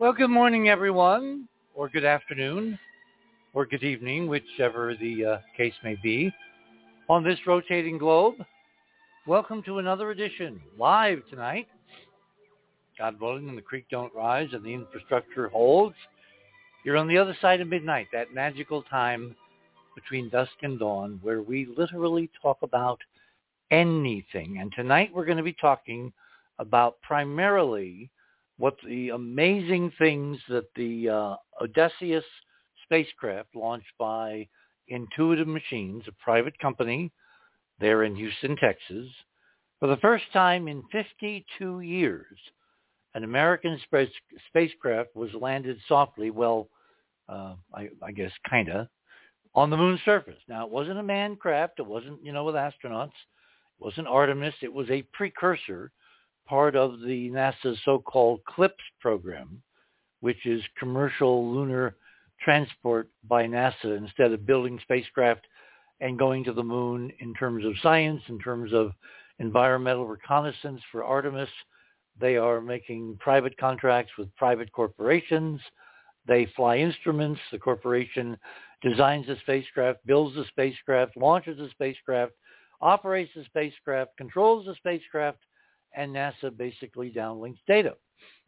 Well, good morning, everyone, or good afternoon, or good evening, whichever the uh, case may be. On this rotating globe, welcome to another edition, live tonight. God willing, and the creek don't rise and the infrastructure holds. You're on the other side of midnight, that magical time between dusk and dawn, where we literally talk about anything. And tonight we're going to be talking about primarily what the amazing things that the uh, Odysseus spacecraft launched by Intuitive Machines, a private company there in Houston, Texas, for the first time in 52 years, an American space, spacecraft was landed softly, well, uh, I, I guess kind of, on the moon's surface. Now, it wasn't a manned craft. It wasn't, you know, with astronauts. It wasn't Artemis. It was a precursor part of the NASA's so-called CLPS program, which is commercial lunar transport by NASA instead of building spacecraft and going to the moon in terms of science, in terms of environmental reconnaissance for Artemis. They are making private contracts with private corporations. They fly instruments. The corporation designs the spacecraft, builds the spacecraft, launches the spacecraft, operates the spacecraft, controls the spacecraft, and NASA basically downlinks data.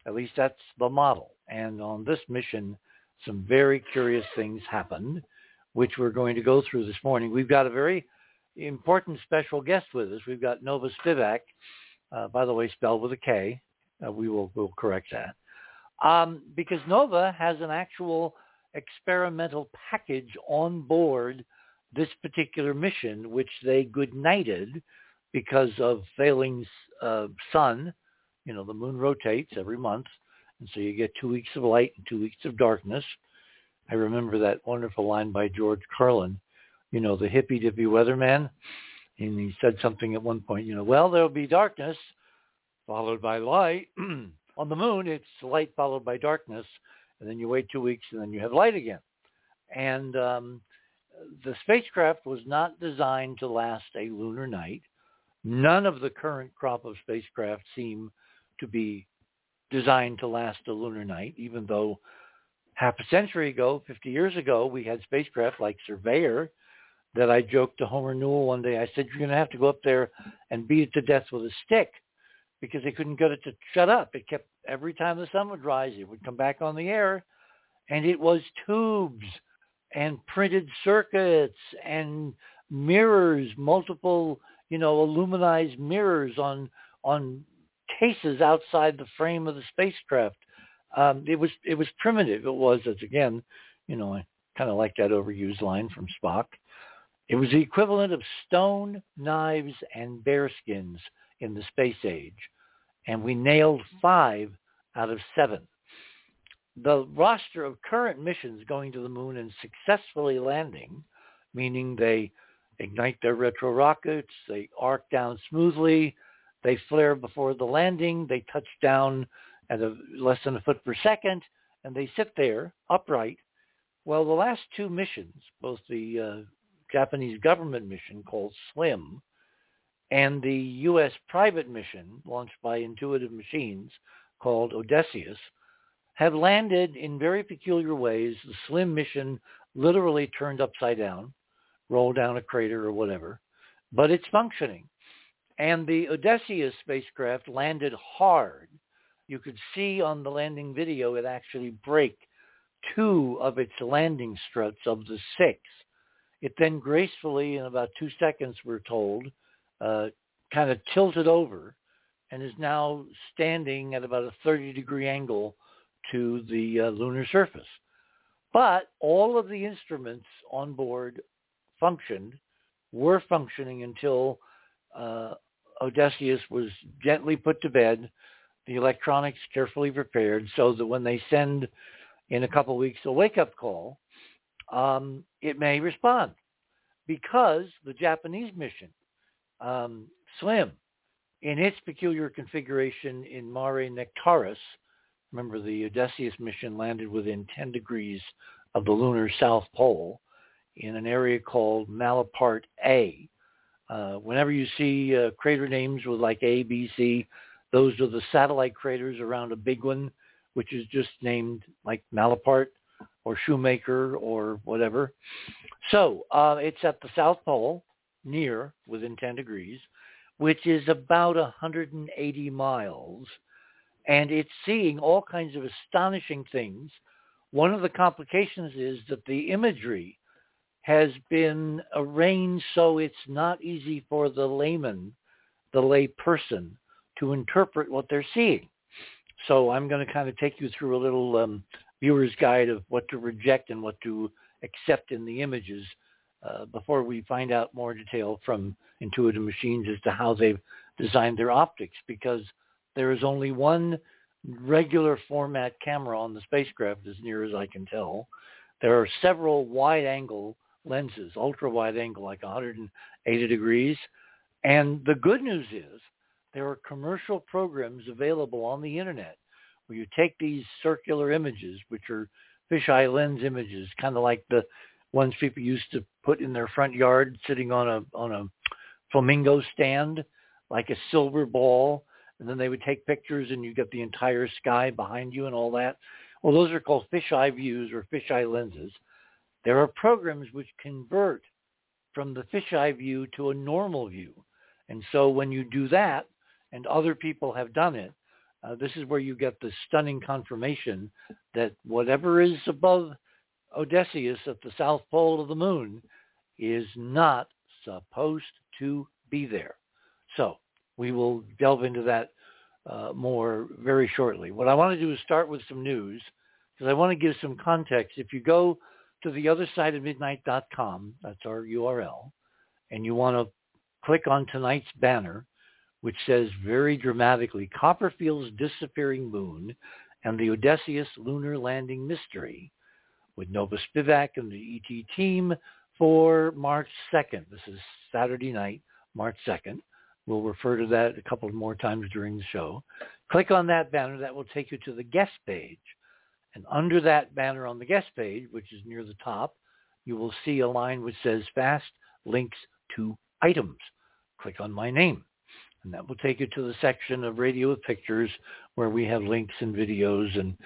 At least that's the model. And on this mission, some very curious things happened, which we're going to go through this morning. We've got a very important special guest with us. We've got Nova Spivack, uh, by the way, spelled with a K. Uh, we will we'll correct that. Um, because Nova has an actual experimental package on board this particular mission, which they good nighted because of failing uh, sun. You know, the moon rotates every month, and so you get two weeks of light and two weeks of darkness. I remember that wonderful line by George Carlin, you know, the hippy dippy weatherman. And he said something at one point, you know, well, there'll be darkness followed by light. On the moon, it's light followed by darkness, and then you wait two weeks, and then you have light again. And um, the spacecraft was not designed to last a lunar night. None of the current crop of spacecraft seem to be designed to last a lunar night, even though half a century ago, 50 years ago, we had spacecraft like Surveyor that I joked to Homer Newell one day. I said, you're going to have to go up there and beat it to death with a stick because they couldn't get it to shut up. It kept, every time the sun would rise, it would come back on the air. And it was tubes and printed circuits and mirrors, multiple you know, aluminized mirrors on on cases outside the frame of the spacecraft. Um, it was it was primitive. It was as again, you know, I kind of like that overused line from Spock. It was the equivalent of stone, knives, and bear skins in the space age, and we nailed five out of seven. The roster of current missions going to the moon and successfully landing, meaning they ignite their retro rockets. They arc down smoothly. They flare before the landing. They touch down at a, less than a foot per second, and they sit there upright. Well, the last two missions, both the uh, Japanese government mission called SLIM and the U.S. private mission launched by Intuitive Machines called Odysseus, have landed in very peculiar ways. The SLIM mission literally turned upside down roll down a crater or whatever, but it's functioning. And the Odysseus spacecraft landed hard. You could see on the landing video it actually break two of its landing struts of the six. It then gracefully, in about two seconds, we're told, uh, kind of tilted over and is now standing at about a 30 degree angle to the uh, lunar surface. But all of the instruments on board functioned were functioning until uh, Odysseus was gently put to bed, the electronics carefully prepared so that when they send in a couple of weeks a wake-up call, um, it may respond. Because the Japanese mission, um, SLIM, in its peculiar configuration in Mare Nectaris, remember the Odysseus mission landed within 10 degrees of the lunar south pole, in an area called Malaparte A. Uh, whenever you see uh, crater names with like A, B, C, those are the satellite craters around a big one, which is just named like Malaparte or Shoemaker or whatever. So uh, it's at the South Pole, near, within 10 degrees, which is about 180 miles. And it's seeing all kinds of astonishing things. One of the complications is that the imagery has been arranged so it's not easy for the layman, the lay person, to interpret what they're seeing. So I'm going to kind of take you through a little um, viewer's guide of what to reject and what to accept in the images uh, before we find out more detail from Intuitive Machines as to how they've designed their optics because there is only one regular format camera on the spacecraft as near as I can tell. There are several wide angle lenses, ultra wide angle like 180 degrees. And the good news is there are commercial programs available on the internet where you take these circular images, which are fisheye lens images, kind of like the ones people used to put in their front yard sitting on a on a flamingo stand, like a silver ball, and then they would take pictures and you get the entire sky behind you and all that. Well, those are called fisheye views or fisheye lenses. There are programs which convert from the fisheye view to a normal view. And so when you do that, and other people have done it, uh, this is where you get the stunning confirmation that whatever is above Odysseus at the south pole of the moon is not supposed to be there. So we will delve into that uh, more very shortly. What I want to do is start with some news because I want to give some context. If you go to the other side of midnight.com, that's our URL, and you want to click on tonight's banner, which says very dramatically, Copperfield's disappearing moon and the Odysseus lunar landing mystery with Nova Spivack and the ET team for March 2nd. This is Saturday night, March 2nd. We'll refer to that a couple more times during the show. Click on that banner. That will take you to the guest page. And under that banner on the guest page, which is near the top, you will see a line which says fast links to items. Click on my name. And that will take you to the section of radio with pictures where we have links and videos and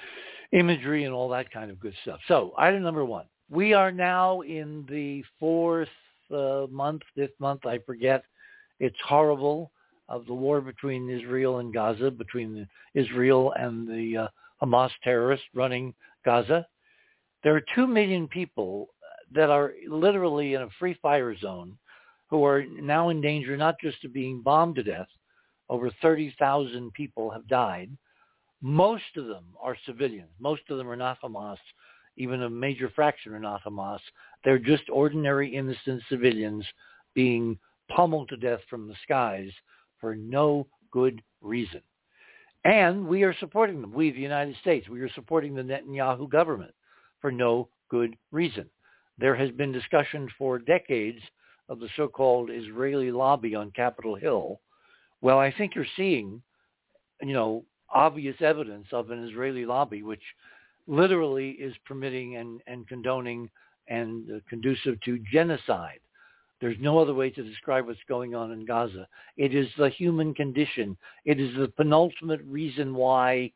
imagery and all that kind of good stuff. So item number one, we are now in the fourth uh, month, fifth month, I forget. It's horrible of the war between Israel and Gaza, between Israel and the uh, Hamas terrorists running Gaza. There are two million people that are literally in a free fire zone who are now in danger not just of being bombed to death. Over 30,000 people have died. Most of them are civilians. Most of them are not Hamas. Even a major fraction are not Hamas. They're just ordinary innocent civilians being pummeled to death from the skies for no good reason. And we are supporting them. We, the United States, we are supporting the Netanyahu government for no good reason. There has been discussion for decades of the so-called Israeli lobby on Capitol Hill. Well, I think you're seeing, you know, obvious evidence of an Israeli lobby, which literally is permitting and, and condoning and conducive to genocide. There's no other way to describe what's going on in Gaza. It is the human condition. It is the penultimate reason why,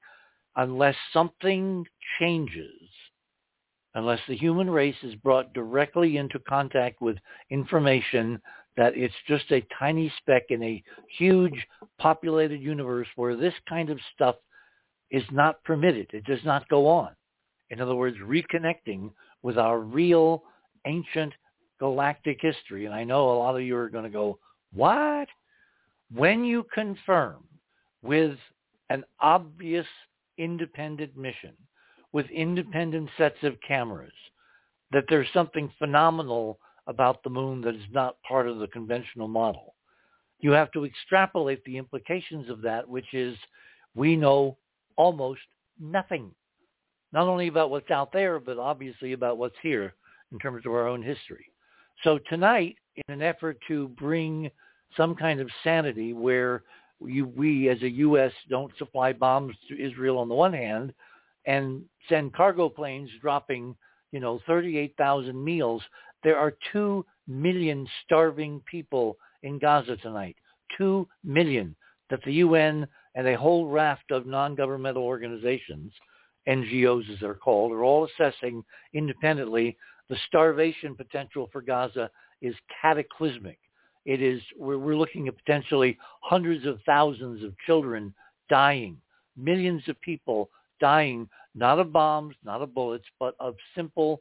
unless something changes, unless the human race is brought directly into contact with information that it's just a tiny speck in a huge populated universe where this kind of stuff is not permitted. It does not go on. In other words, reconnecting with our real ancient galactic history. And I know a lot of you are going to go, what? When you confirm with an obvious independent mission with independent sets of cameras, that there's something phenomenal about the moon that is not part of the conventional model. You have to extrapolate the implications of that, which is we know almost nothing, not only about what's out there, but obviously about what's here in terms of our own history. So tonight, in an effort to bring some kind of sanity where you, we as a U.S. don't supply bombs to Israel on the one hand, and send cargo planes dropping, you know, 38,000 meals. There are 2 million starving people in Gaza tonight. 2 million that the UN and a whole raft of non-governmental organizations, NGOs as they're called, are all assessing independently the starvation potential for Gaza is cataclysmic. It is we're, we're looking at potentially hundreds of thousands of children dying, millions of people dying, not of bombs, not of bullets, but of simple,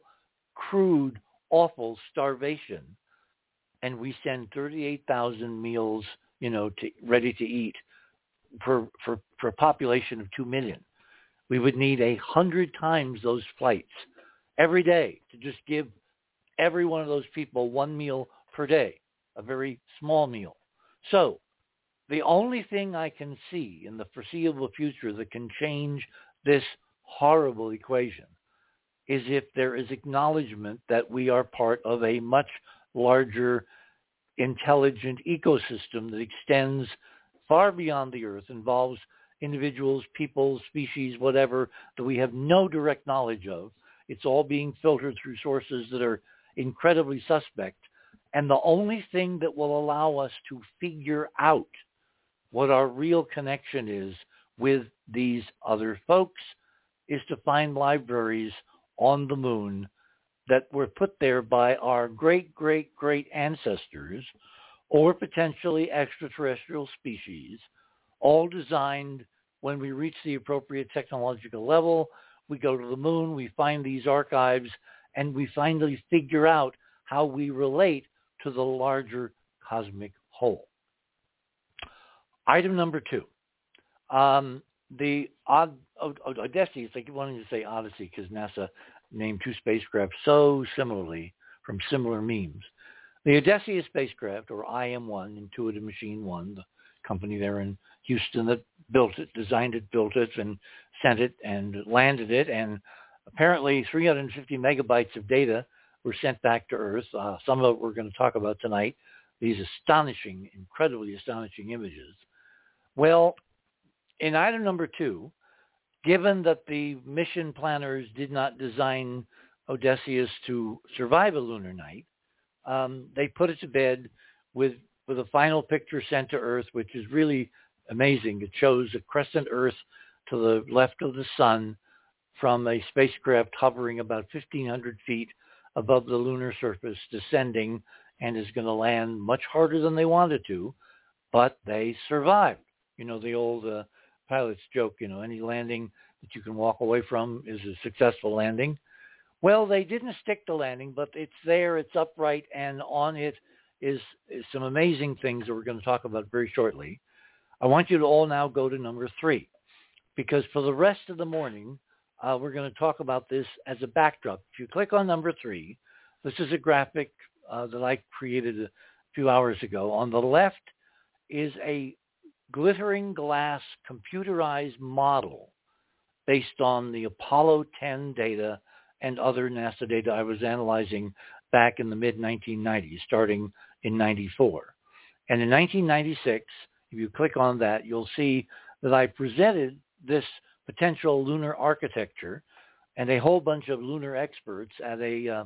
crude, awful starvation. And we send 38,000 meals, you know, to, ready to eat for, for, for a population of 2 million. We would need a hundred times those flights every day to just give every one of those people one meal per day, a very small meal. So the only thing I can see in the foreseeable future that can change this horrible equation is if there is acknowledgement that we are part of a much larger intelligent ecosystem that extends far beyond the earth, involves individuals, people, species, whatever, that we have no direct knowledge of. It's all being filtered through sources that are incredibly suspect. And the only thing that will allow us to figure out what our real connection is with these other folks is to find libraries on the moon that were put there by our great, great, great ancestors or potentially extraterrestrial species, all designed when we reach the appropriate technological level. We go to the moon, we find these archives, and we finally figure out how we relate to the larger cosmic whole. Item number two. Um, the Od- Od- Odysseus, I keep wanting to say Odyssey because NASA named two spacecraft so similarly from similar memes. The Odysseus spacecraft, or IM-1, Intuitive Machine 1, the company there in Houston that built it, designed it, built it, and sent it and landed it. And apparently 350 megabytes of data were sent back to Earth. Uh, some of it we're going to talk about tonight. These astonishing, incredibly astonishing images. Well, in item number two, given that the mission planners did not design Odysseus to survive a lunar night, um, they put it to bed with with a final picture sent to Earth, which is really amazing. It shows a crescent Earth to the left of the sun from a spacecraft hovering about 1,500 feet above the lunar surface, descending, and is going to land much harder than they wanted to, but they survived. You know, the old uh, pilot's joke, you know, any landing that you can walk away from is a successful landing. Well, they didn't stick the landing, but it's there, it's upright, and on it is, is some amazing things that we're going to talk about very shortly. I want you to all now go to number three, because for the rest of the morning, uh, we're going to talk about this as a backdrop. If you click on number three, this is a graphic uh, that I created a few hours ago. On the left is a glittering glass computerized model based on the Apollo 10 data and other NASA data I was analyzing back in the mid-1990s, starting in 94. And in 1996, if you click on that, you'll see that I presented this potential lunar architecture and a whole bunch of lunar experts at a uh,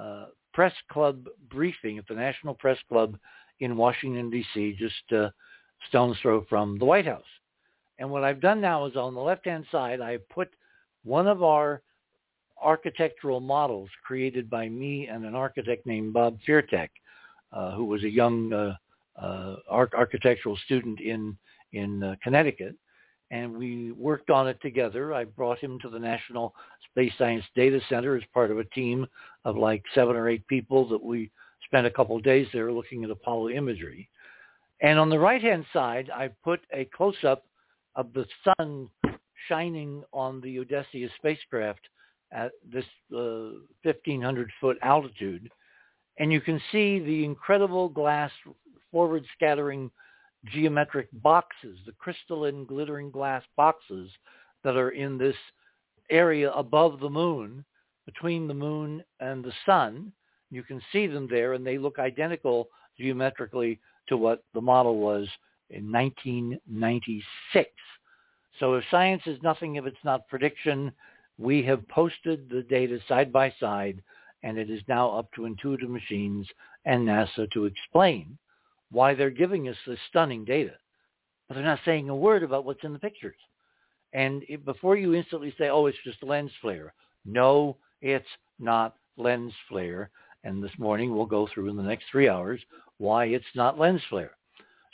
uh, press club briefing at the National Press Club in Washington, D.C., just uh, stone's throw from the White House. And what I've done now is on the left-hand side, I've put one of our architectural models created by me and an architect named Bob Firtek, uh, who was a young uh, uh, architectural student in in uh, Connecticut, and we worked on it together. I brought him to the National Space Science Data Center as part of a team of like seven or eight people that we spent a couple of days there looking at Apollo imagery. And on the right-hand side, I put a close-up of the sun shining on the Odysseus spacecraft at this uh, 1,500 foot altitude. And you can see the incredible glass forward scattering geometric boxes, the crystalline glittering glass boxes that are in this area above the moon, between the moon and the sun. You can see them there and they look identical geometrically to what the model was in 1996. So if science is nothing if it's not prediction, we have posted the data side by side, and it is now up to Intuitive Machines and NASA to explain why they're giving us this stunning data. But they're not saying a word about what's in the pictures. And it, before you instantly say, oh, it's just lens flare. No, it's not lens flare. And this morning we'll go through in the next three hours why it's not lens flare.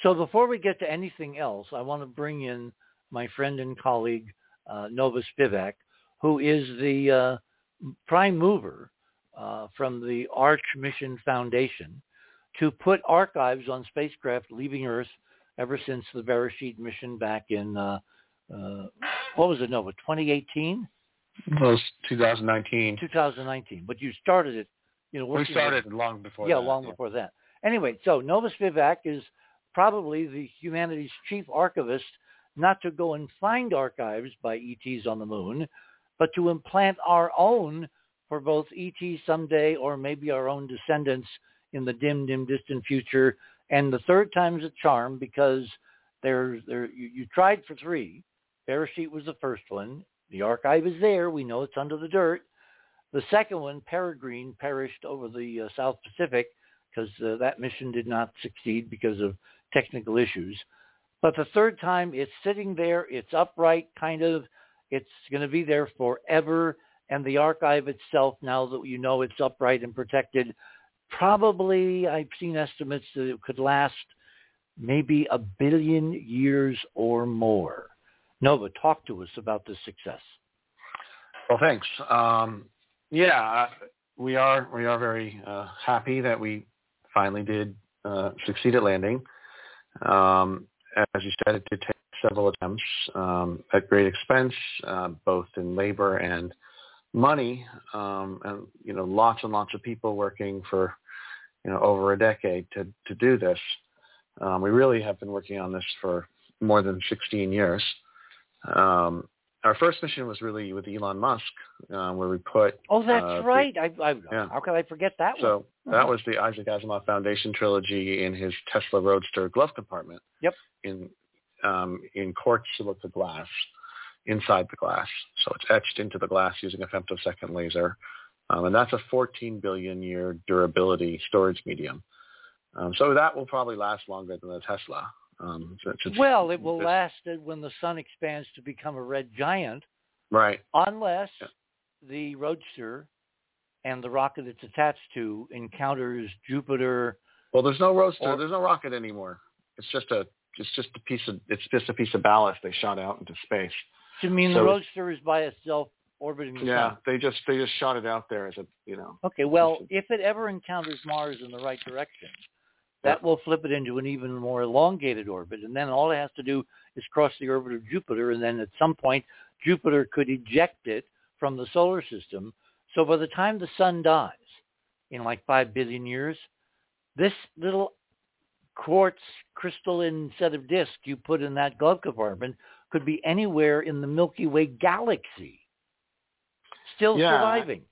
So before we get to anything else, I want to bring in my friend and colleague, uh, Nova Spivack, who is the uh, prime mover uh, from the Arch Mission Foundation to put archives on spacecraft leaving Earth ever since the Beresheet mission back in, uh, uh, what was it, Nova, 2018? It was 2019. 2019. But you started it, you know. We started with, long before that. yeah, that. long before that. Anyway, so Nova Spivack is probably the humanity's chief archivist, not to go and find archives by ETs on the moon, but to implant our own for both ET someday or maybe our own descendants in the dim, dim, distant future. And the third time's a charm because there's there you, you tried for three. Beresheet was the first one. The archive is there. We know it's under the dirt. The second one, Peregrine, perished over the uh, South Pacific because uh, that mission did not succeed because of technical issues. But the third time, it's sitting there. It's upright, kind of. It's going to be there forever. And the archive itself, now that you know it's upright and protected, probably I've seen estimates that it could last maybe a billion years or more. Nova, talk to us about this success. Well, thanks. Um, yeah, we are we are very uh, happy that we finally did uh, succeed at landing. Um, as you said, it did take several attempts um, at great expense, uh, both in labor and money, um, and you know, lots and lots of people working for you know over a decade to to do this. Um, we really have been working on this for more than 16 years. Um, our first mission was really with Elon Musk, uh, where we put. Oh, that's uh, right. The, I, I, yeah. How could I forget that so one? that was the Isaac Asimov Foundation trilogy in his Tesla Roadster glove compartment. Yep. In um, in quartz silica glass inside the glass, so it's etched into the glass using a femtosecond laser, um, and that's a 14 billion year durability storage medium. Um, so that will probably last longer than the Tesla. Um, well, it will last when the sun expands to become a red giant. Right. Unless yeah. the Roadster and the rocket it's attached to encounters Jupiter. Well, there's no Roadster. Or, there's no rocket anymore. It's just a it's just a piece of it's just a piece of ballast they shot out into space. You mean so the Roadster is by itself orbiting the yeah, sun? Yeah, they just they just shot it out there as a you know. Okay, well, if it ever encounters Mars in the right direction, that will flip it into an even more elongated orbit. And then all it has to do is cross the orbit of Jupiter. And then at some point, Jupiter could eject it from the solar system. So by the time the sun dies, in like 5 billion years, this little quartz crystalline set of disks you put in that glove compartment could be anywhere in the Milky Way galaxy, still yeah. surviving.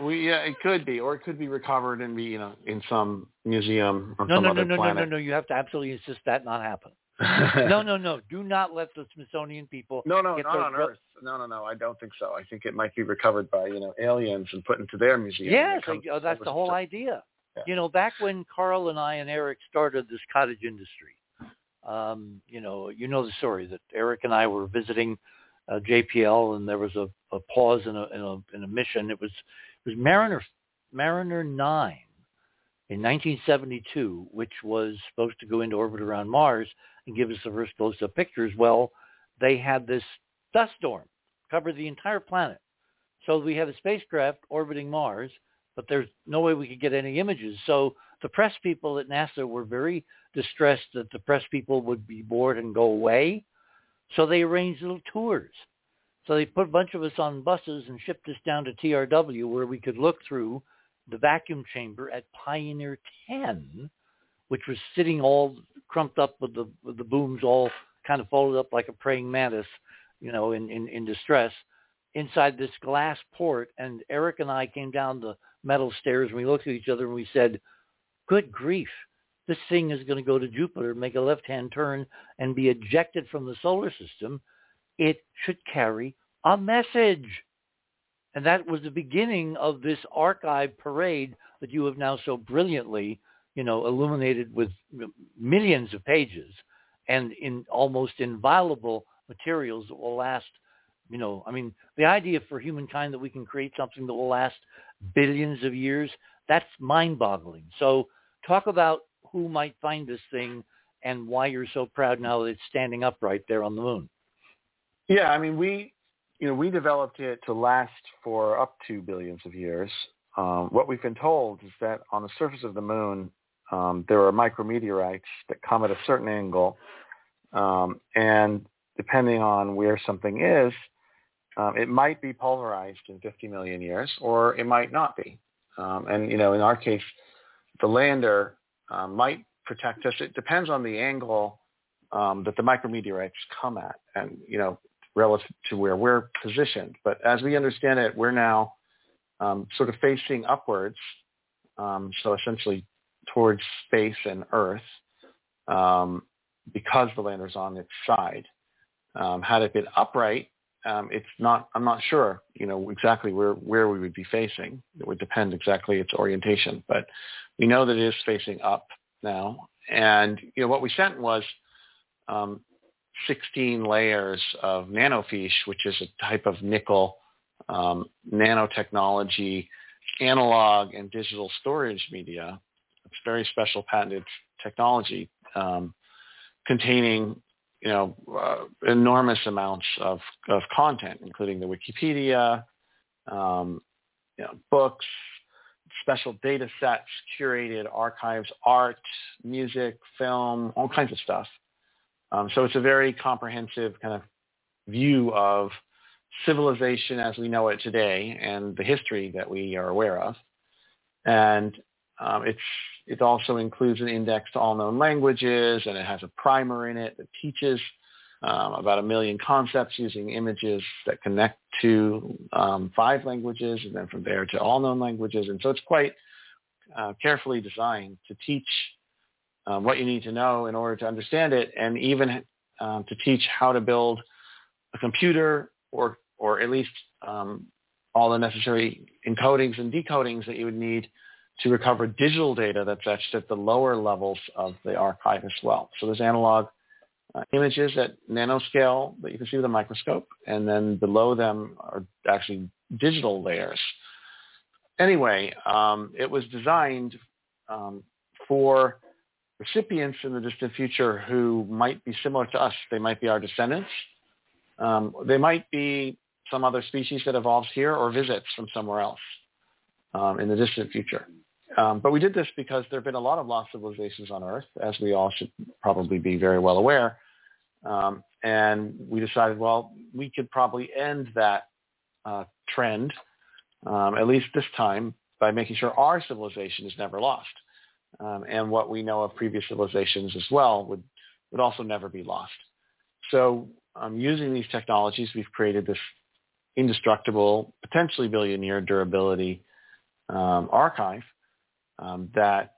We yeah, it could be, or it could be recovered and be you know in some museum or no, some no, other no, no, planet. No, no, no, You have to absolutely insist that not happen. no, no, no. Do not let the Smithsonian people. No, no, get not on Earth. No, no, no. I don't think so. I think it might be recovered by you know aliens and put into their museum. Yes, oh, that's the whole idea. Yeah. You know, back when Carl and I and Eric started this cottage industry, um, you know, you know the story that Eric and I were visiting uh, JPL, and there was a, a pause in a, in a in a mission. It was it was Mariner Mariner 9 in 1972, which was supposed to go into orbit around Mars and give us the first close-up pictures. Well, they had this dust storm cover the entire planet. So we had a spacecraft orbiting Mars, but there's no way we could get any images. So the press people at NASA were very distressed that the press people would be bored and go away. So they arranged little tours. So they put a bunch of us on buses and shipped us down to TRW where we could look through the vacuum chamber at Pioneer 10, which was sitting all crumped up with the with the booms all kind of folded up like a praying mantis, you know, in, in, in distress, inside this glass port. And Eric and I came down the metal stairs and we looked at each other and we said, good grief, this thing is going to go to Jupiter, make a left-hand turn, and be ejected from the solar system. It should carry a message. And that was the beginning of this archive parade that you have now so brilliantly, you know, illuminated with millions of pages and in almost inviolable materials that will last You know, I mean, the idea for humankind that we can create something that will last billions of years, that's mind-boggling. So talk about who might find this thing and why you're so proud now that it's standing upright there on the moon. Yeah, I mean, we, you know, we developed it to last for up to billions of years. Um, what we've been told is that on the surface of the moon, um, there are micrometeorites that come at a certain angle, um, and depending on where something is, um, it might be pulverized in 50 million years, or it might not be. Um, and you know, in our case, the lander uh, might protect us. It depends on the angle um, that the micrometeorites come at, and you know, relative to where we're positioned. But as we understand it, we're now um, sort of facing upwards, um, so essentially towards space and Earth, um, because the lander's on its side. Um, had it been upright, um, it's not. I'm not sure, you know, exactly where where we would be facing. It would depend exactly its orientation, but we know that it is facing up now. And you know, what we sent was um, 16 layers of nanofiche, which is a type of nickel um, nanotechnology analog and digital storage media. It's very special patented technology um, containing you know, uh, enormous amounts of, of content, including the Wikipedia, um, you know, books, special data sets, curated archives, art, music, film, all kinds of stuff. Um, so it's a very comprehensive kind of view of civilization as we know it today and the history that we are aware of. And um, it's it also includes an index to all known languages, and it has a primer in it that teaches um, about a million concepts using images that connect to um, five languages, and then from there to all known languages. And so it's quite uh, carefully designed to teach um, what you need to know in order to understand it, and even um, to teach how to build a computer or or at least um, all the necessary encodings and decodings that you would need to recover digital data that's etched at the lower levels of the archive as well. So there's analog uh, images at nanoscale that you can see with a microscope, and then below them are actually digital layers. Anyway, um, it was designed um, for recipients in the distant future who might be similar to us. They might be our descendants. Um, they might be some other species that evolves here or visits from somewhere else um, in the distant future. Um, but we did this because there have been a lot of lost civilizations on Earth, as we all should probably be very well aware. Um, and we decided, well, we could probably end that uh, trend, um, at least this time, by making sure our civilization is never lost. Um, and what we know of previous civilizations as well would, would also never be lost. So um, using these technologies, we've created this indestructible, potentially billion-year durability um, archive um, that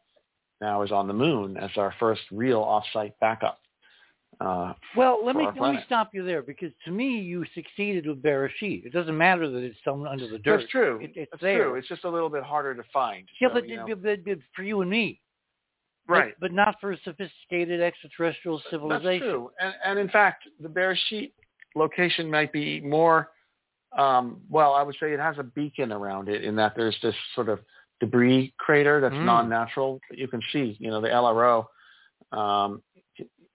now is on the moon as our first real off-site backup. Uh, well, let me let me stop you there because to me you succeeded with Beresheet. It doesn't matter that it's somewhere under the dirt. That's true. It, it's That's there. true. It's just a little bit harder to find. Yeah, so, but, you know. but, but for you and me. Right. But, but not for a sophisticated extraterrestrial civilization. That's true. And, and in fact, the Beresheet location might be more, um, well, I would say it has a beacon around it in that there's this sort of debris crater that's mm. non-natural. You can see, you know, the LRO um,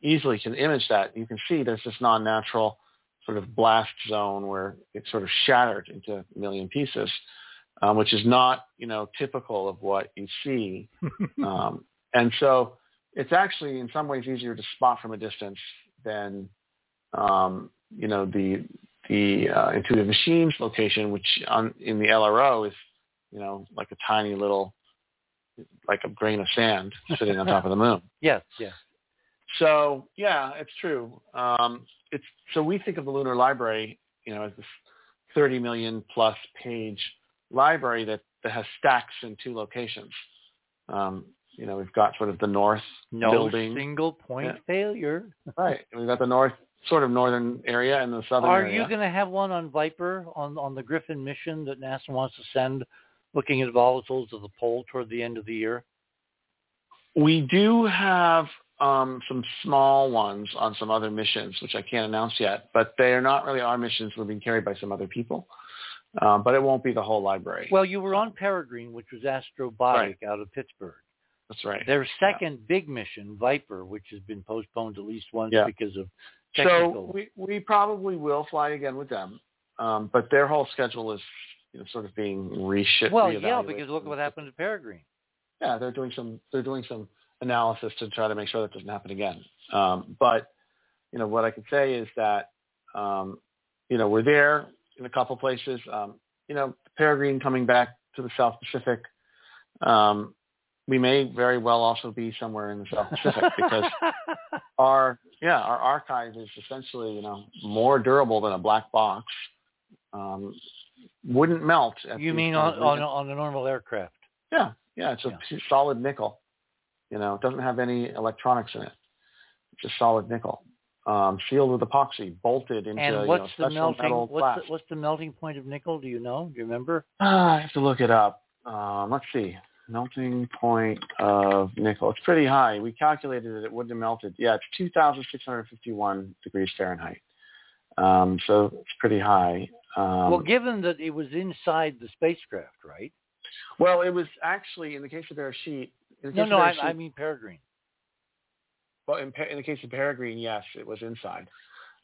easily can image that. You can see there's this non-natural sort of blast zone where it's sort of shattered into a million pieces, um, which is not, you know, typical of what you see. um, and so it's actually in some ways easier to spot from a distance than, um, you know, the the uh, intuitive machines location, which on, in the LRO is you know, like a tiny little, like a grain of sand sitting on top of the moon. Yes, yes. So yeah, it's true. Um, it's so we think of the Lunar Library, you know, as this 30 million plus page library that, that has stacks in two locations. Um, you know, we've got sort of the north no building. single point yeah. failure. right. We've got the north sort of northern area and the southern Are area. you going to have one on Viper on on the Griffin mission that NASA wants to send looking at volatiles of the pole toward the end of the year? We do have um, some small ones on some other missions, which I can't announce yet, but they are not really our missions. We're being carried by some other people. Um, but it won't be the whole library. Well, you were on Peregrine, which was Astrobotic right. out of Pittsburgh. That's right. Their second yeah. big mission, Viper, which has been postponed at least once yeah. because of technical. So we, we probably will fly again with them, um, but their whole schedule is you know, sort of being reshifted. Well, yeah, because look at what happened to Peregrine. Yeah, they're doing some they're doing some analysis to try to make sure that doesn't happen again. Um, but you know what I can say is that um, you know we're there in a couple places. Um, you know, Peregrine coming back to the South Pacific. Um, we may very well also be somewhere in the South Pacific because our yeah our archive is essentially you know more durable than a black box. Um, wouldn't melt. you mean on, on on a normal aircraft? Yeah, yeah. It's a yeah. solid nickel. You know, it doesn't have any electronics in it. It's just solid nickel um, sealed with epoxy, bolted into and what's you know, the melting, what's the, what's the melting point of nickel? Do you know? Do you remember? Uh, I have to look it up. Um, let's see. Melting point of nickel. It's pretty high. We calculated that it wouldn't have melted. Yeah, it's 2,651 degrees Fahrenheit. Um, so it's pretty high. Um, well, given that it was inside the spacecraft, right? Well, it was actually, in the case of Beresheet... No, no, I, I mean Peregrine. Well, in, in the case of Peregrine, yes, it was inside.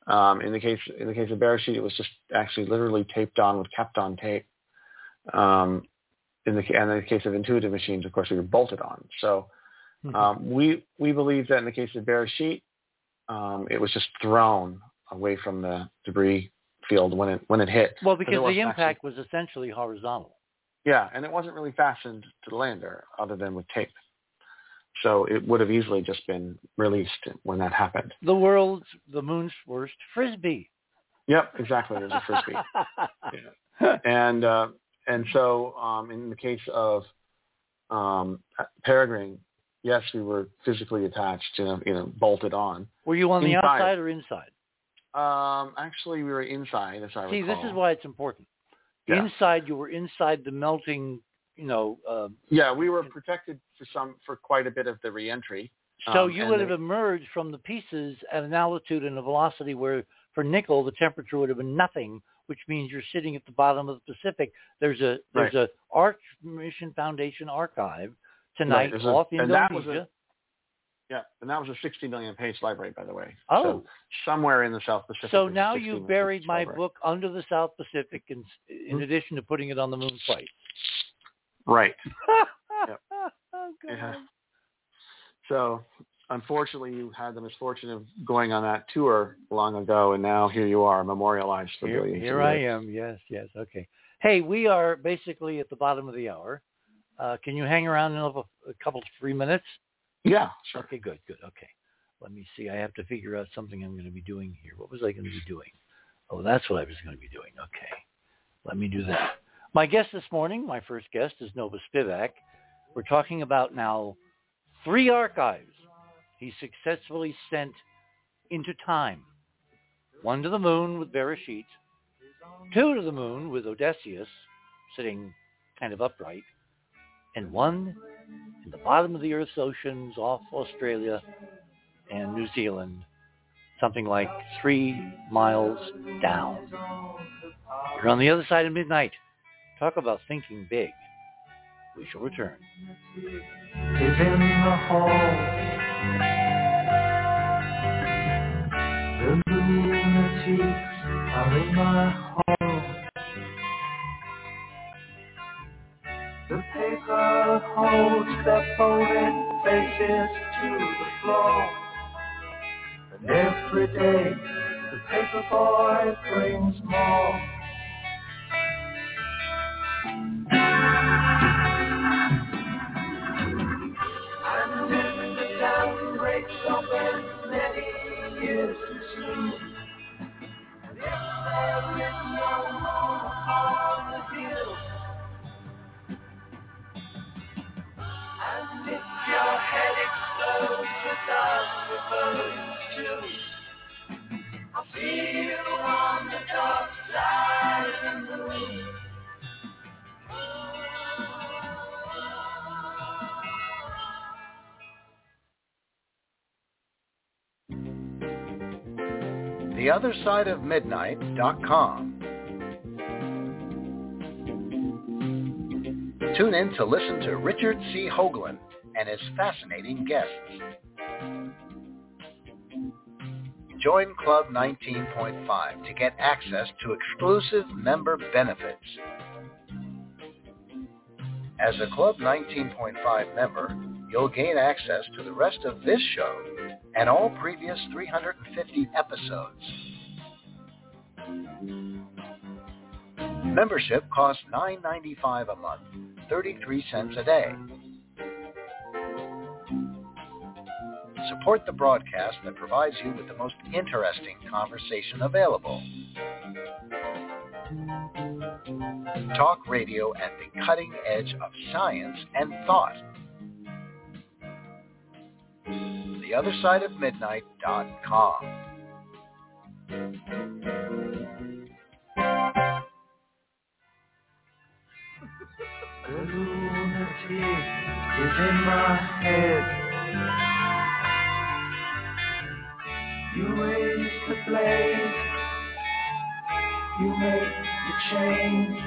Um, in the case in the case of Beresheet, it was just actually literally taped on with Kapton tape. Um, in the and in the case of intuitive machines, of course, we were bolted on. So mm-hmm. um, we we believe that in the case of Beresheet, um, it was just thrown away from the debris field when it when it hit. Well, because the impact actually, was essentially horizontal. Yeah, and it wasn't really fastened to the lander other than with tape. So it would have easily just been released when that happened. The world's, the moon's worst frisbee. Yep, exactly. It was a frisbee. yeah. And uh, and so um, in the case of um, Peregrine, yes, we were physically attached, you know, you know, bolted on. Were you on the outside or inside? Um, actually, we were inside, as I See, recall. this is why it's important. Yeah. Inside, you were inside the melting you know. Uh, yeah, we were protected for some for quite a bit of the reentry. So um, you would have emerged from the pieces at an altitude and a velocity where, for nickel, the temperature would have been nothing, which means you're sitting at the bottom of the Pacific. There's a there's right. a Arch Mission Foundation archive tonight right. off a, Indonesia. Yeah, and that was a 60 million page library, by the way. Oh. So somewhere in the South Pacific. So now you buried my library. book under the South Pacific in, in mm-hmm. addition to putting it on the moon plate. Right. yep. oh, yeah. So unfortunately, you had the misfortune of going on that tour long ago, and now here you are, memorialized for here, billions. Here I am. Yes, yes. Okay. Hey, we are basically at the bottom of the hour. Uh, can you hang around another a couple three minutes? Yeah, sure. Okay, good, good. Okay. Let me see. I have to figure out something I'm going to be doing here. What was I going to be doing? Oh, that's what I was going to be doing. Okay. Let me do that. My guest this morning, my first guest, is Nova Spivack. We're talking about now three archives he successfully sent into time. One to the moon with Beresheet, two to the moon with Odysseus, sitting kind of upright, and one in the bottom of the Earth's oceans off Australia and New Zealand, something like three miles down. You're on the other side of midnight. Talk about thinking big. We shall return. Is in the hall. The are in my paper holds their folded faces to the floor. And every day the paper boy brings more. And in the town breaks open many years too soon. And if there is theothersideofmidnight.com. Tune in to listen to Richard C. Hoagland and his fascinating guests. Join Club 19.5 to get access to exclusive member benefits. As a Club 19.5 member, you'll gain access to the rest of this show and all previous 350 episodes. Membership costs $9.95 a month, 33 cents a day. Support the broadcast that provides you with the most interesting conversation available. Talk radio at the cutting edge of science and thought. The lunatic is in my head. Blade, you make the change.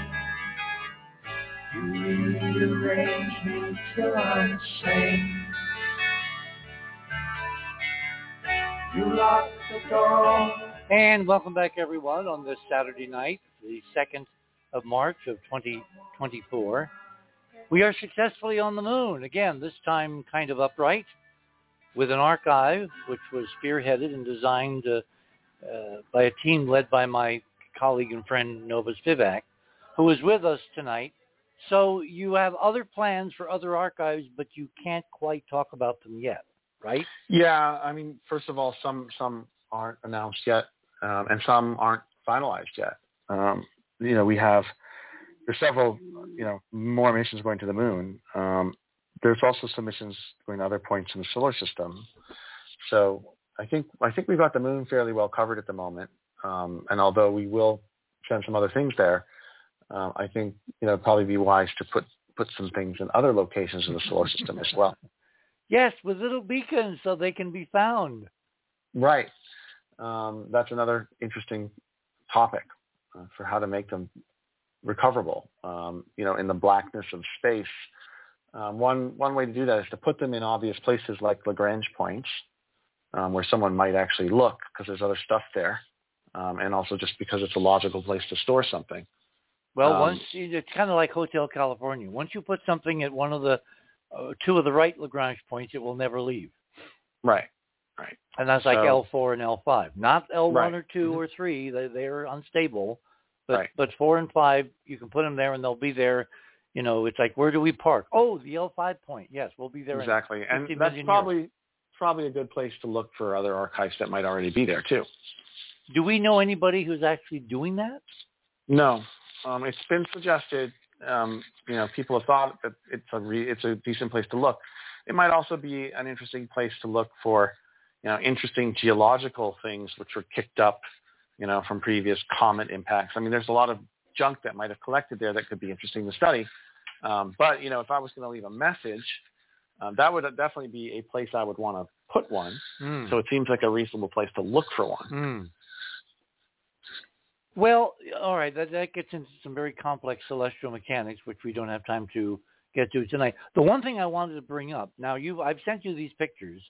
You rearrange me till I'm sane. You lock the door. And welcome back, everyone, on this Saturday night, the 2nd of March of 2024. We are successfully on the moon, again, this time kind of upright, with an archive which was spearheaded and designed uh, uh, by a team led by my colleague and friend Nova Spivack, who is with us tonight. So you have other plans for other archives, but you can't quite talk about them yet, right? Yeah, I mean, first of all, some some aren't announced yet, um, and some aren't finalized yet. Um, you know, we have there's several, you know, more missions going to the moon. Um, there's also some missions going to other points in the solar system. So I think I think we've got the moon fairly well covered at the moment. Um, and although we will send some other things there, uh, I think you know it'd probably be wise to put put some things in other locations in the solar system as well. Yes, with little beacons so they can be found. Right. Um, that's another interesting topic uh, for how to make them recoverable. Um, you know, in the blackness of space. Um, one one way to do that is to put them in obvious places like Lagrange points, um, where someone might actually look because there's other stuff there, um, and also just because it's a logical place to store something. Well, Um, once you, it's kind of like Hotel California. Once you put something at one of the uh, two of the right Lagrange points, it will never leave. Right. Right. And that's like So- L4 and L5. Not L1 Right. or 2 Mhm. or 3. They, they're unstable. But, Right. but 4 and 5, you can put them there and they'll be there. You know, it's like, where do we park? Oh, the L5 point. Yes, we'll be there. in Exactly. And that's million years. Probably a good place to look for other archives that might already be there too. Do we know anybody who's actually doing that? No, um, it's been suggested. Um, you know, people have thought that it's a re- it's a decent place to look. It might also be an interesting place to look for, you know, interesting geological things which were kicked up, you know, from previous comet impacts. I mean, there's a lot of junk that might have collected there that could be interesting to study. Um, but you know, if I was going to leave a message, um, that would definitely be a place I would want to put one. Hmm. So it seems like a reasonable place to look for one. Hmm. Well, all right, that, that gets into some very complex celestial mechanics, which we don't have time to get to tonight. The one thing I wanted to bring up, now you, I've sent you these pictures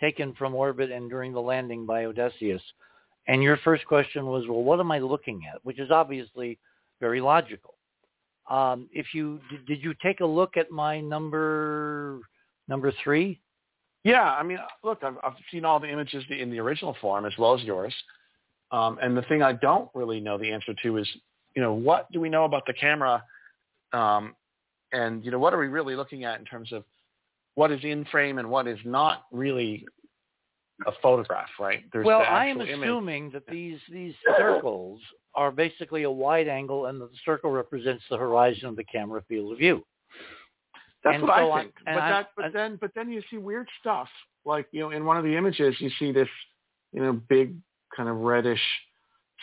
taken from orbit and during the landing by Odysseus, and your first question was, well, what am I looking at? Which is obviously very logical. Um, if you did, did you take a look at my number number three? Yeah, I mean, look, I've, I've seen all the images in the original form as well as yours. Um, and the thing I don't really know the answer to is, you know, what do we know about the camera? Um, and, you know, what are we really looking at in terms of what is in frame and what is not really a photograph, right? There's well, I am image. assuming that these these circles are basically a wide angle, and that the circle represents the horizon of the camera field of view. That's And what so I think. but I- that, but I- then, but then you see weird stuff. Like you know, in one of the images, you see this, you know, big kind of reddish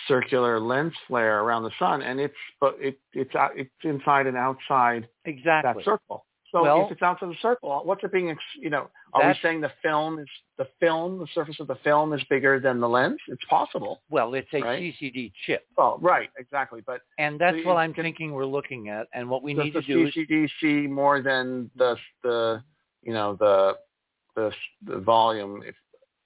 circular lens flare around the sun, and it's but it it's out, it's inside and outside Exactly. that circle. So Well- if it's outside the circle, what's it being? You know, are we saying the film is the film, the surface of the film is bigger than the lens? It's possible. Well, it's a Right. CCD chip, Well, right, exactly. But and that's So what I'm can- thinking we're looking at. And what we need to do is CCD see more than the the you know the the the volume if,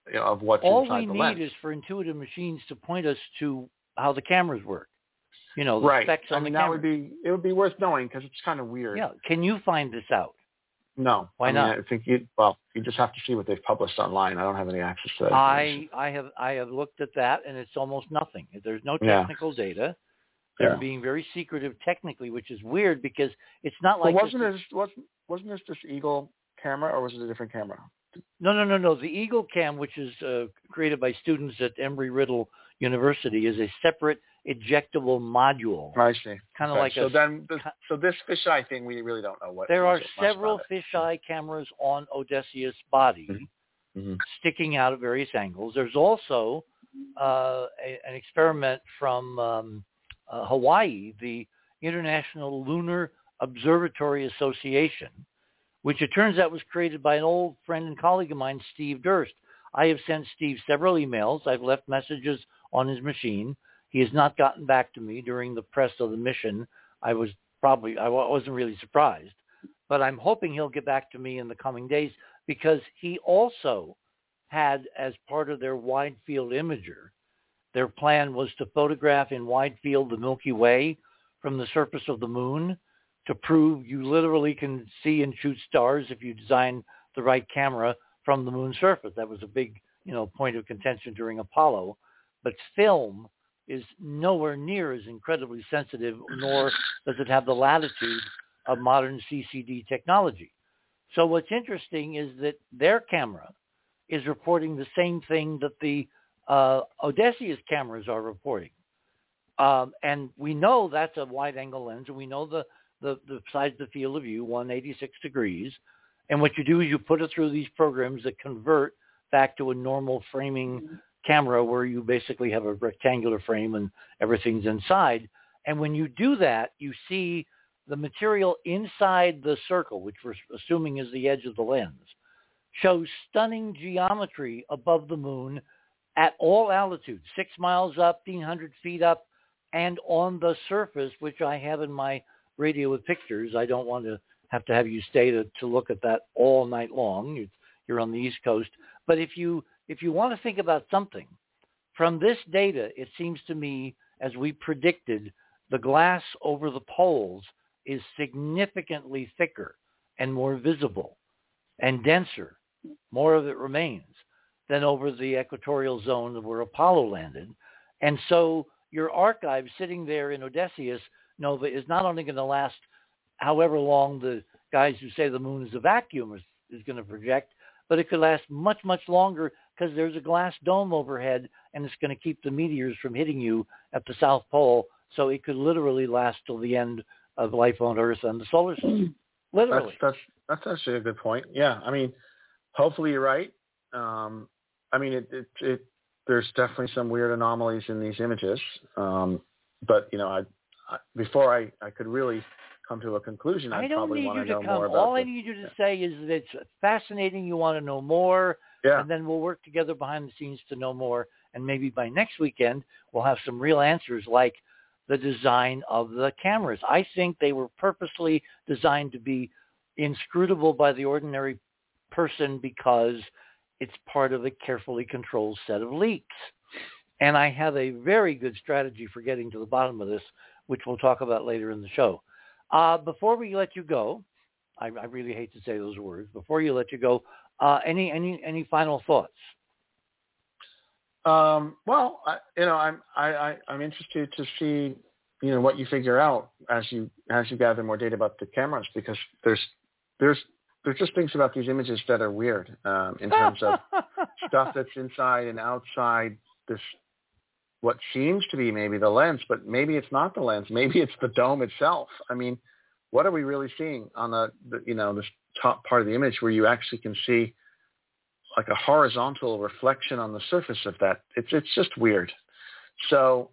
you know, of what's all inside we the need lens? is for intuitive machines to point us to how the cameras work. You know, the right. specs I mean, the that camera. would be it would be worth knowing because it's kind of weird. Yeah. Can you find this out? No. Why I mean, not? I think you well, you just have to see what they've published online. I don't have any access to that. I I have I have looked at that and it's almost nothing. There's no Yeah. technical data. They're Yeah. being very secretive technically, which is weird because it's not like wasn't this this wasn't wasn't this this Eagle camera or was it a different camera? No, no, no, no. The Eagle Cam, which is uh, created by students at Embry Riddle University, is a separate ejectable module. I see. Kind of Okay, like so a. then this, so this fisheye thing we really don't know what. there are several fisheye cameras on Odysseus' body, Mhm. Mhm. sticking out at various angles. There's also uh, a, an experiment from um, uh, Hawaii, the International Lunar Observatory Association, which it turns out was created by an old friend and colleague of mine, Steve Durst. I have sent Steve several emails. I've left messages on his machine. He has not gotten back to me during the press of the mission. I was probably, I wasn't really surprised, but I'm hoping he'll get back to me in the coming days because he also had as part of their wide field imager, their plan was to photograph in wide field the Milky Way from the surface of the moon to prove you literally can see and shoot stars if you design the right camera from the moon's surface. That was a big, you know, point of contention during Apollo. But film is nowhere near as incredibly sensitive, nor does it have the latitude of modern CCD technology. So what's interesting is that their camera is reporting the same thing that the uh, Odysseus cameras are reporting. Um, and we know that's a wide angle lens, and we know the, the, the size of the field of view, 186 degrees. And what you do is you put it through these programs that convert back to a normal framing camera where you basically have a rectangular frame and everything's inside. And when you do that, you see the material inside the circle, which we're assuming is the edge of the lens, shows stunning geometry above the moon at all altitudes, six miles up, 1,500 feet up, and on the surface, which I have in my radio with pictures. I don't want to have to have you stay to, to look at that all night long. You're, you're on the East Coast. But if you if you want to think about something, from this data, it seems to me, as we predicted, the glass over the poles is significantly thicker and more visible and denser. More of it remains than over the equatorial zone where Apollo landed. And so your archive sitting there in Odysseus Nova is not only going to last however long the guys who say the moon is a vacuum is, is going to project, but it could last much, much longer because there's a glass dome overhead and it's going to keep the meteors from hitting you at the South Pole. So it could literally last till the end of life on Earth and the solar system. Literally. That's that's that's actually a good point. Yeah, I mean, hopefully you're right. Um, I mean, it, it it there's definitely some weird anomalies in these images. Um, but you know, I, I before I I could really come to a conclusion, I'd I don't probably need want you to come. more about. All I need you to say is that it's fascinating. You want to know more, yeah, and then we'll work together behind the scenes to know more. And maybe by next weekend, we'll have some real answers like the design of the cameras. I think they were purposely designed to be inscrutable by the ordinary person because it's part of a carefully controlled set of leaks. And I have a very good strategy for getting to the bottom of this, which we'll talk about later in the show. Uh, before we let you go, I, I really hate to say those words. Before you let you go, uh, any any any final thoughts? Um, well, I, you know, I'm I, I, I'm interested to see you know what you figure out as you as you gather more data about the cameras because there's there's there's just things about these images that are weird um, in terms of stuff that's inside and outside this what seems to be maybe the lens, but maybe it's not the lens. Maybe it's the dome itself. I mean, what are we really seeing on the, the you know this top part of the image where you actually can see like a horizontal reflection on the surface of that? It's it's just weird. So,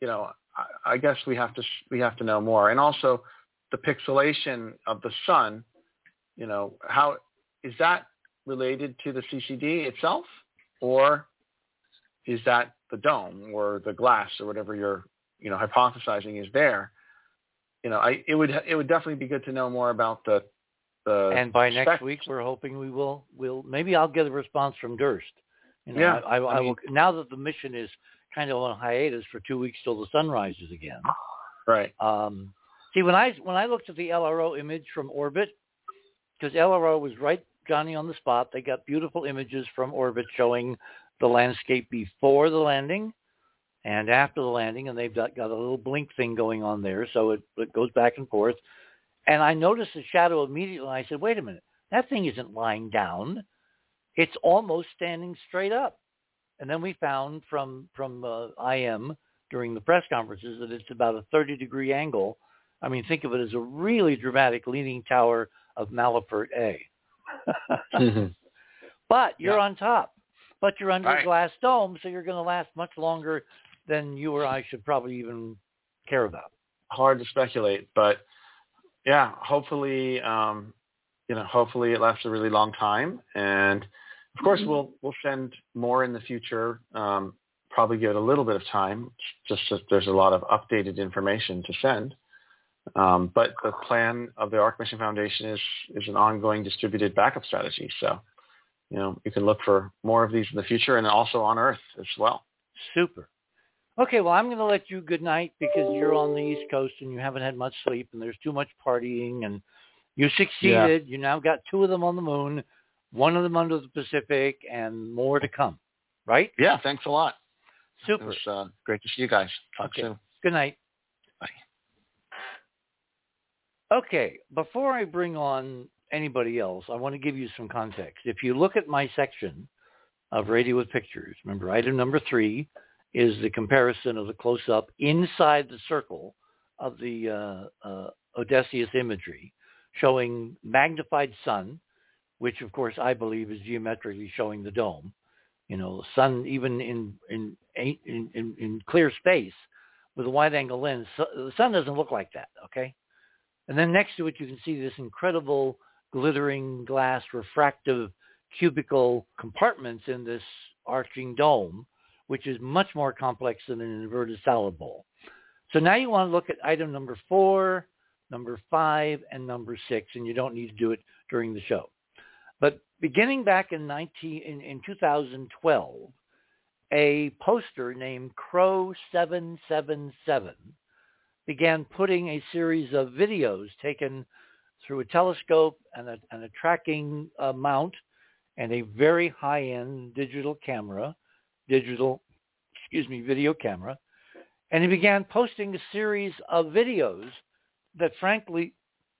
you know, I, I guess we have to we have to know more, and also the pixelation of the sun you know, how is that related to the CCD itself, or is that the dome or the glass or whatever you're, you know, hypothesizing is there? You know, I it would it would definitely be good to know more about the the. And by next week, we're hoping we will will maybe I'll get a response from Durst. You know, Yeah, I, I, I I mean- will now that the mission is kind of on hiatus for two weeks till the sun rises again. Right. Um, see, when I when I looked at the LRO image from orbit, because LRO was right Johnny on the spot, they got beautiful images from orbit showing the landscape before the landing and after the landing, and they've got, got a little blink thing going on there, so it, it goes back and forth. And I noticed the shadow immediately, and I said, "Wait a minute, that thing isn't lying down; it's almost standing straight up." And then we found from from uh, IM during the press conferences that it's about a 30 degree angle. I mean, think of it as a really dramatic leaning tower of Malapert A. but you're Yeah. on top. But you're under a glass dome, so you're going to last much longer than you or I should probably even care about. Hard to speculate, but yeah, hopefully, um, you know, hopefully it lasts a really long time, and of course we'll we'll send more in the future. Um, probably give it a little bit of time, just that there's a lot of updated information to send. Um, but the plan of the Arch Mission Foundation is is an ongoing distributed backup strategy. So, you know, you can look for more of these in the future, and also on Earth as well. Super. Okay, well, I'm going to let you good night because you're on the East Coast and you haven't had much sleep and there's too much partying and you succeeded. You now got two of them on the moon, one of them under the Pacific, and more to come. Right? Yeah, thanks a lot. Super. It was uh, great to see you guys. Talk Okay. soon. Good night. Bye. Okay, before I bring on anybody else, I want to give you some context. If you look at my section of Radio with Pictures, remember item number three is the comparison of the close-up inside the circle of the uh, uh, Odysseus imagery, showing magnified sun, which of course I believe is geometrically showing the dome. You know, sun even in in in, in, in clear space with a wide-angle lens, so, the sun doesn't look like that. Okay, and then next to it you can see this incredible glittering glass refractive cubical compartments in this arching dome, which is much more complex than an inverted salad bowl. So now you want to look at item number four, number five, and number six, and you don't need to do it during the show. But beginning back in 19 in, in 2012, a poster named Crow 777 began putting a series of videos taken through a telescope and a, and a tracking uh, mount and a very high-end digital camera, digital, excuse me, video camera. And he began posting a series of videos that frankly,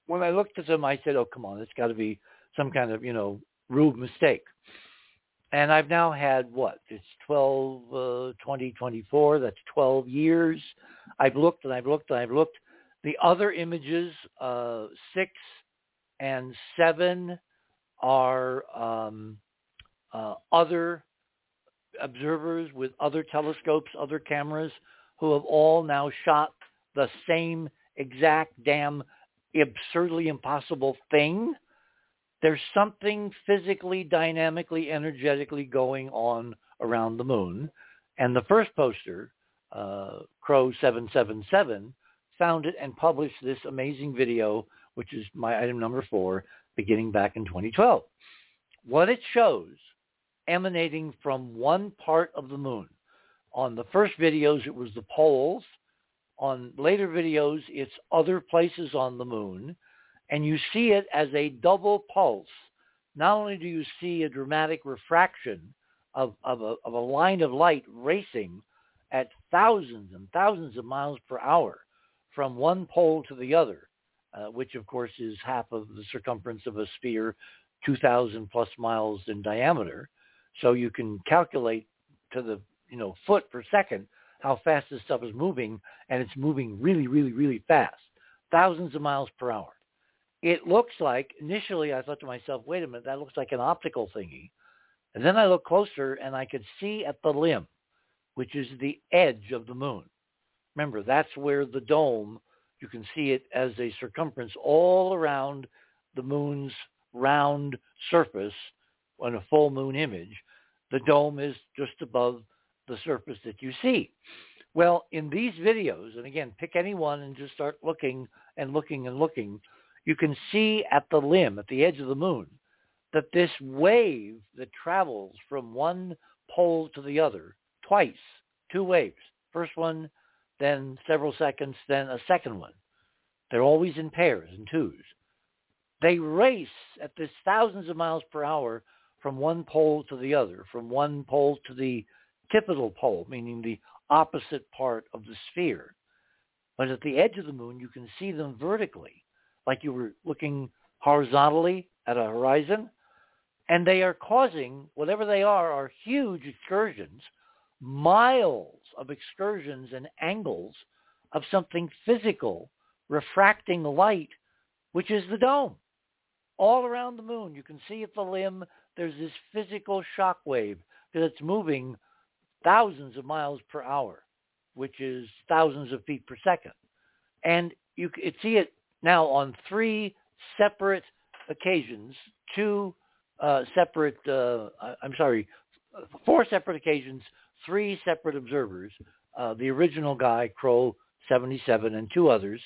when I looked at them, I said, oh, come on, it's got to be some kind of, you know, rude mistake. And I've now had what? It's 12, uh, 20, 24. That's 12 years. I've looked and I've looked and I've looked. The other images, uh, six and seven, are um, uh, other observers with other telescopes, other cameras, who have all now shot the same exact damn absurdly impossible thing. There's something physically, dynamically, energetically going on around the moon. And the first poster, uh, Crow 777, found it and published this amazing video, which is my item number four, beginning back in 2012. What it shows emanating from one part of the moon. On the first videos, it was the poles. On later videos, it's other places on the moon. And you see it as a double pulse. Not only do you see a dramatic refraction of, of, a, of a line of light racing at thousands and thousands of miles per hour from one pole to the other, uh, which of course is half of the circumference of a sphere, 2,000 plus miles in diameter. So you can calculate to the you know foot per second how fast this stuff is moving, and it's moving really, really, really fast, thousands of miles per hour. It looks like initially I thought to myself, wait a minute, that looks like an optical thingy. And then I looked closer and I could see at the limb, which is the edge of the moon. Remember, that's where the dome, you can see it as a circumference all around the moon's round surface on a full moon image. The dome is just above the surface that you see. Well, in these videos, and again, pick any one and just start looking and looking and looking, you can see at the limb, at the edge of the moon, that this wave that travels from one pole to the other twice, two waves, first one, then several seconds, then a second one. They're always in pairs, in twos. They race at this thousands of miles per hour from one pole to the other, from one pole to the typical pole, meaning the opposite part of the sphere. But at the edge of the moon, you can see them vertically, like you were looking horizontally at a horizon. And they are causing, whatever they are, are huge excursions, miles of excursions and angles of something physical refracting light, which is the dome. All around the moon, you can see at the limb, there's this physical shock wave because it's moving thousands of miles per hour, which is thousands of feet per second. And you can see it now on three separate occasions, two uh, separate, uh, I'm sorry, four separate occasions, three separate observers, uh, the original guy, Crow 77, and two others.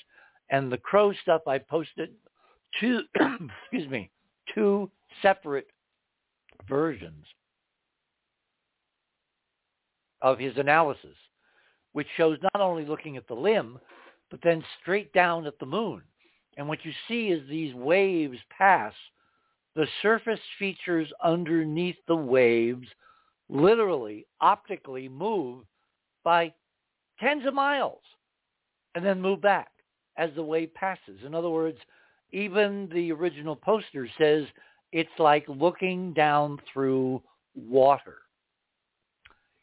And the Crow stuff I posted two, excuse me, two separate versions of his analysis, which shows not only looking at the limb, but then straight down at the moon. And what you see is these waves pass. The surface features underneath the waves literally, optically move by tens of miles and then move back as the wave passes. In other words, even the original poster says it's like looking down through water.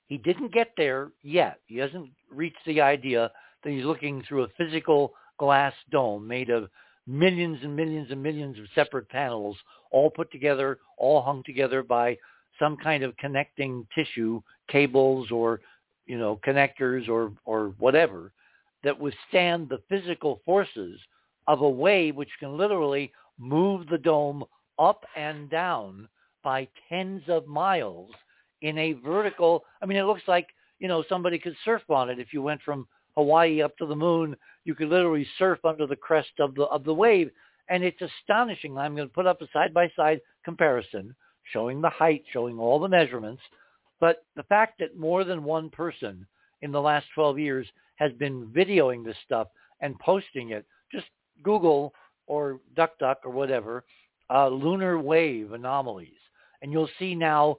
He didn't get there yet. He hasn't reached the idea that he's looking through a physical glass dome made of millions and millions and millions of separate panels, all put together, all hung together by some kind of connecting tissue, cables or, you know, connectors or, or whatever that withstand the physical forces of a wave which can literally move the dome up and down by tens of miles in a vertical. I mean, it looks like, you know, somebody could surf on it. If you went from Hawaii up to the moon, you could literally surf under the crest of the, of the wave. And it's astonishing. I'm going to put up a side-by-side comparison showing the height, showing all the measurements. But the fact that more than one person in the last 12 years has been videoing this stuff and posting it, just Google or DuckDuck or whatever, uh, lunar wave anomalies. And you'll see now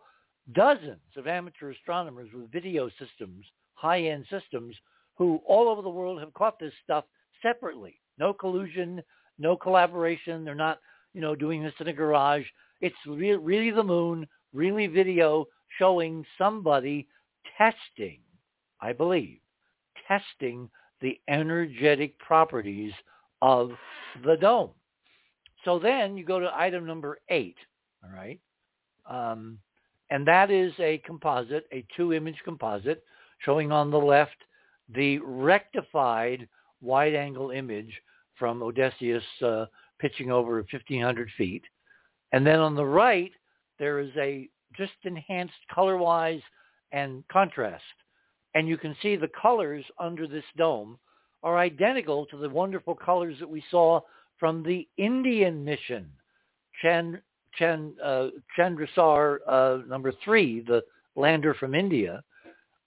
dozens of amateur astronomers with video systems, high-end systems, who all over the world have caught this stuff separately. No collusion, no collaboration. They're not, you know, doing this in a garage. It's re- really the moon, really video showing somebody testing, I believe, testing the energetic properties of the dome. So then you go to item number eight, all right? Um, and that is a composite, a two-image composite, showing on the left the rectified wide-angle image from Odysseus uh, pitching over 1,500 feet. And then on the right, there is a just enhanced color-wise and contrast. And you can see the colors under this dome are identical to the wonderful colors that we saw from the Indian mission. Chan, uh, Chandrayaan uh, number three, the lander from India,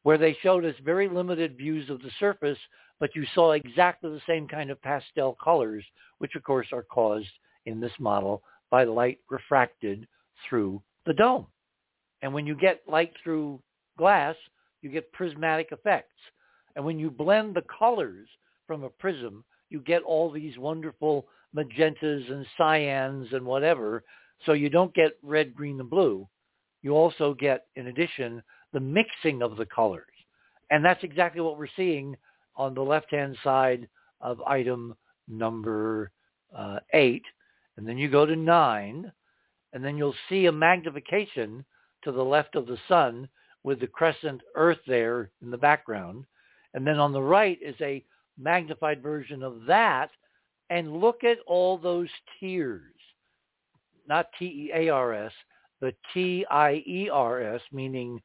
where they showed us very limited views of the surface, but you saw exactly the same kind of pastel colors, which of course are caused in this model by light refracted through the dome. And when you get light through glass, you get prismatic effects. And when you blend the colors from a prism, you get all these wonderful magentas and cyans and whatever. So you don't get red, green, and blue. You also get, in addition, the mixing of the colors. And that's exactly what we're seeing on the left-hand side of item number uh, eight. And then you go to nine, and then you'll see a magnification to the left of the sun with the crescent earth there in the background. And then on the right is a magnified version of that and look at all those tears. not T-E-A-R-S, but T-I-E-R-S, meaning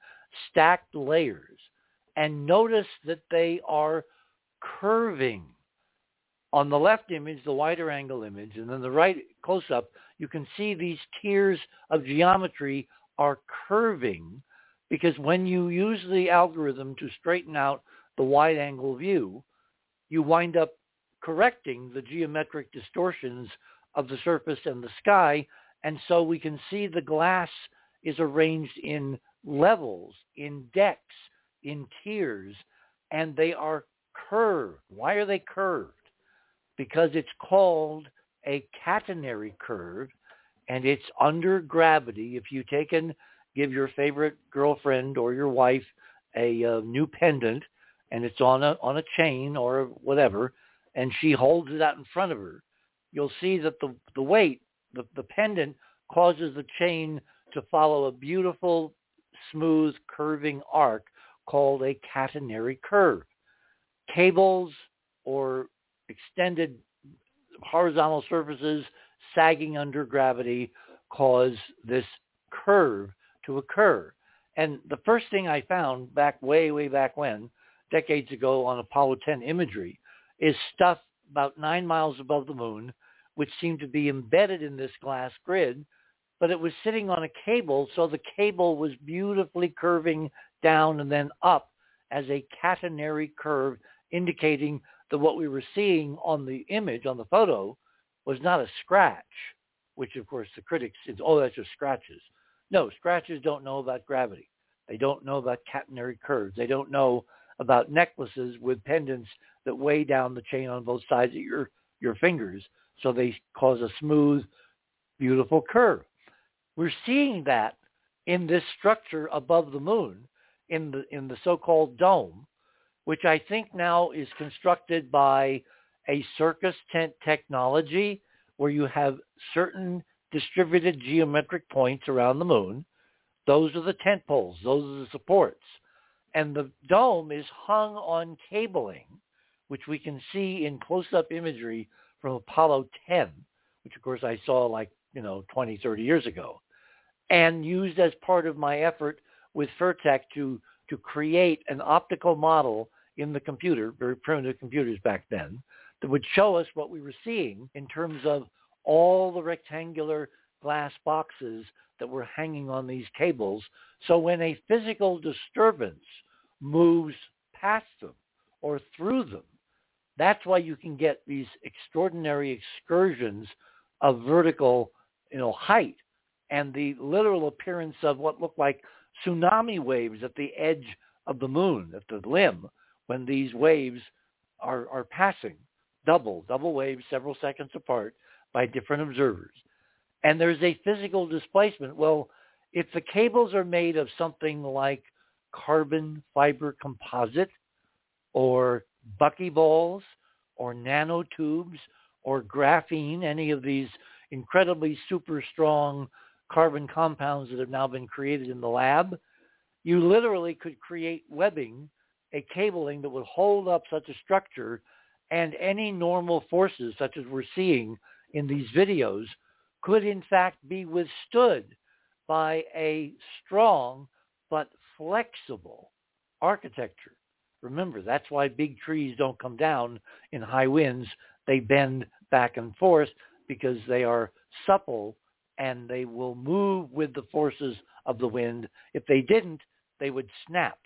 stacked layers. And notice that they are curving. On the left image, the wider angle image, and then the right close-up, you can see these tiers of geometry are curving because when you use the algorithm to straighten out the wide angle view, you wind up correcting the geometric distortions of the surface and the sky. And so we can see the glass is arranged in levels, in decks, in tiers, and they are curved. Why are they curved? Because it's called a catenary curve, and it's under gravity. If you take and give your favorite girlfriend or your wife a uh, new pendant, and it's on a on a chain or whatever, and she holds it out in front of her, you'll see that the the weight, the, the pendant, causes the chain to follow a beautiful, smooth, curving arc called a catenary curve. Cables or extended horizontal surfaces sagging under gravity cause this curve to occur. And the first thing I found back way, way back when, decades ago on Apollo 10 imagery, is stuff about nine miles above the moon, which seemed to be embedded in this glass grid, but it was sitting on a cable, so the cable was beautifully curving down and then up as a catenary curve, indicating that what we were seeing on the image, on the photo, was not a scratch, which of course the critics said, oh, that's just scratches. No, scratches don't know about gravity. They don't know about catenary curves. They don't know about necklaces with pendants that weigh down the chain on both sides of your, your fingers. So they cause a smooth, beautiful curve. We're seeing that in this structure above the moon in the, in the so-called dome, which I think now is constructed by a circus tent technology where you have certain distributed geometric points around the moon. Those are the tent poles. Those are the supports. And the dome is hung on cabling, which we can see in close-up imagery from Apollo 10, which of course I saw like, you know, 20, 30 years ago, and used as part of my effort with Fertech to, to create an optical model in the computer, very primitive computers back then, that would show us what we were seeing in terms of all the rectangular glass boxes that were hanging on these cables. So when a physical disturbance moves past them or through them, that's why you can get these extraordinary excursions of vertical, you know, height and the literal appearance of what looked like tsunami waves at the edge of the moon, at the limb, when these waves are, are passing, double, double waves several seconds apart by different observers and there's a physical displacement. Well, if the cables are made of something like carbon fiber composite or buckyballs or nanotubes or graphene, any of these incredibly super strong carbon compounds that have now been created in the lab, you literally could create webbing, a cabling that would hold up such a structure and any normal forces such as we're seeing in these videos could in fact be withstood by a strong but flexible architecture. Remember, that's why big trees don't come down in high winds. They bend back and forth because they are supple and they will move with the forces of the wind. If they didn't, they would snap.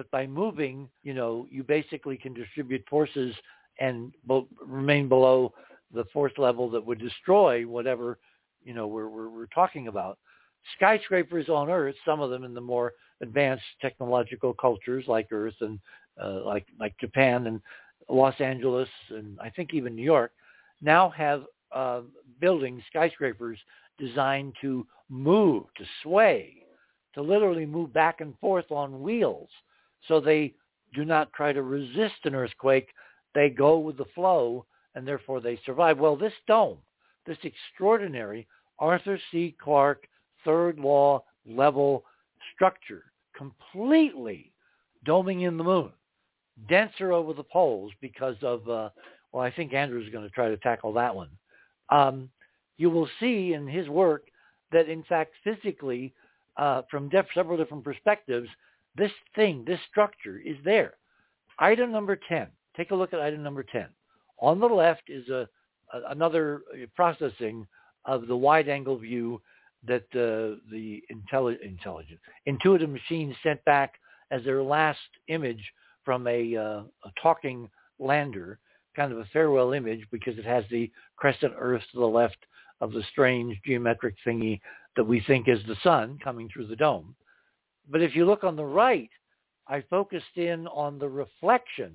But by moving, you know, you basically can distribute forces and remain below the force level that would destroy whatever you know we're, we're, we're talking about. Skyscrapers on Earth, some of them in the more advanced technological cultures like Earth and uh, like like Japan and Los Angeles and I think even New York, now have uh, buildings, skyscrapers designed to move, to sway, to literally move back and forth on wheels. So they do not try to resist an earthquake. They go with the flow and therefore they survive. Well, this dome, this extraordinary Arthur C. Clarke third law level structure, completely doming in the moon, denser over the poles because of, uh, well, I think Andrew's going to try to tackle that one. Um, you will see in his work that in fact physically, uh, from several different perspectives, this thing, this structure is there. Item number 10. Take a look at item number 10. On the left is a, a another processing of the wide angle view that uh, the intelli- intelligent intuitive machine sent back as their last image from a, uh, a talking lander, kind of a farewell image because it has the crescent Earth to the left of the strange geometric thingy that we think is the sun coming through the dome. But if you look on the right, I focused in on the reflection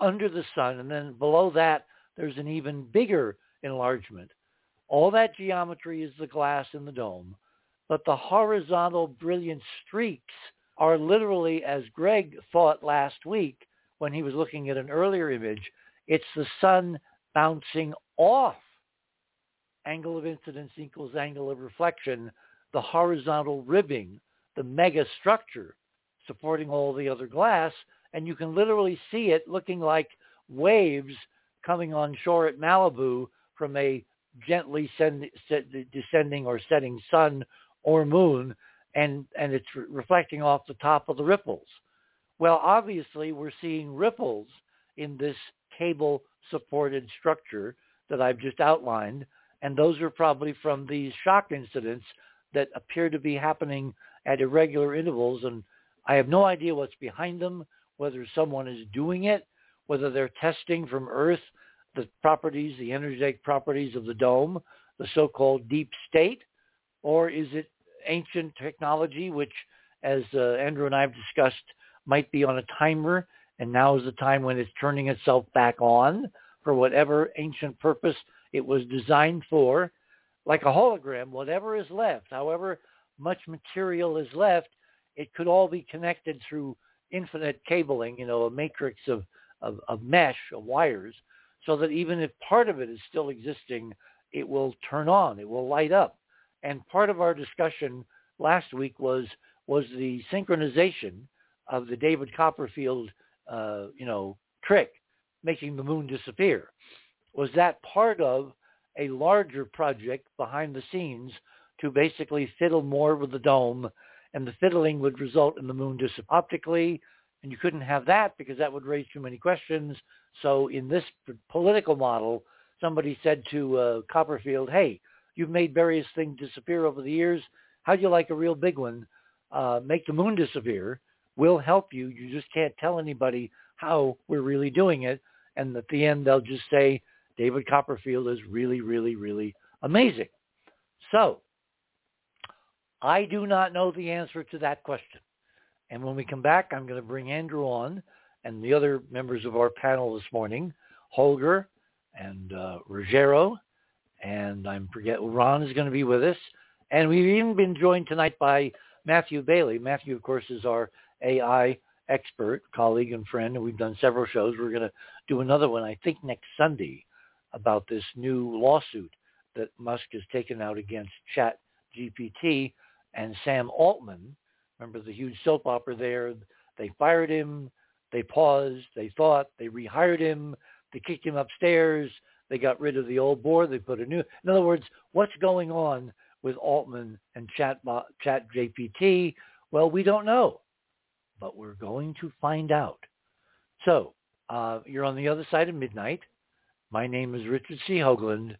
under the sun, and then below that, there's an even bigger enlargement. All that geometry is the glass in the dome, but the horizontal brilliant streaks are literally, as Greg thought last week when he was looking at an earlier image, it's the sun bouncing off. Angle of incidence equals angle of reflection, the horizontal ribbing, the mega structure supporting all the other glass, and you can literally see it looking like waves coming on shore at Malibu from a gently send, descending or setting sun or moon and and it's re- reflecting off the top of the ripples. Well, obviously we're seeing ripples in this cable supported structure that I've just outlined, and those are probably from these shock incidents that appear to be happening at irregular intervals and I have no idea what's behind them, whether someone is doing it, whether they're testing from Earth the properties, the energetic properties of the dome, the so-called deep state, or is it ancient technology, which, as uh, Andrew and I have discussed, might be on a timer, and now is the time when it's turning itself back on for whatever ancient purpose it was designed for. Like a hologram, whatever is left, however much material is left, it could all be connected through infinite cabling, you know, a matrix of, of, of mesh, of wires, so that even if part of it is still existing, it will turn on, it will light up. And part of our discussion last week was was the synchronization of the David Copperfield, uh, you know, trick, making the moon disappear. Was that part of a larger project behind the scenes to basically fiddle more with the dome, and the fiddling would result in the moon disappearing optically, and you couldn't have that because that would raise too many questions. So in this political model, somebody said to uh, Copperfield, "Hey, You've made various things disappear over the years. How'd you like a real big one? Uh, make the moon disappear. We'll help you. You just can't tell anybody how we're really doing it. And at the end, they'll just say, David Copperfield is really, really, really amazing. So I do not know the answer to that question. And when we come back, I'm going to bring Andrew on and the other members of our panel this morning, Holger and uh, Ruggiero and I'm forget Ron is going to be with us, and we've even been joined tonight by Matthew Bailey. Matthew, of course, is our AI expert, colleague, and friend, and we've done several shows. We're going to do another one, I think, next Sunday about this new lawsuit that Musk has taken out against Chat GPT and Sam Altman. Remember the huge soap opera there? They fired him. They paused. They thought. They rehired him. They kicked him upstairs. They got rid of the old board. They put a new. In other words, what's going on with Altman and Chat Chat GPT? Well, we don't know, but we're going to find out. So uh, you're on the other side of midnight. My name is Richard C. Hoagland.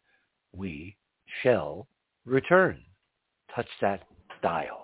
We shall return. Touch that dial.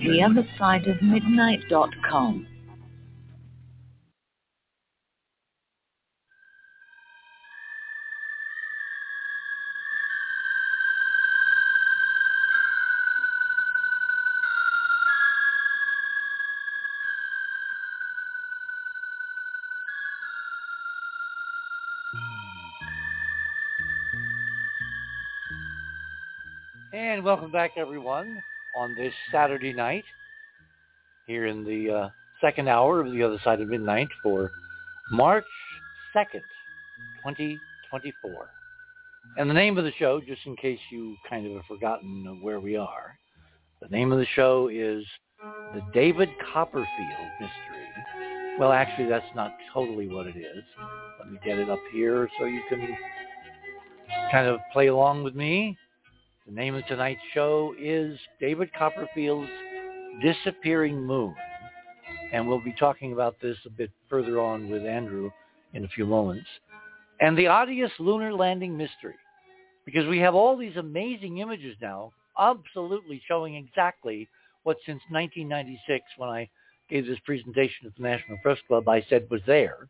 The other side of midnight.com. And welcome back, everyone, on this Saturday night here in the uh, second hour of the other side of midnight for March 2nd, 2024. And the name of the show, just in case you kind of have forgotten where we are, the name of the show is The David Copperfield Mystery. Well, actually, that's not totally what it is. Let me get it up here so you can kind of play along with me. The name of tonight's show is David Copperfield's Disappearing Moon. And we'll be talking about this a bit further on with Andrew in a few moments. And the Odysseus Lunar Landing Mystery. Because we have all these amazing images now, absolutely showing exactly what since 1996, when I gave this presentation at the National Press Club, I said was there.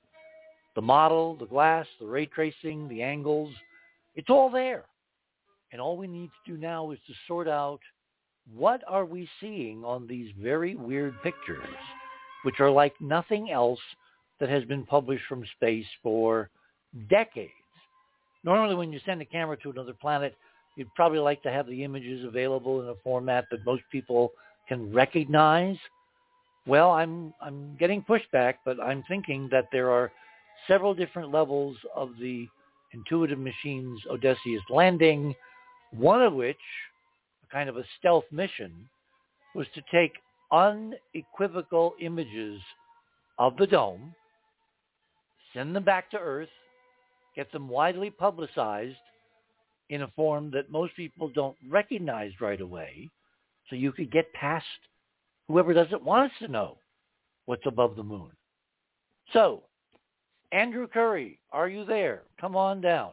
The model, the glass, the ray tracing, the angles, it's all there. And all we need to do now is to sort out what are we seeing on these very weird pictures, which are like nothing else that has been published from space for decades. Normally when you send a camera to another planet, you'd probably like to have the images available in a format that most people can recognize. Well, I'm I'm getting pushback, but I'm thinking that there are several different levels of the intuitive machines Odysseus landing one of which, a kind of a stealth mission, was to take unequivocal images of the dome, send them back to Earth, get them widely publicized in a form that most people don't recognize right away, so you could get past whoever doesn't want us to know what's above the moon. So, Andrew Currie, are you there? Come on down.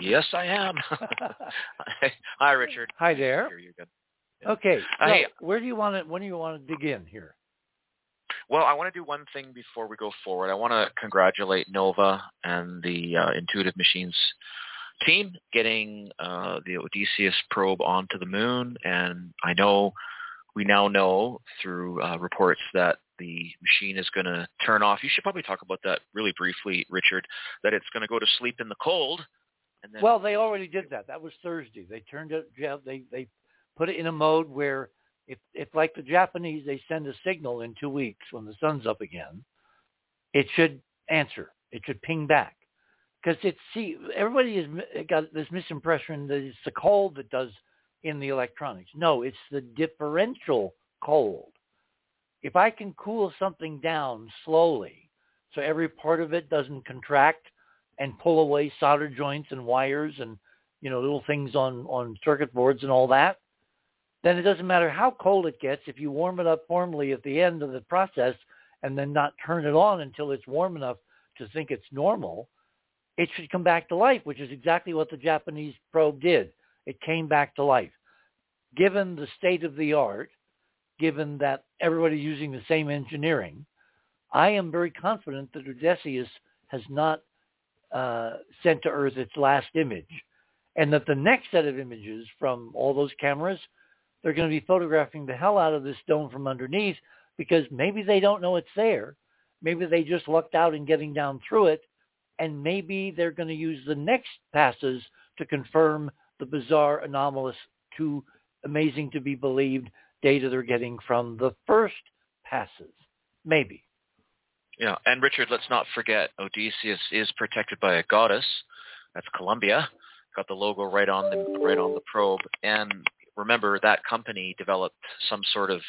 Yes, I am. Hi, Richard. Hi there. You're good. Okay. So Hey. where do you want to? When do you want to dig in here? Well, I want to do one thing before we go forward. I want to congratulate Nova and the uh, Intuitive Machines team getting uh, the Odysseus probe onto the moon, and I know we now know through uh, reports that the machine is going to turn off. You should probably talk about that really briefly, Richard. That it's going to go to sleep in the cold, and then Well, they already did that. That was Thursday. They turned it. They they put it in a mode where if if like the Japanese, they send a signal in two weeks when the sun's up again, it should answer. It should ping back. Because it's see everybody has got this misimpression that it's the cold that does in the electronics. No, it's the differential cold. If I can cool something down slowly, so every part of it doesn't contract and pull away solder joints and wires and you know little things on on circuit boards and all that, then it doesn't matter how cold it gets if you warm it up formally at the end of the process and then not turn it on until it's warm enough to think it's normal, it should come back to life, which is exactly what the Japanese probe did. It came back to life. Given the state of the art, given that everybody's using the same engineering, I am very confident that Odysseus has not uh, sent to Earth its last image, and that the next set of images from all those cameras, they're going to be photographing the hell out of this dome from underneath because maybe they don't know it's there. Maybe they just lucked out in getting down through it, and maybe they're going to use the next passes to confirm the bizarre, anomalous, too amazing to be believed data they're getting from the first passes. Maybe. Yeah, and Richard, let's not forget Odysseus is protected by a goddess. That's Columbia. Got the logo right on the right on the probe, and remember that company developed some sort of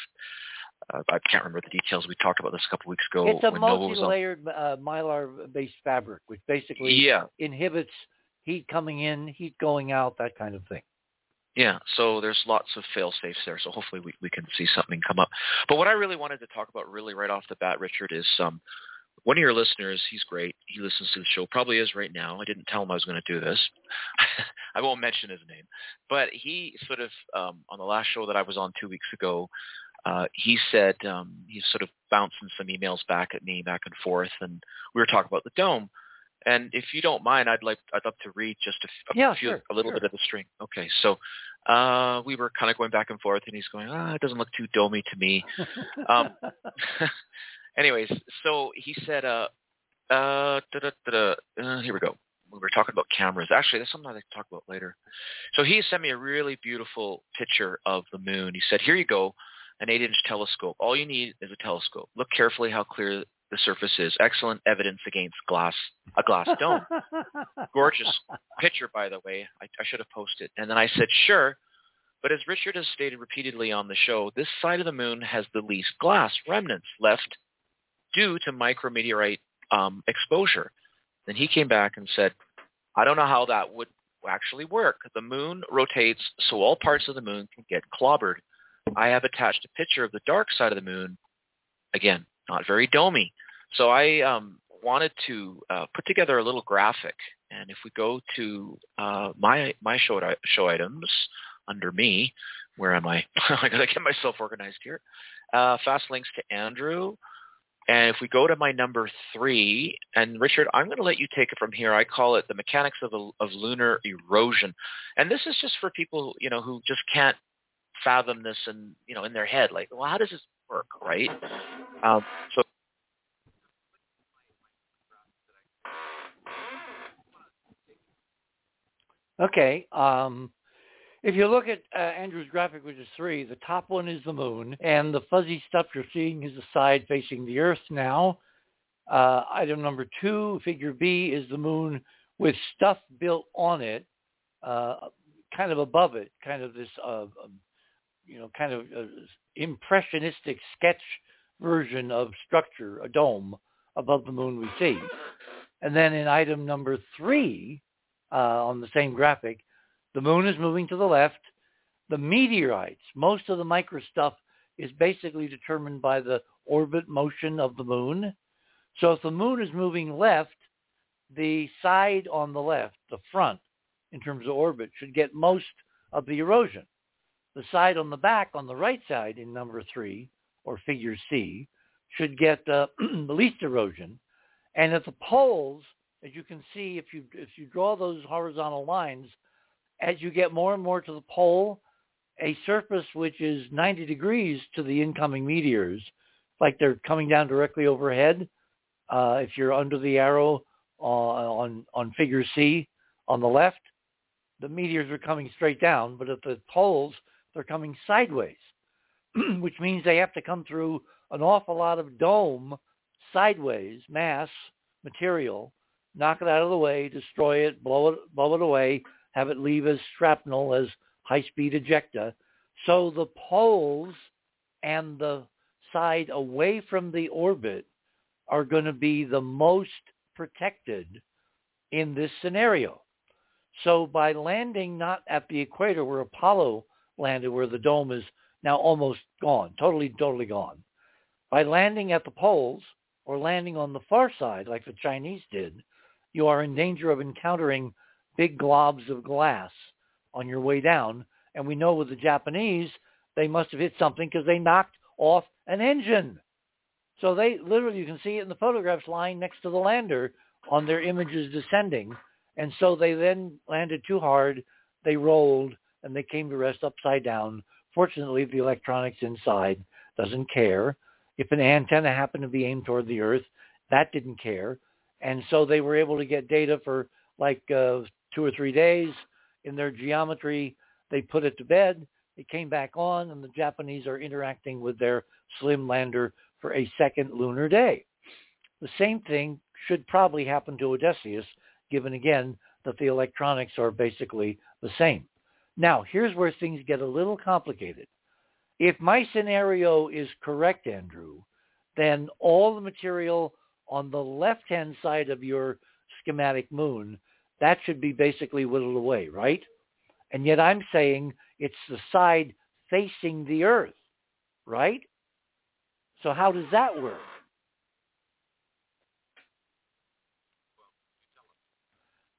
uh, I can't remember the details. We talked about this a couple weeks ago. It's a multi-layered uh, mylar-based fabric, which basically yeah. inhibits heat coming in, heat going out, that kind of thing. Yeah, so there's lots of fail safes there. So hopefully we, we can see something come up. But what I really wanted to talk about really right off the bat, Richard, is um, one of your listeners, he's great. He listens to the show, probably is right now. I didn't tell him I was going to do this. I won't mention his name. But he sort of, um, on the last show that I was on two weeks ago, uh, he said um, he's sort of bouncing some emails back at me, back and forth, and we were talking about the dome. And if you don't mind, I'd like I'd love to read just a, a yeah, few, sure, a little sure. bit of the string. Okay, so uh, we were kind of going back and forth, and he's going, ah, it doesn't look too domey to me. um, anyways, so he said, uh, uh, uh, here we go. We were talking about cameras. Actually, that's something I'd like to talk about later. So he sent me a really beautiful picture of the moon. He said, here you go, an 8-inch telescope. All you need is a telescope. Look carefully how clear the surface is. Excellent evidence against glass, a glass dome. Gorgeous picture, by the way. I, I should have posted. And then I said, sure. But as Richard has stated repeatedly on the show, this side of the moon has the least glass remnants left due to micrometeorite um, exposure. Then he came back and said, I don't know how that would actually work. The moon rotates so all parts of the moon can get clobbered. I have attached a picture of the dark side of the moon. Again, not very domey. So I um, wanted to uh, put together a little graphic. And if we go to uh, my my show show items under me, where am I? I gotta get myself organized here. Uh, fast links to Andrew. And if we go to my number three, and Richard, I'm going to let you take it from here. I call it the mechanics of, of lunar erosion, and this is just for people you know who just can't fathom this and you know in their head, like, well, how does this work, right? Um, so Okay. Um, if you look at uh, Andrew's graphic, which is three, the top one is the moon, and the fuzzy stuff you're seeing is the side facing the Earth now. Uh, item number two, figure B, is the moon with stuff built on it, uh, kind of above it, kind of this, uh, you know, kind of impressionistic sketch version of structure, a dome above the moon we see. And then in item number three, uh, on the same graphic, the moon is moving to the left. The meteorites, most of the micro stuff is basically determined by the orbit motion of the moon. So if the moon is moving left, the side on the left, the front, in terms of orbit, should get most of the erosion. The side on the back, on the right side in number three, or figure C, should get uh, the least erosion. And at the poles, as you can see, if you if you draw those horizontal lines, as you get more and more to the pole, a surface which is 90 degrees to the incoming meteors, like they're coming down directly overhead. Uh, if you're under the arrow uh, on on figure C on the left, the meteors are coming straight down, but at the poles they're coming sideways, which means they have to come through an awful lot of dome sideways mass material, knock it out of the way, destroy it, blow it blow it away, have it leave as shrapnel, as high-speed ejecta. So the poles and the side away from the orbit are going to be the most protected in this scenario. So by landing not at the equator where Apollo landed, where the dome is now almost gone, totally, totally gone, by landing at the poles or landing on the far side like the Chinese did, you are in danger of encountering big globs of glass on your way down. And we know with the Japanese, they must have hit something because they knocked off an engine. So they literally, you can see it in the photographs lying next to the lander on their images descending. And so they then landed too hard. They rolled and they came to rest upside down. Fortunately, the electronics inside doesn't care. If an antenna happened to be aimed toward the Earth, that didn't care. And so they were able to get data for like uh, two or three days in their geometry. They put it to bed. It came back on, and the Japanese are interacting with their slim lander for a second lunar day. The same thing should probably happen to Odysseus, given again that the electronics are basically the same. Now, here's where things get a little complicated. If my scenario is correct, Andrew, then all the material on the left-hand side of your schematic moon, that should be basically whittled away, right? And yet I'm saying it's the side facing the Earth, right? So how does that work?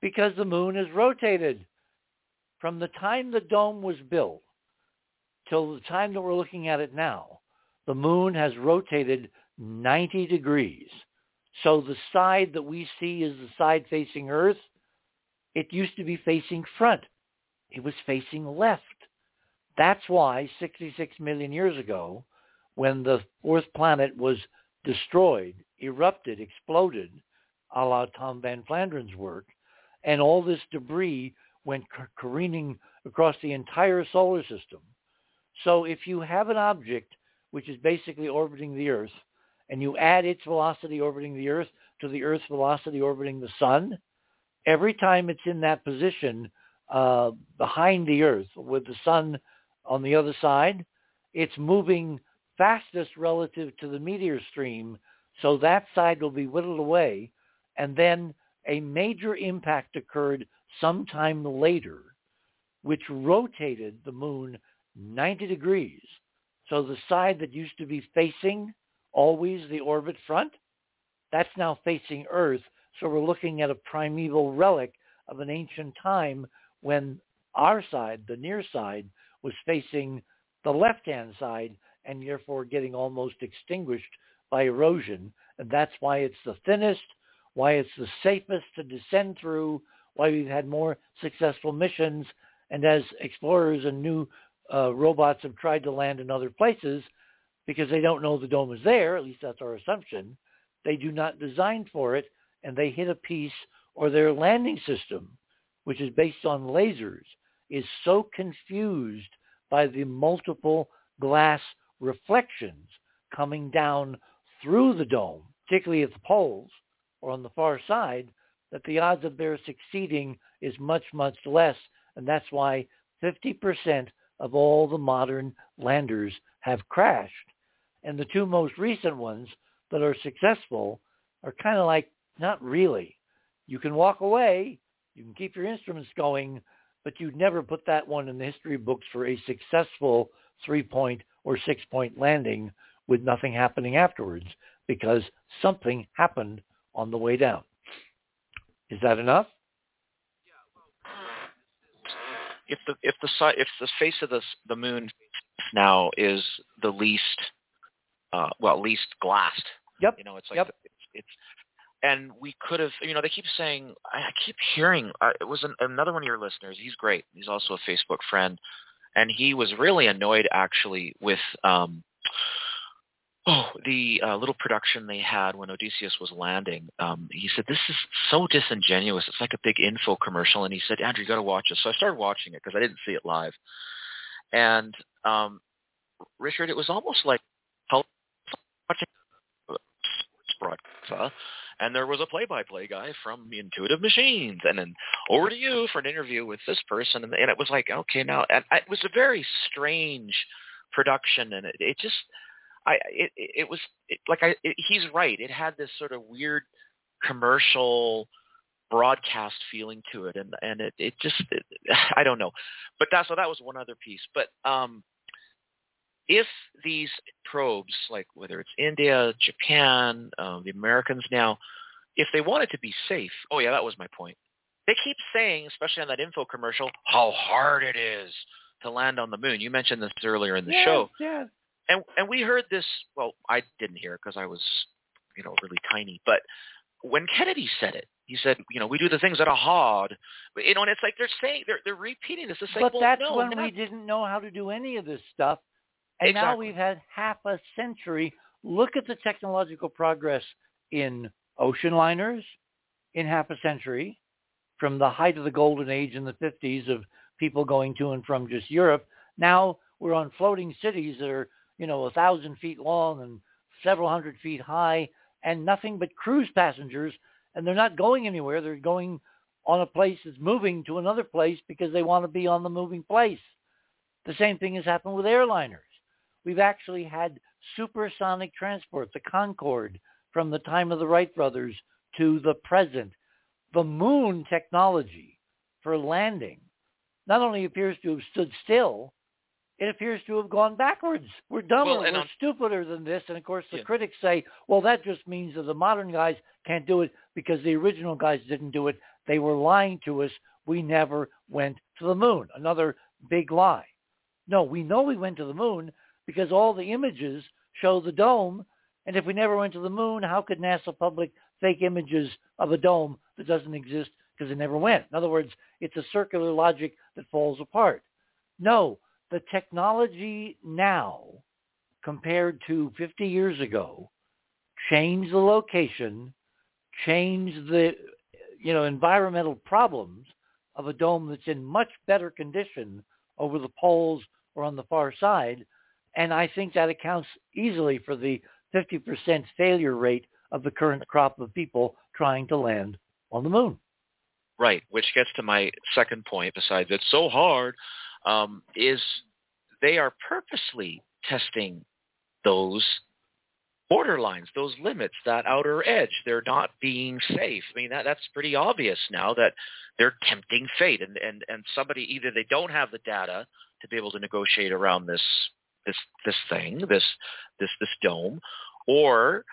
Because the moon is rotated. From the time the dome was built till the time that we're looking at it now, the moon has rotated 90 degrees. So the side that we see is the side facing Earth. It used to be facing front. It was facing left. That's why 66 million years ago, when the fourth planet was destroyed, erupted, exploded, a la Tom Van Flandern's work, and all this debris went careening across the entire solar system. So if you have an object which is basically orbiting the Earth, and you add its velocity orbiting the Earth to the Earth's velocity orbiting the Sun, every time it's in that position uh, behind the Earth with the Sun on the other side, it's moving fastest relative to the meteor stream, so that side will be whittled away, and then a major impact occurred sometime later, which rotated the moon 90 degrees. So the side that used to be facing always the orbit front, that's now facing Earth. So we're looking at a primeval relic of an ancient time when our side, the near side, was facing the left-hand side and therefore getting almost extinguished by erosion. And that's why it's the thinnest, why it's the safest to descend through, why we've had more successful missions. And as explorers and new uh, robots have tried to land in other places, because they don't know the dome is there, at least that's our assumption, they do not design for it, and they hit a piece or their landing system, which is based on lasers, is so confused by the multiple glass reflections coming down through the dome, particularly at the poles or on the far side, that the odds of their succeeding is much, much less. And that's why 50% of all the modern landers have crashed. And the two most recent ones that are successful are kind of like, not really. You can walk away, you can keep your instruments going, but you'd never put that one in the history books for a successful three-point or six-point landing with nothing happening afterwards because something happened on the way down. Is that enough? If the if the if the face of the the moon now is the least uh, well least glassed. Yep. You know, it's like yep. it's, it's and we could have you know they keep saying I keep hearing uh, it was an, another one of your listeners. He's great. He's also a Facebook friend, and he was really annoyed actually with um oh, the uh, little production they had when Odysseus was landing. Um, he said, this is so disingenuous. It's like a big info commercial. And he said, Andrew, you got to watch this. So I started watching it because I didn't see it live. And um, Richard, it was almost like watching sports broadcast. And there was a play-by-play guy from Intuitive Machines, and then over to you for an interview with this person, and, and it was like, okay, now, and it was a very strange production, and it, it just, I it, it was it, like I it, he's right. It had this sort of weird commercial broadcast feeling to it, and and it it just it, I don't know, but that so that was one other piece. But um, if these probes, like whether it's India, Japan, um, the Americans now, if they wanted to be safe, oh yeah, that was my point. They keep saying, especially on that info commercial, how hard it is to land on the moon. You mentioned this earlier in the yes, show. Yes and and we heard this. Well, I didn't hear it because I was, you know, really tiny. But when Kennedy said it, he said, you know, we do the things that are hard. You know, and it's like they're saying they're they're repeating this. It's like, but well, that's no, when not. we didn't know how to do any of this stuff, and exactly. now we've had half a century. Look at the technological progress in ocean liners in half a century, from the height of the golden age in the 50s of people going to and from just Europe. Now We're on floating cities that are, you know, a thousand feet long and several hundred feet high and nothing but cruise passengers. And they're not going anywhere. They're going on a place that's moving to another place because they want to be on the moving place. The same thing has happened with airliners. We've actually had supersonic transport, the Concorde, from the time of the Wright brothers to the present. The moon technology for landing not only appears to have stood still, it appears to have gone backwards. We're dumber, Well, and we're stupider than this. And of course, the Yeah. critics say, well, that just means that the modern guys can't do it because the original guys didn't do it. They were lying to us. We never went to the moon. Another big lie. No, we know we went to the moon because all the images show the dome. And if we never went to the moon, how could NASA public fake images of a dome that doesn't exist because it never went? In other words, it's a circular logic that falls apart. No, the technology now compared to 50 years ago changed the location, changed the you know environmental problems of a dome that's in much better condition over the poles or on the far side, and I think that accounts easily for the 50% failure rate of the current crop of people trying to land on the moon. Right, which gets to my second point. Besides, it's so hard. Um, is they are purposely testing those borderlines, those limits, that outer edge. They're not being safe. I mean, that that's pretty obvious now that they're tempting fate, and and and somebody either they don't have the data to be able to negotiate around this this this thing, this this this dome, or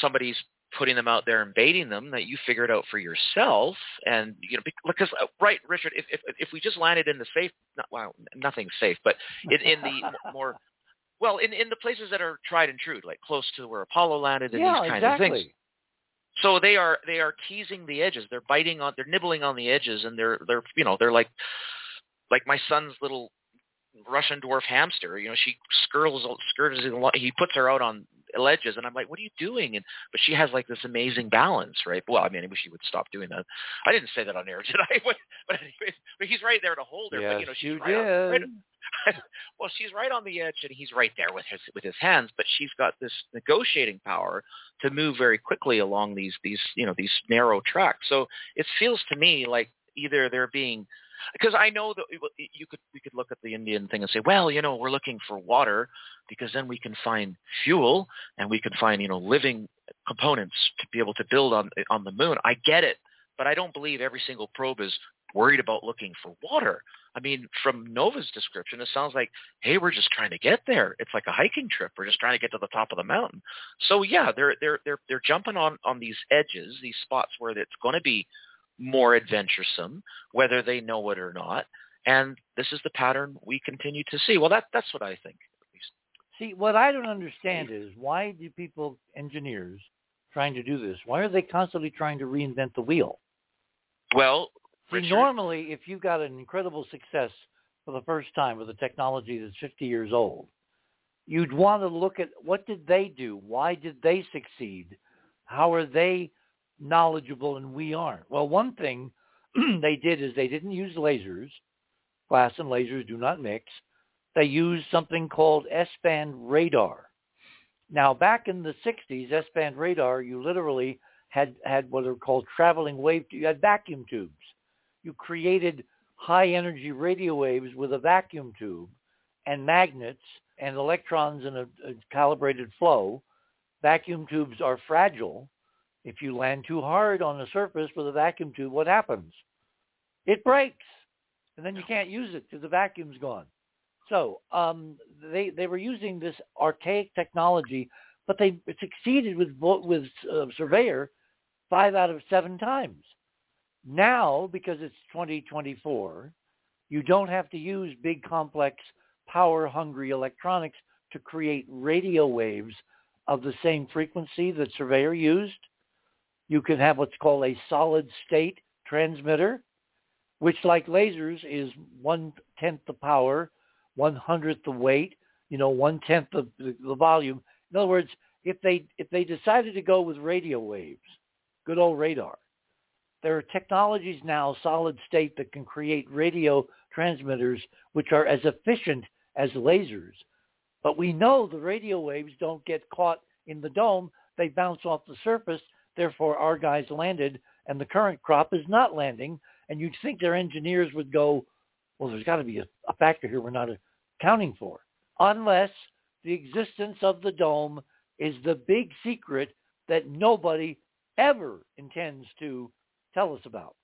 somebody's putting them out there and baiting them that you figure it out for yourself and you know because uh, right richard if if if we just landed in the safe not well nothing's safe but in in the more well in in the places that are tried and true like close to where apollo landed and yeah, these kinds exactly. of things so they are they are teasing the edges they're biting on they're nibbling on the edges and they're they're you know they're like like my son's little russian dwarf hamster you know she skirls skirts he puts her out on ledges and i'm like what are you doing and but she has like this amazing balance right well i mean i wish she would stop doing that i didn't say that on air did i but, but anyways but he's right there to hold her yes, but you know she's you right, on, right did. well, she's right on the edge, and he's right there with his with his hands. But she's got this negotiating power to move very quickly along these these you know these narrow tracks. So it feels to me like either they're being because I know that you could we could look at the Indian thing and say, well, you know, we're looking for water because then we can find fuel and we can find you know living components to be able to build on eh, on the moon. I get it, but I don't believe every single probe is worried about looking for water. I mean, from Nova's description, it sounds like, hey, we're just trying to get there. It's like a hiking trip. We're just trying to get to the top of the mountain. So yeah, they're they're they're they're jumping on on these edges, these spots where it's going to be more adventuresome, whether they know it or not. And this is the pattern we continue to see. Well, that that's what I think. At least. See, what I don't understand is why do people, engineers, trying to do this, why are they constantly trying to reinvent the wheel? Well, See, Richard, normally, if you've got an incredible success for the first time with a technology that's 50 years old, you'd want to look at what did they do? Why did they succeed? How are they knowledgeable and we aren't? Well, one thing they did is they didn't use lasers. Glass and lasers do not mix. They used something called S-band radar. Now, back in the 60s, S-band radar, you literally had, had what are called traveling wave, you had vacuum tubes you created high energy radio waves with a vacuum tube and magnets and electrons in a, a, calibrated flow. Vacuum tubes are fragile. If you land too hard on the surface with a vacuum tube, what happens? It breaks, and then you can't use it because the vacuum's gone. So um, they they were using this archaic technology, but they succeeded with with uh, Surveyor five out of seven times. Now, because it's 2024, you don't have to use big, complex, power-hungry electronics to create radio waves of the same frequency that Surveyor used. You can have what's called a solid-state transmitter, which, like lasers, is one-tenth the power, one-hundredth the weight, you know, one-tenth the, the, the volume. In other words, if they if they decided to go with radio waves, good old radar, there are technologies now, solid state, that can create radio transmitters which are as efficient as lasers. But we know the radio waves don't get caught in the dome. They bounce off the surface. Therefore, our guys landed, and the current crop is not landing. And you'd think their engineers would go, well, there's got to be a, a factor here we're not accounting for, unless the existence of the dome is the big secret that nobody ever intends to tell us about.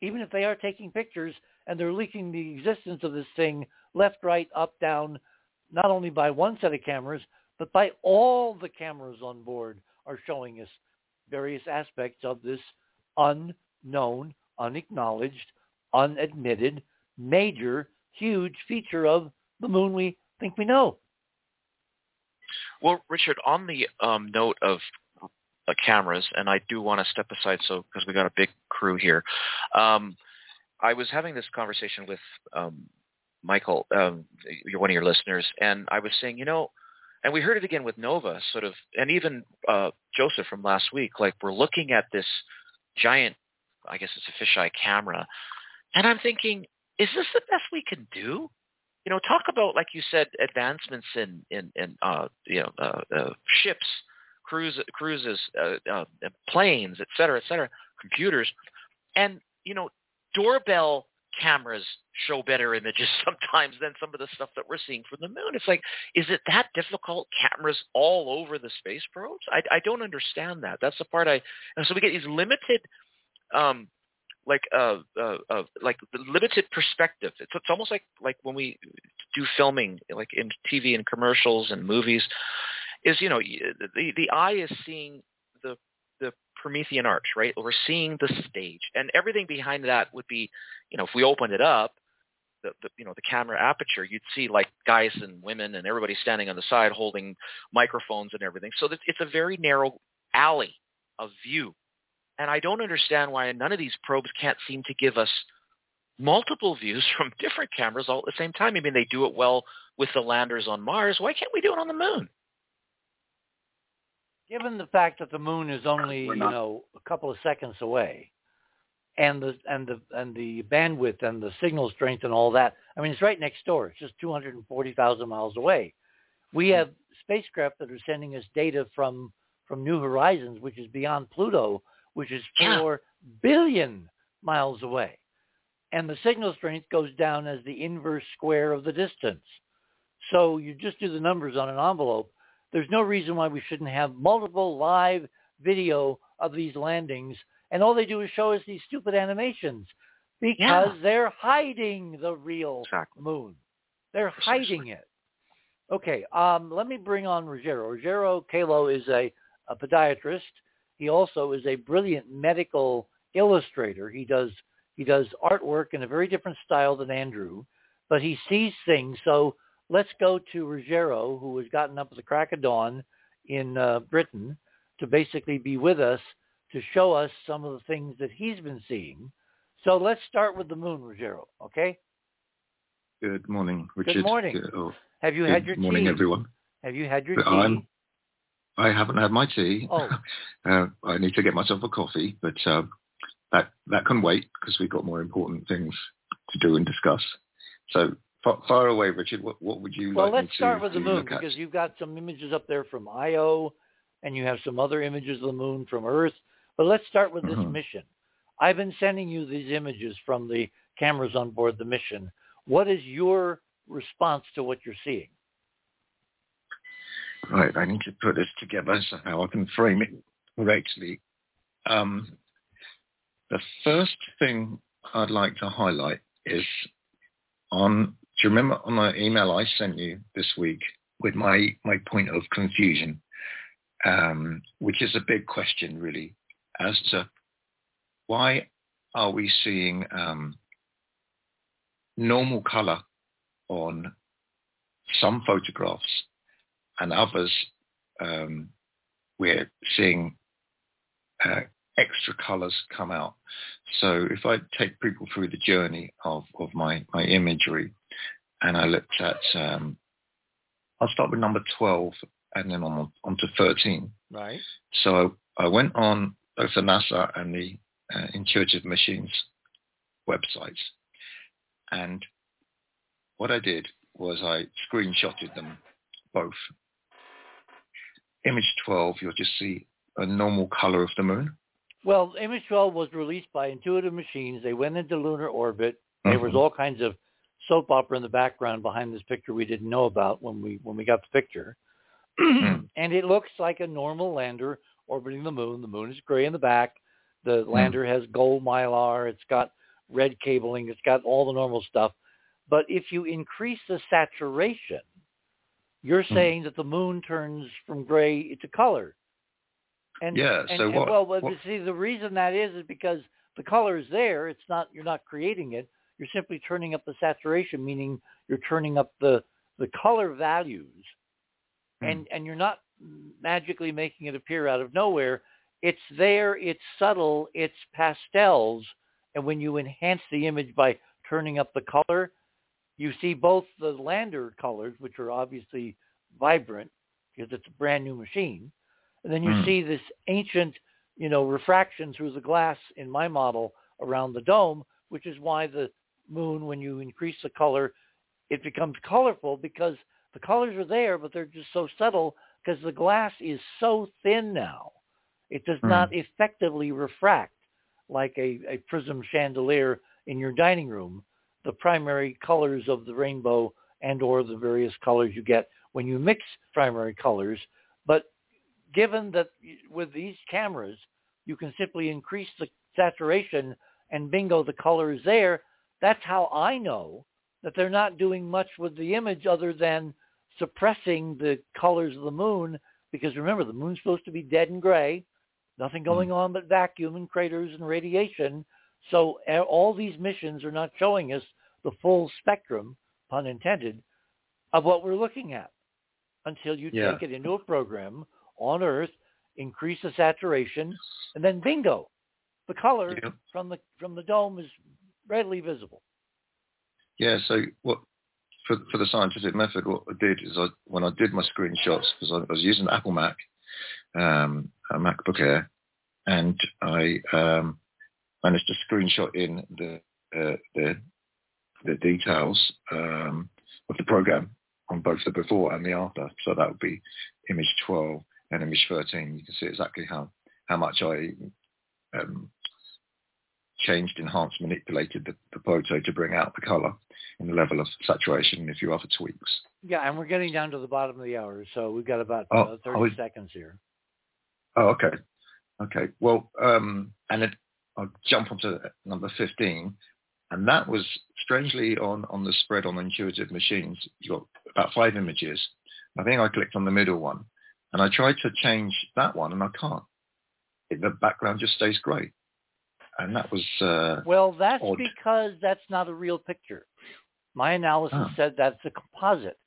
Even if they are taking pictures and they're leaking the existence of this thing left, right, up, down, not only by one set of cameras, but by all the cameras on board are showing us various aspects of this unknown, unacknowledged, unadmitted, major, huge feature of the moon we think we know. Well, Richard, on the um, note of uh, cameras, and I do want to step aside so because we got a big crew here. Um, I was having this conversation with um, Michael, um, one of your listeners, and I was saying, you know, and we heard it again with Nova, sort of, and even uh, Joseph from last week. Like we're looking at this giant, I guess it's a fisheye camera, and I'm thinking, is this the best we can do? You know, talk about like you said, advancements in in, in uh, you know uh, uh, ships, cruise, cruises, uh, uh, planes, et cetera, et cetera, computers, and you know, doorbell cameras show better images sometimes than some of the stuff that we're seeing from the moon. It's like, is it that difficult? Cameras all over the space probes? I, I don't understand that. That's the part I. And so we get these limited, um, like uh, uh, uh like the limited perspective. It's, it's almost like like when we do filming, like in TV and commercials and movies, is you know the the eye is seeing proscenium arch, right? We're seeing the stage, and everything behind that would be, you know, if we opened it up, the, the you know the camera aperture, you'd see like guys and women and everybody standing on the side holding microphones and everything. So it's a very narrow alley of view, and I don't understand why none of these probes can't seem to give us multiple views from different cameras all at the same time. I mean, they do it well with the landers on Mars. Why can't we do it on the moon? Given the fact that the moon is only you know a couple of seconds away, and the and the and the bandwidth and the signal strength and all that, I mean it's right next door. It's just 240,000 miles away. We hmm. have spacecraft that are sending us data from from New Horizons, which is beyond Pluto, which is four yeah. billion miles away, and the signal strength goes down as the inverse square of the distance. So you just do the numbers on an envelope there's no reason why we shouldn't have multiple live video of these landings. And all they do is show us these stupid animations because yeah. they're hiding the real exactly. moon. They're hiding it. Okay, um, let me bring on Ruggiero. Ruggiero Calo is a, a podiatrist. He also is a brilliant medical illustrator. He does he does artwork in a very different style than Andrew, but he sees things. So let's go to Ruggiero, who has gotten up at the crack of dawn in uh, Britain to basically be with us to show us some of the things that he's been seeing. So let's start with the moon, Ruggiero, okay? Good morning, Richard. Good morning. Good, oh, Have you had your tea? Good morning, everyone. Have you had your tea? I'm, I haven't had my tea. Oh. uh, I need to get myself a coffee, but uh, that that can wait because we've got more important things to do and discuss. So far away, Richard. What, what would you well, like Well, let's start to, with the moon because you've got some images up there from Io, and you have some other images of the moon from Earth. But let's start with this mm-hmm. mission. I've been sending you these images from the cameras on board the mission. What is your response to what you're seeing? Right, I need to put this together somehow I can frame it correctly. Um, the first thing I'd like to highlight is on you remember on my email I sent you this week with my, my point of confusion, um, which is a big question really, as to why are we seeing um, normal color on some photographs and others um, we're seeing uh, extra colors come out. So if I take people through the journey of, of my, my imagery, and I looked at, um, I'll start with number 12 and then on, on to 13. Right. So I went on both the NASA and the uh, Intuitive Machines websites. And what I did was I screenshotted them both. Image 12, you'll just see a normal color of the moon. Well, Image 12 was released by Intuitive Machines. They went into lunar orbit. There mm-hmm. was all kinds of soap opera in the background behind this picture we didn't know about when we when we got the picture. Hmm. and it looks like a normal lander orbiting the moon. The moon is gray in the back. The hmm. lander has gold mylar. It's got red cabling. It's got all the normal stuff. But if you increase the saturation, you're hmm. saying that the moon turns from gray to color. And, yeah. And, so and, what? Well, what? see, the reason that is is because the color is there. It's not you're not creating it. You're simply turning up the saturation, meaning you're turning up the the color values, mm. and and you're not magically making it appear out of nowhere. It's there. It's subtle. It's pastels, and when you enhance the image by turning up the color, you see both the lander colors, which are obviously vibrant because it's a brand new machine, and then you mm. see this ancient, you know, refraction through the glass in my model around the dome, which is why the moon, when you increase the color, it becomes colorful because the colors are there, but they're just so subtle because the glass is so thin now. It does mm. not effectively refract like a, a prism chandelier in your dining room, the primary colors of the rainbow and or the various colors you get when you mix primary colors. But given that with these cameras, you can simply increase the saturation and bingo, the color is there. That's how I know that they're not doing much with the image other than suppressing the colors of the moon because remember, the moon's supposed to be dead and gray, nothing hmm. going on but vacuum and craters and radiation. So all these missions are not showing us the full spectrum, pun intended, of what we're looking at until you yeah. take it into a program on Earth, increase the saturation, and then bingo, the color yeah. from the from the dome is readily visible. Yeah. So what for for the scientific method, what I did is I when I did my screenshots because I, I, was using Apple Mac, um, a MacBook Air, and I um, managed to screenshot in the uh, the the details um, of the program on both the before and the after. So that would be image 12 and image 13. You can see exactly how how much I um, changed, enhanced, manipulated the, the photo to bring out the color and the level of saturation and a few other tweaks. Yeah, and we're getting down to the bottom of the hour, so we've got about oh, uh, 30 oh, seconds here. Oh, okay. Okay. Well, um, and it, I'll jump onto number 15. And that was strangely on, on the spread on intuitive machines. You got about five images. I think I clicked on the middle one and I tried to change that one and I can't. The background just stays grey and that was uh, well. That's odd. because that's not a real picture. My analysis oh. said that's a composite.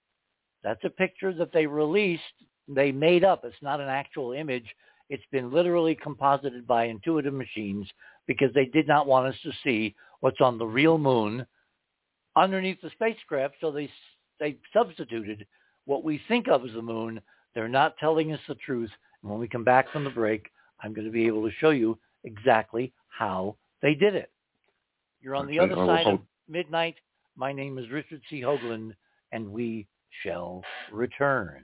That's a picture that they released. They made up. It's not an actual image. It's been literally composited by intuitive machines because they did not want us to see what's on the real moon underneath the spacecraft. So they they substituted what we think of as the moon. They're not telling us the truth. And when we come back from the break, I'm going to be able to show you exactly how they did it. You're on the other side of midnight. My name is Richard C. Hoagland, and we shall return.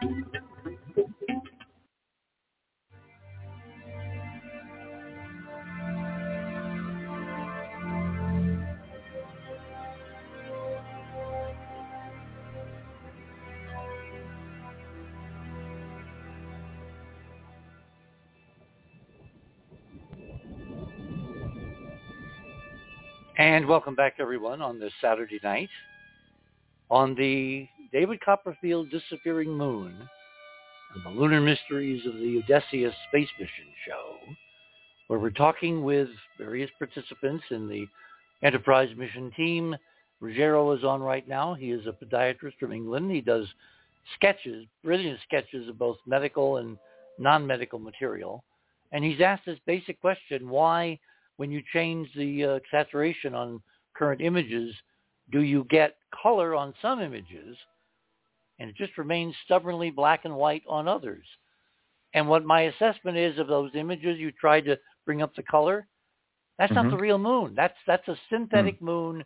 welcome back, everyone, on this Saturday night on the David Copperfield Disappearing Moon and the Lunar Mysteries of the Odysseus Space Mission show, where we're talking with various participants in the Enterprise mission team. Ruggiero is on right now. He is a podiatrist from England. He does sketches, brilliant sketches of both medical and non-medical material. And he's asked this basic question, why when you change the uh, saturation on current images, do you get color on some images and it just remains stubbornly black and white on others? And what my assessment is of those images, you tried to bring up the color. That's mm-hmm. not the real moon. That's that's a synthetic mm moon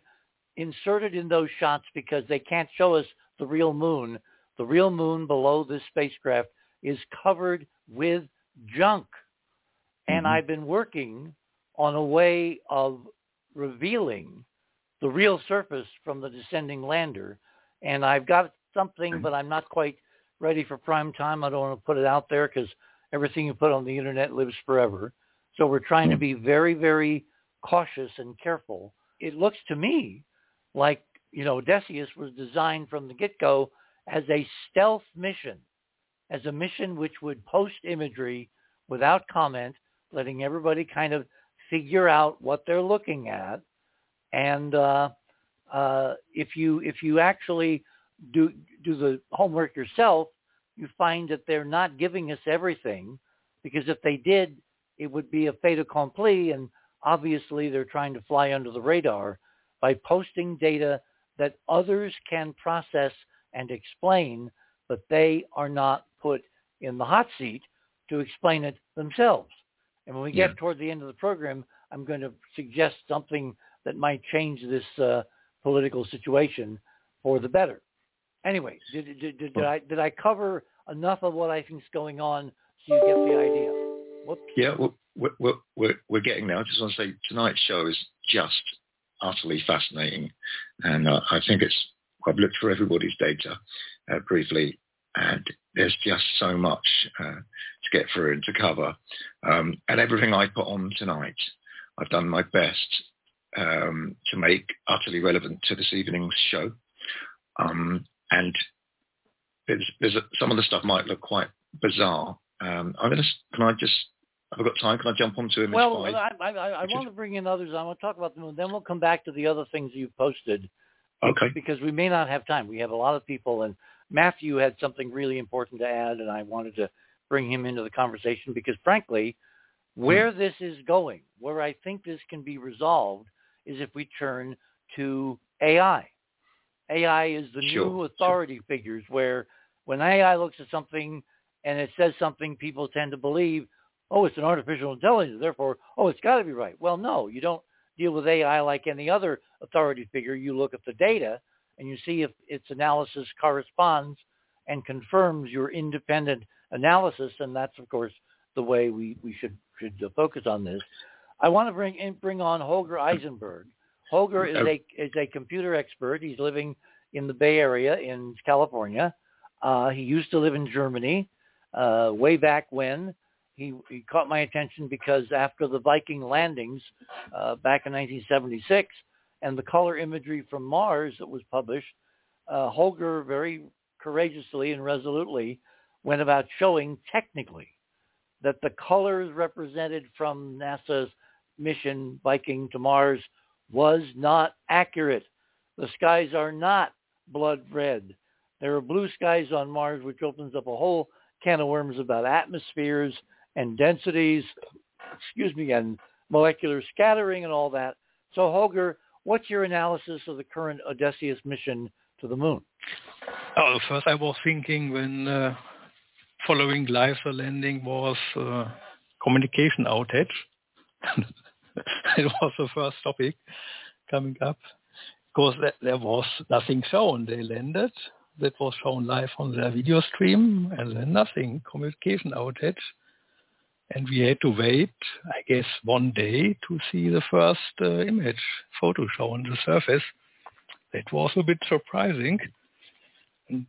inserted in those shots because they can't show us the real moon. The real moon below this spacecraft is covered with junk. And mm-hmm. I've been working on a way of revealing the real surface from the descending lander. And I've got something, mm-hmm. but I'm not quite ready for prime time. I don't want to put it out there because everything you put on the internet lives forever. So we're trying to mm-hmm. be very, very cautious and careful. It looks to me like, you know, Odysseus was designed from the get-go as a stealth mission, as a mission which would post imagery without comment, letting everybody kind of figure out what they're looking at, and uh, uh, if you if you actually do do the homework yourself, you find that they're not giving us everything, because if they did, it would be a fait accompli, and obviously they're trying to fly under the radar by posting data that others can process and explain, but they are not put in the hot seat to explain it themselves. And when we get yeah. toward the end of the program, I'm going to suggest something that might change this uh, political situation for the better. Anyway, did, did, did, did, I did I cover enough of what I think is going on so you get the idea? Whoops. Yeah, we're, we're, we're, we're getting there. I just want to say tonight's show is just utterly fascinating, and uh, I think it's. I've looked for everybody's data uh, briefly, and there's just so much uh, to get through and to cover. Um, and everything I put on tonight, I've done my best um, to make utterly relevant to this evening's show. Um, and there's, there's a, some of the stuff might look quite bizarre. Um, I'm going to, can I just, have I got time? Can I jump onto image well, five? I, I, I, I want to bring in others. I want to talk about them, and then we'll come back to the other things you've posted. Okay. Because we may not have time. We have a lot of people, and Matthew had something really important to add, and I wanted to bring him into the conversation because, frankly, where hmm. this is going, where I think this can be resolved, is if we turn to AI. AI is the sure, new authority sure. figures where when AI looks at something and it says something, people tend to believe, oh, it's an artificial intelligence, therefore, oh, it's got to be right. Well, no, you don't deal with AI like any other authority figure. You look at the data and you see if its analysis corresponds and confirms your independent analysis, and that's of course the way we, we should should focus on this. I want to bring in, bring on Holger Isenberg. Holger is a is a computer expert. He's living in the Bay Area in California. Uh, he used to live in Germany uh, way back when. He, he caught my attention because after the Viking landings uh, back in 1976, and the color imagery from Mars that was published, uh, Holger very courageously and resolutely went about showing technically that the colors represented from NASA's mission Viking to Mars was not accurate. The skies are not blood red. There are blue skies on Mars, which opens up a whole can of worms about atmospheres and densities, excuse me, and molecular scattering and all that. So Holger, What's your analysis of the current Odysseus mission to the moon? Oh, first I was thinking when uh, following live the landing was uh, communication outage. it was the first topic coming up because there was nothing shown. They landed, that was shown live on their video stream, and then nothing, communication outage. And we had to wait, I guess, one day to see the first uh, image photo show on the surface. That was a bit surprising. And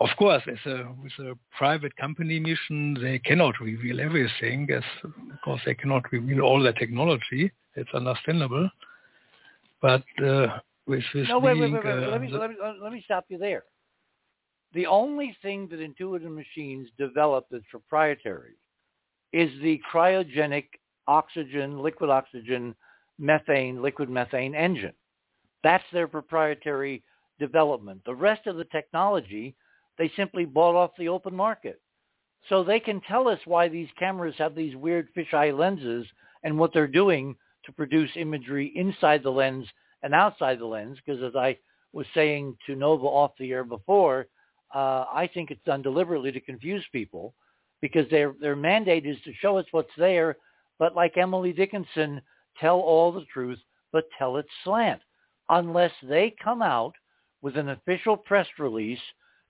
of course, as a, with a private company mission, they cannot reveal everything, as because they cannot reveal all the technology. It's understandable. But uh, with this no, wait, being, wait, wait, wait. Uh, let me let me let me stop you there. The only thing that Intuitive Machines developed that's proprietary is the cryogenic oxygen, liquid oxygen, methane, liquid methane engine. That's their proprietary development. The rest of the technology, they simply bought off the open market. So they can tell us why these cameras have these weird fisheye lenses and what they're doing to produce imagery inside the lens and outside the lens. Because as I was saying to Nova off the air before, uh, I think it's done deliberately to confuse people because their their mandate is to show us what's there, but like Emily Dickinson, tell all the truth, but tell it slant. Unless they come out with an official press release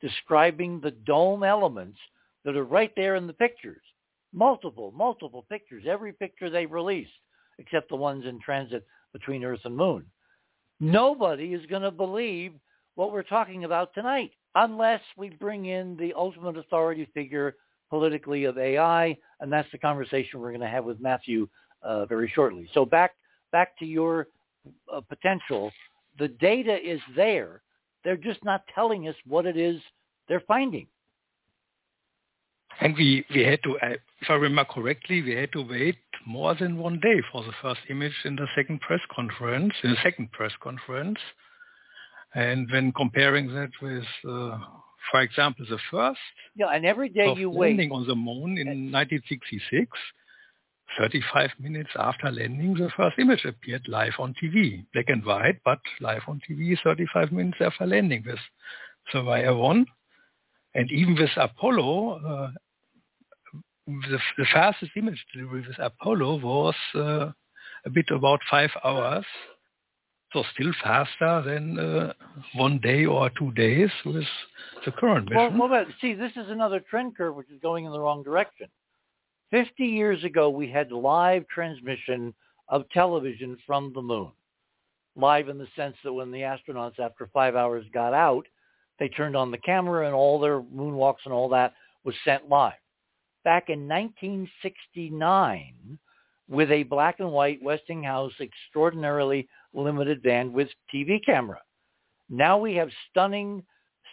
describing the dome elements that are right there in the pictures. Multiple, multiple pictures. Every picture they released, except the ones in transit between Earth and Moon. Nobody is going to believe what we're talking about tonight unless we bring in the ultimate authority figure politically of AI, and that's the conversation we're going to have with Matthew uh, very shortly. So back back to your uh, potential. The data is there. They're just not telling us what it is they're finding. And we, we had to, uh, if I remember correctly, we had to wait more than one day for the first image in the second press conference, in the second press conference. And when comparing that with, uh, for example, the first yeah, and every day you landing wait. on the moon in 1966, 35 minutes after landing, the first image appeared live on TV, black and white, but live on TV 35 minutes after landing with Surveyor 1. And even with Apollo, uh, the, the, fastest image delivery with Apollo was uh, a bit about five hours so still faster than uh, one day or two days with the current mission. Well, well, see, this is another trend curve which is going in the wrong direction. 50 years ago, we had live transmission of television from the moon. Live in the sense that when the astronauts, after five hours, got out, they turned on the camera and all their moonwalks and all that was sent live. Back in 1969, with a black and white Westinghouse extraordinarily limited bandwidth TV camera. Now we have stunning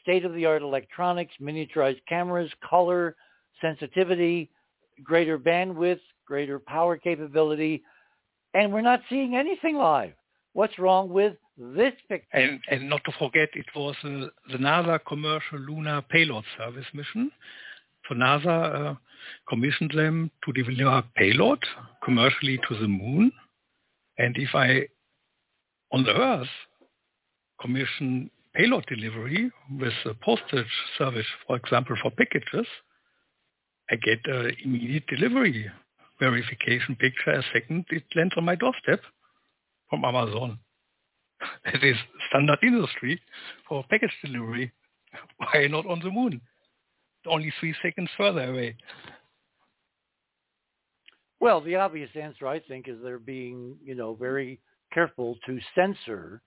state-of-the-art electronics, miniaturized cameras, color, sensitivity, greater bandwidth, greater power capability, and we're not seeing anything live. What's wrong with this picture? And, and not to forget, it was uh, the NASA commercial lunar payload service mission. So NASA uh, commissioned them to deliver a payload commercially to the moon. And if I on the Earth commission payload delivery with a postage service, for example, for packages, I get an immediate delivery verification picture a second it lands on my doorstep from Amazon. It is standard industry for package delivery. Why not on the moon? Only three seconds further away. Well, the obvious answer, I think, is they're being, you know, very careful to censor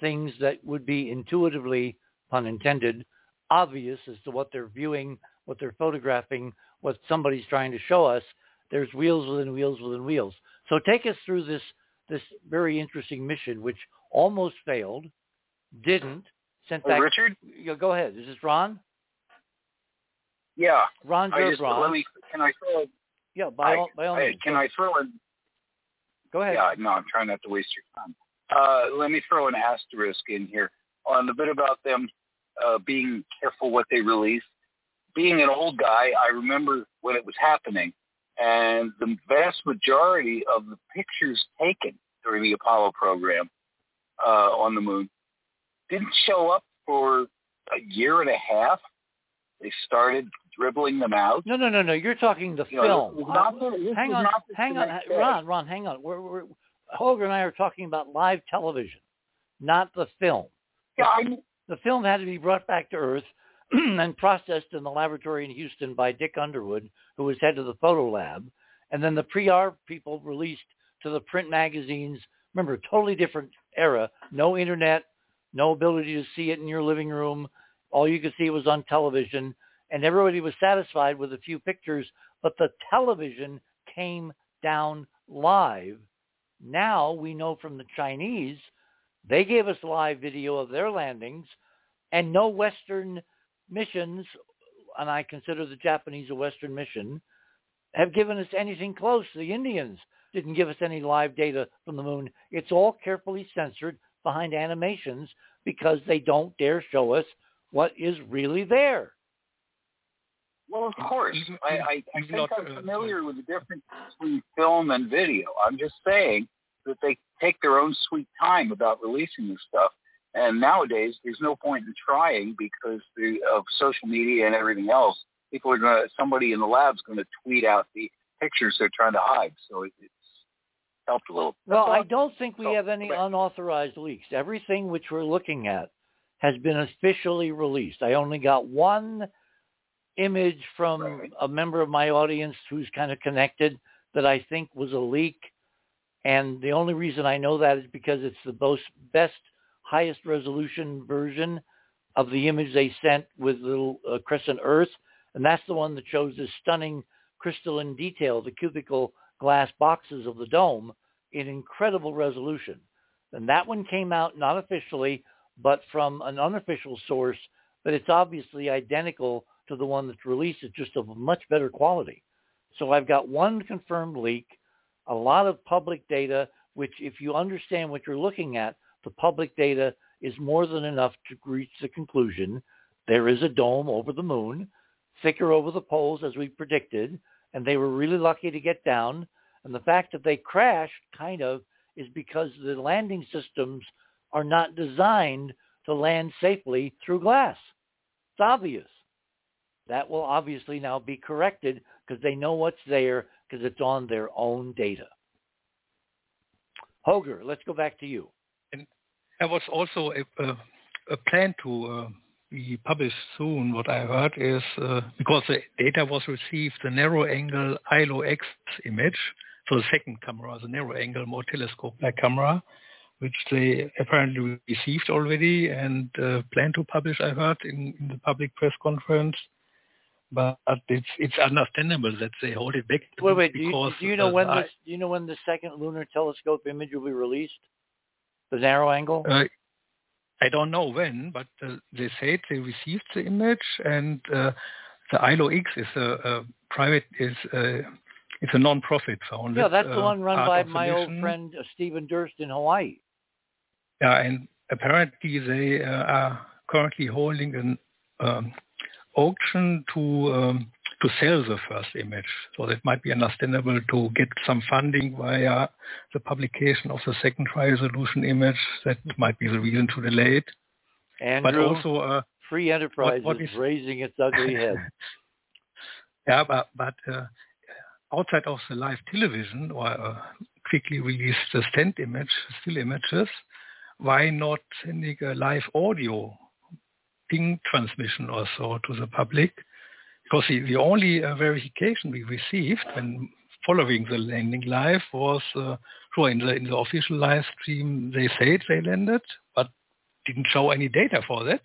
things that would be intuitively, pun intended, obvious as to what they're viewing, what they're photographing, what somebody's trying to show us. There's wheels within wheels within wheels. So take us through this this very interesting mission, which almost failed, didn't, sent oh, back. Richard? Go ahead. Is this Ron? Yeah. Ron I just, Ron. Let me, can I throw Yeah, by I, all, by all I, means. Can I throw in Go ahead. Yeah, no, I'm trying not to waste your time. Uh, let me throw an asterisk in here on the bit about them uh, being careful what they release. Being an old guy, I remember when it was happening, and the vast majority of the pictures taken during the Apollo program uh, on the moon didn't show up for a year and a half, they started dribbling them out. No, no, no, no. You're talking the You film. know, not the- hang on, hang on, day. Ron, Ron, hang on. We're, we're, Holger and I are talking about live television, not the film. Yeah, I, The film had to be brought back to Earth and processed in the laboratory in Houston by Dick Underwood, who was head of the photo lab. And then the pre-R people released to the print magazines. Remember, totally different era. No internet, no ability to see it in your living room. All you could see was on television. And everybody was satisfied with a few pictures, but the television came down live. Now we know from the Chinese, they gave us live video of their landings and no Western missions, and I consider the Japanese a Western mission, have given us anything close. The Indians didn't give us any live data from the moon. It's all carefully censored behind animations because they don't dare show us what is really there. Well, of course. Even- I, I, I think not, I'm uh, familiar with the difference between film and video. I'm just saying that they take their own sweet time about releasing this stuff. And nowadays, there's no point in trying because the, of social media and everything else. People are going to, somebody in the lab's going to tweet out the pictures they're trying to hide. So it, it's helped a little. Well, I don't think we So, have any but- unauthorized leaks. Everything which we're looking at has been officially released. I only got one image from Right. a member of my audience who's kind of connected that I think was a leak. And the only reason I know that is because it's the most best, highest resolution version of the image they sent with little uh, crescent Earth, and that's the one that shows this stunning crystalline detail, the cubical glass boxes of the dome in incredible resolution. And that one came out not officially, but from an unofficial source, but it's obviously identical to the one that's released. It's just of much better quality. So I've got one confirmed leak, a lot of public data, which if you understand what you're looking at, the public data is more than enough to reach the conclusion there is a dome over the moon, thicker over the poles as we predicted, and they were really lucky to get down. And the fact that they crashed kind of is because the landing systems are not designed to land safely through glass. It's obvious. That will obviously now be corrected because they know what's there because it's on their own data. Holger, let's go back to you. There was also a, a, a plan to uh, be published soon. What I heard is uh, because the data was received, the narrow angle ILO-X image, so the second camera, the narrow angle, more telescope-like camera, which they apparently received already and uh, plan to publish. I heard in, in the public press conference. But it's it's understandable that they hold it back Wait, wait. Do you, do you know when I- this? Do you know when the second lunar telescope image will be released? The narrow angle. Uh, I don't know when, but uh, they said they received the image, and uh, the ILO-X is a, a private is a, it's a non-profit founded. yeah, that's the uh, one run by my old friend uh, Stephen Durst in Hawaii. Yeah, and apparently they uh, are currently holding an um, auction to um, to sell the first image. So that might be understandable to get some funding via the publication of the second high resolution image. That might be the reason to delay it. Andrew, But also, uh, free enterprise what is is- raising its ugly head. yeah, but, but uh, outside of the live television or uh, quickly released the stand image, still images, why not sending a live audio ping transmission or so to the public? Because the, the only uh, verification we received when following the landing live was, uh, sure, in the, in the official live stream, they said they landed, but didn't show any data for that.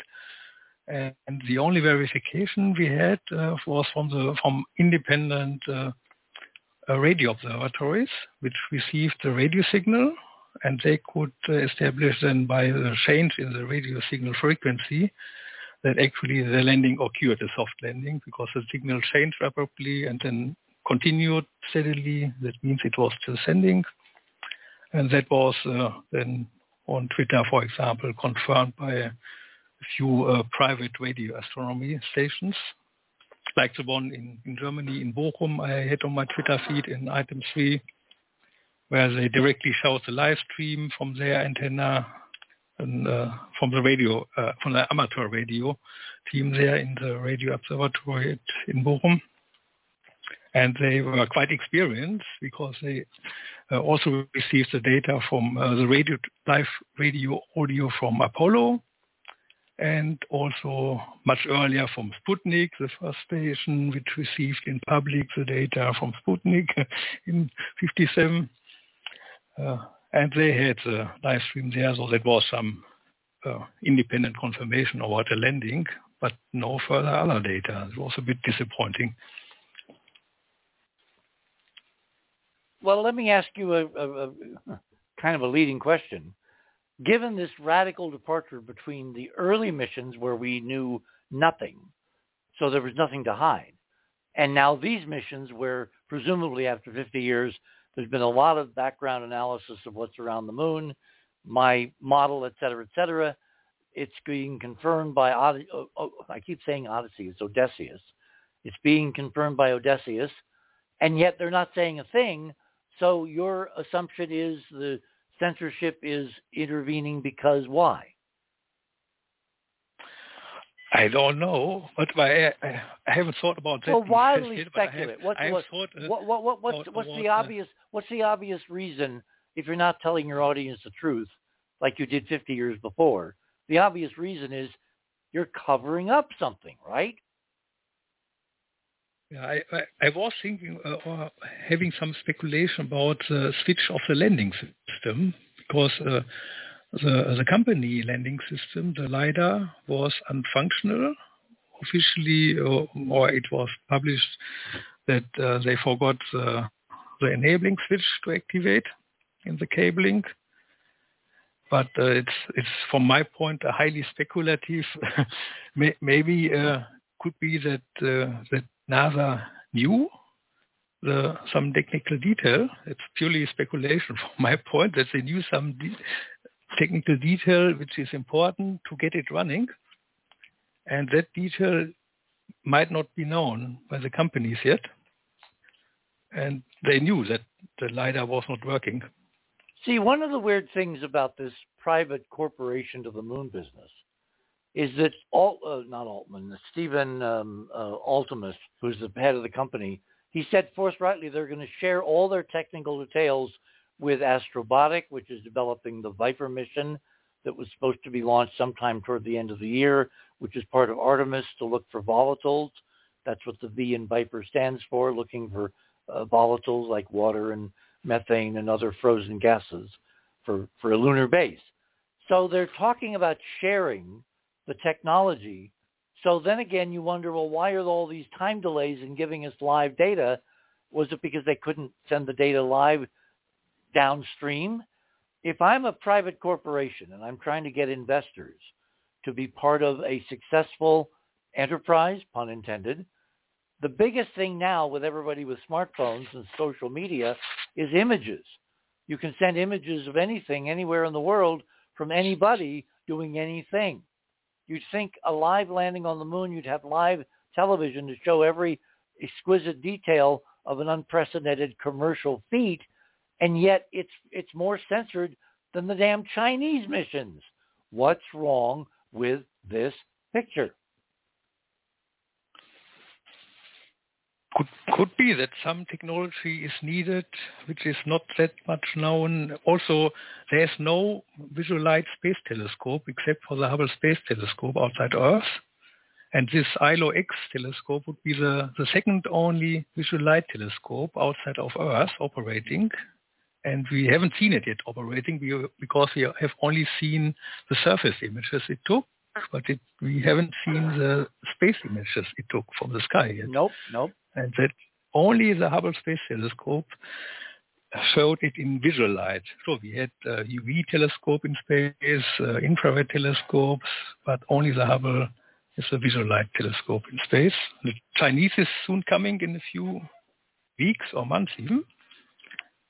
And the only verification we had uh, was from the from independent uh, uh, radio observatories, which received the radio signal, and they could uh, establish then by the change in the radio signal frequency that actually the landing occurred, a soft landing, because the signal changed abruptly and then continued steadily. That means it was still sending. And that was uh, then on Twitter, for example, confirmed by a few uh, private radio astronomy stations, like the one in, in Germany, in Bochum, I had on my Twitter feed in item 3, where they directly showed the live stream from their antenna and, uh, from the radio, uh, from the amateur radio team there in the radio observatory in Bochum. And they were quite experienced because they uh, also received the data from uh, the radio live radio audio from Apollo and also much earlier from Sputnik, the first station which received in public the data from Sputnik in 57. Uh, and they had the live stream there, so that was some uh, independent confirmation about the landing, but no further other data. It was a bit disappointing. Well, let me ask you a, a, a kind of a leading question. Given this radical departure between the early missions where we knew nothing, so there was nothing to hide, and now these missions where presumably after 50 years there's been a lot of background analysis of what's around the moon, my model, et cetera, et cetera. It's being confirmed by, oh, oh, I keep saying Odyssey, it's Odysseus. It's being confirmed by Odysseus, and yet they're not saying a thing. So your assumption is the censorship is intervening because why? I don't know, but I, I haven't thought about that. Well, wildly speculate. What's, what, thought, uh, what, what, what, what's, what's the uh, obvious? What's the obvious reason if you're not telling your audience the truth, like you did 50 years before? The obvious reason is you're covering up something, right? Yeah, I, I, I was thinking uh, or having some speculation about the switch of the landing system because the, the company landing system, the LiDAR, was unfunctional officially, or, or it was published that uh, they forgot the, the enabling switch to activate in the cabling. But uh, it's it's from my point a highly speculative. Maybe uh, could be that uh, that NASA knew the, some technical detail. It's purely speculation from my point that they knew some de- technical detail which is important to get it running. And that detail might not be known by the companies yet. And they knew that the LiDAR was not working. See, one of the weird things about this private corporation to the moon business is that Alt, uh, not Altman, Stephen um, uh, Altemus, who's the head of the company, he said forthrightly they're going to share all their technical details with Astrobotic, which is developing the Viper mission that was supposed to be launched sometime toward the end of the year, which is part of Artemis to look for volatiles. That's what the V in Viper stands for, looking for uh, volatiles like water and methane and other frozen gases for, for a lunar base. So they're talking about sharing the technology. So then again, you wonder, well, why are all these time delays in giving us live data? Was it because they couldn't send the data live downstream? If I'm a private corporation and I'm trying to get investors to be part of a successful enterprise, pun intended, the biggest thing now with everybody with smartphones and social media is images. You can send images of anything anywhere in the world from anybody doing anything. You'd think a live landing on the moon, you'd have live television to show every exquisite detail of an unprecedented commercial feat, and yet it's it's more censored than the damn Chinese missions. What's wrong with this picture? could could be that some technology is needed which is not that much known. Also, there's no visual light space telescope except for the Hubble Space Telescope outside Earth. And this ILO-X telescope would be the, the second only visual light telescope outside of Earth operating. And we haven't seen it yet operating because we have only seen the surface images it took but it, we haven't seen the space images it took from the sky yet. Nope, nope and that only the Hubble Space Telescope showed it in visual light. So we had uh, UV telescope in space, uh, infrared telescopes, but only the Hubble is a visual light telescope in space. The Chinese is soon coming in a few weeks or months even.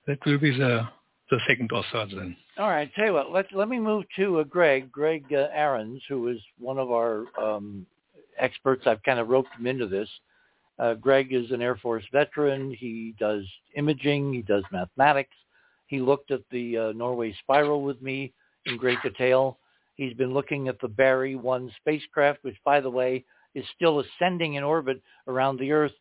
That will be the the second or third then. All right, tell you what, let let me move to uh, Greg, Greg uh, Ahrens, who is one of our um, experts. I've kind of roped him into this. Uh, Greg is an Air Force veteran. He does imaging. He does mathematics. He looked at the uh, Norway spiral with me in great detail. He's been looking at the Barry 1 spacecraft, which, by the way, is still ascending in orbit around the Earth,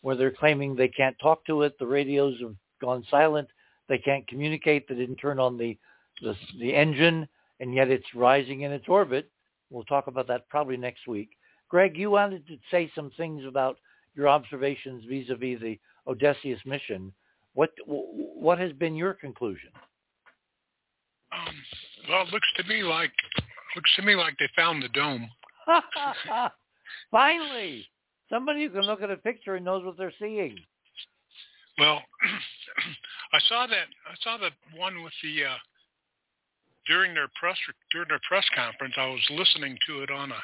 where they're claiming they can't talk to it. The radios have gone silent. They can't communicate. They didn't turn on the, the, the engine, and yet it's rising in its orbit. We'll talk about that probably next week. Greg, you wanted to say some things about your observations vis-a-vis the Odysseus mission. What what has been your conclusion? Um, well, it looks to me like looks to me like they found the dome. Finally, somebody who can look at a picture and knows what they're seeing. Well, I saw that I saw that one with the uh, during their press during their press conference. I was listening to it on a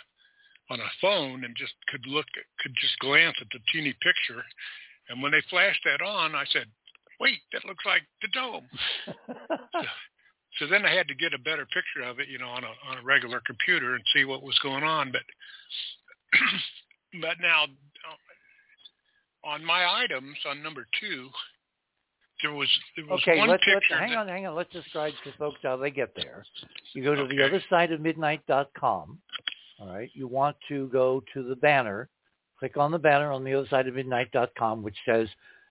on a phone and just could look could just glance at the teeny picture. And when they flashed that on, I said, "Wait, that looks like the dome." so, so then I had to get a better picture of it, you know, on a on a regular computer and see what was going on. But but now on my items on number two, there was there was okay, one let's, picture. let's hang that, on, hang on. Let's describe to folks how they get there. You go to Okay. the other side of midnight.com. All right. You want to go to the banner. Click on the banner on the other side of midnight.com, which says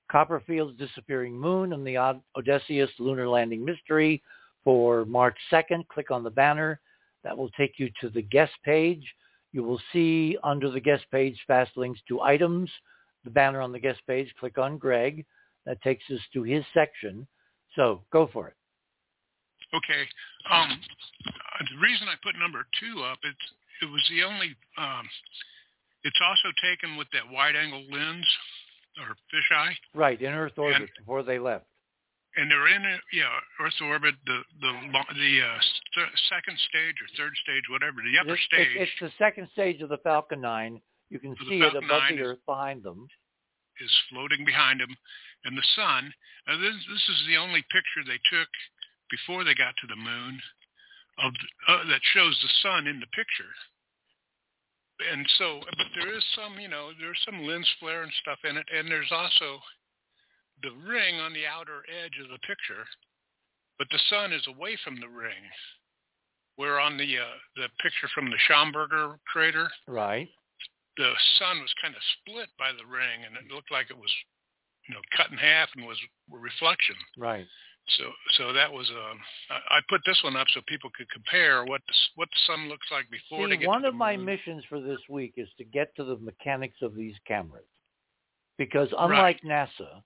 Copperfield's Disappearing Moon and the Odysseus Lunar Landing Mystery for March 2nd. Click on the banner. That will take you to the guest page. You will see under the guest page fast links to items. The banner on the guest page, click on Greg. That takes us to his section. So go for it. Okay. Um, uh, the reason I put number two up, it's it was the only. Um, it's also taken with that wide-angle lens or fisheye, Right, in Earth orbit And- before they left. and they're in it, yeah, Earth orbit, the the the uh, st- second stage or third stage, whatever, the upper It's, stage it's the second stage of the Falcon 9. You can So see it above the Earth behind them. is floating behind them, and the sun. Now this this is the only picture they took before they got to the moon of uh, that shows the sun in the picture. And so, but there is some, you know, there's some lens flare and stuff in it, and there's also the ring on the outer edge of the picture, but the sun is away from the ring. We're on the uh, the picture from the Schomberger crater, Right. The sun was kind of split by the ring, and it looked like it was, you know, cut in half and was a reflection. Right. So, so that was um, I put this one up so people could compare what the, what the sun looks like before See, get one of the my missions for this week is to get to the mechanics of these cameras. Because unlike NASA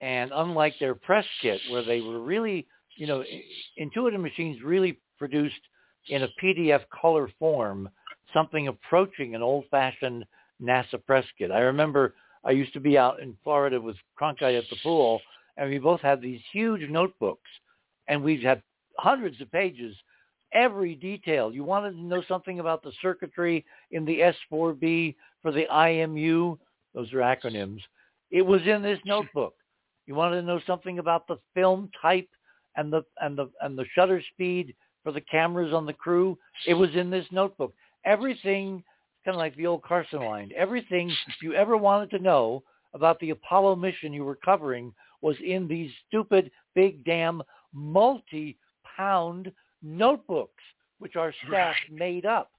and unlike their press kit where they were really, you know, Intuitive Machines really produced in a PDF color form something approaching an old-fashioned NASA press kit. I remember I used to be out in Florida with Cronkite at the pool, and we both had these huge notebooks, and we'd have hundreds of pages every detail. You wanted to know something about the circuitry in the S4B for the IMU, those are acronyms. It was in this notebook. You wanted to know something about the film type and the and the and the shutter speed for the cameras on the crew. It was in this notebook. Everything kind of like the old Carson line. Everything you ever wanted to know about the Apollo mission you were covering was in these stupid big damn multi-pound notebooks, which our staff made up.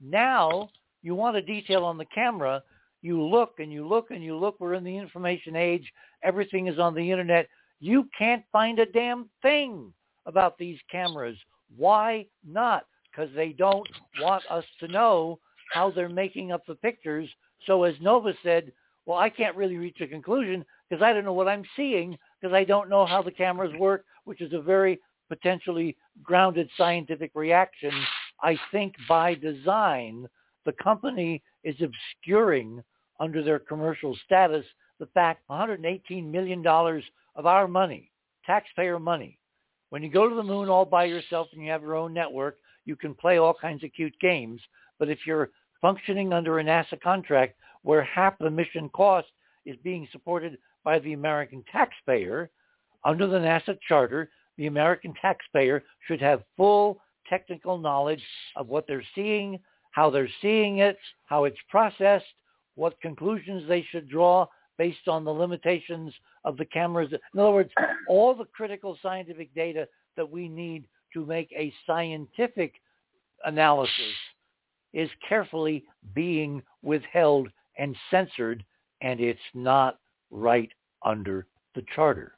Now you want a detail on the camera, you look and you look and you look. We're in the information age. Everything is on the internet. You can't find a damn thing about these cameras. Why not? Because they don't want us to know how they're making up the pictures. So as Nova said, well, I can't really reach a conclusion because I don't know what I'm seeing because I don't know how the cameras work, which is a very potentially grounded scientific reaction. I think by design, the company is obscuring under their commercial status the fact $118 million of our money, taxpayer money. When you go to the moon all by yourself and you have your own network, you can play all kinds of cute games. But if you're functioning under a NASA contract where half the mission cost is being supported by the American taxpayer, under the NASA charter, the American taxpayer should have full technical knowledge of what they're seeing, how they're seeing it, how it's processed, what conclusions they should draw based on the limitations of the cameras. In other words, all the critical scientific data that we need to make a scientific analysis is carefully being withheld and censored, and it's not right under the charter.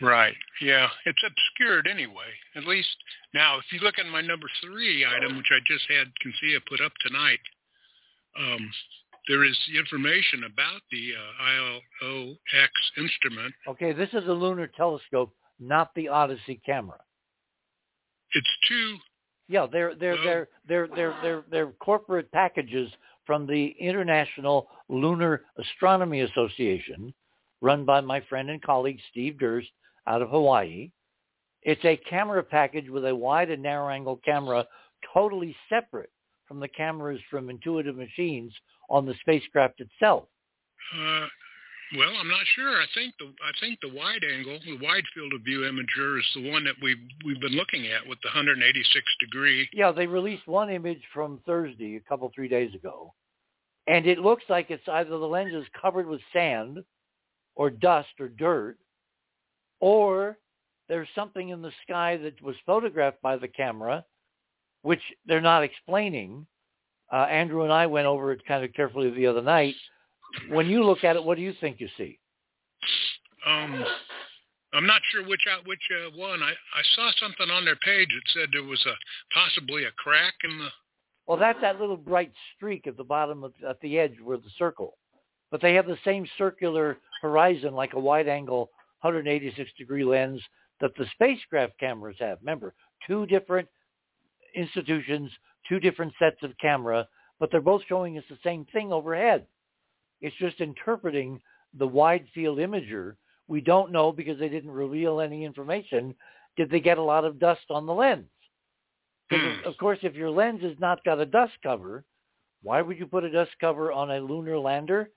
Right. Yeah. It's obscured anyway. At least now, if you look at my number three item, which I just had Consia put up tonight, um, there is information about the uh, ILOX instrument. Okay, this is a lunar telescope, not the Odyssey camera. It's two. Yeah, they're they're they're they're they're they're they're corporate packages from the International Lunar Astronomy Association, run by my friend and colleague Steve Durst out of Hawaii. It's a camera package with a wide and narrow angle camera, totally separate from the cameras from Intuitive Machines on the spacecraft itself. Uh, well, I'm not sure. I think the I think the wide angle, the wide field of view imager is the one that we've we've been looking at with the 186 degree. Yeah, they released one image from Thursday, a couple three days ago, and it looks like it's either the lens is covered with sand, or dust or dirt, or there's something in the sky that was photographed by the camera, which they're not explaining. Uh, Andrew and I went over it kind of carefully the other night. When you look at it, what do you think you see? Um, I'm not sure which out which uh, one. I, I saw something on their page that said there was a possibly a crack in the. Well, that's that little bright streak at the bottom of at the edge where the circle. But they have the same circular horizon like a wide angle 186 degree lens that the spacecraft cameras have. Remember, two different institutions, two different sets of camera, but they're both showing us the same thing overhead. It's just interpreting the wide field imager. We don't know because they didn't reveal any information. Did they get a lot of dust on the lens? Hmm. Of course, if your lens has not got a dust cover, why would you put a dust cover on a lunar lander?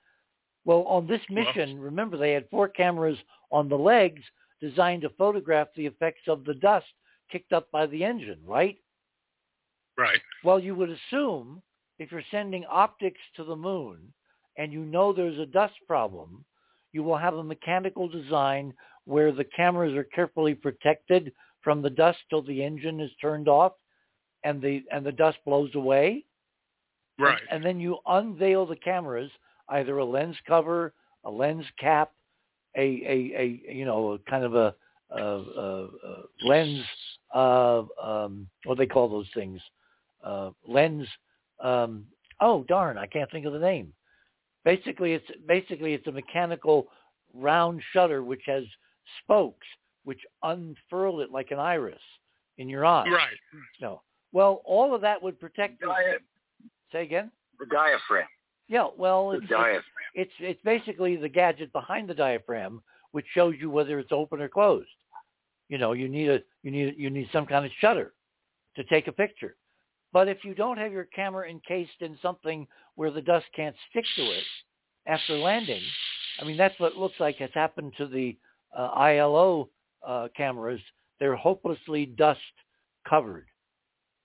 Well, on this mission, remember they had four cameras on the legs designed to photograph the effects of the dust kicked up by the engine, right? Right. Well, you would assume if you're sending optics to the moon and you know there's a dust problem, you will have a mechanical design where the cameras are carefully protected from the dust till the engine is turned off and the and the dust blows away. Right. And, and then you unveil the cameras, either a lens cover, a lens cap, a a, a you know kind of a, a, a, a lens uh, um, what do they call those things uh, lens um, oh darn I can't think of the name basically it's basically it's a mechanical round shutter which has spokes which unfurl it like an iris in your eye right no well all of that would protect you. Say again the diaphragm. yeah well The it's, it's diaphragm. it's it's basically the gadget behind the diaphragm which shows you whether it's open or closed. You know, you need a you need you need some kind of shutter to take a picture. But if you don't have your camera encased in something where the dust can't stick to it after landing, I mean that's what looks like has happened to the uh, ILO uh, cameras. They're hopelessly dust covered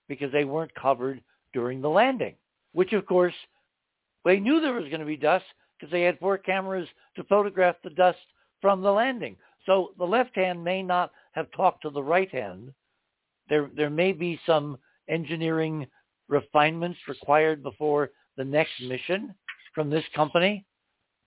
because they weren't covered during the landing, which of course they knew there was going to be dust because they had four cameras to photograph the dust from the landing. So the left hand may not have talked to the right hand. There, there may be some engineering refinements required before the next mission from this company.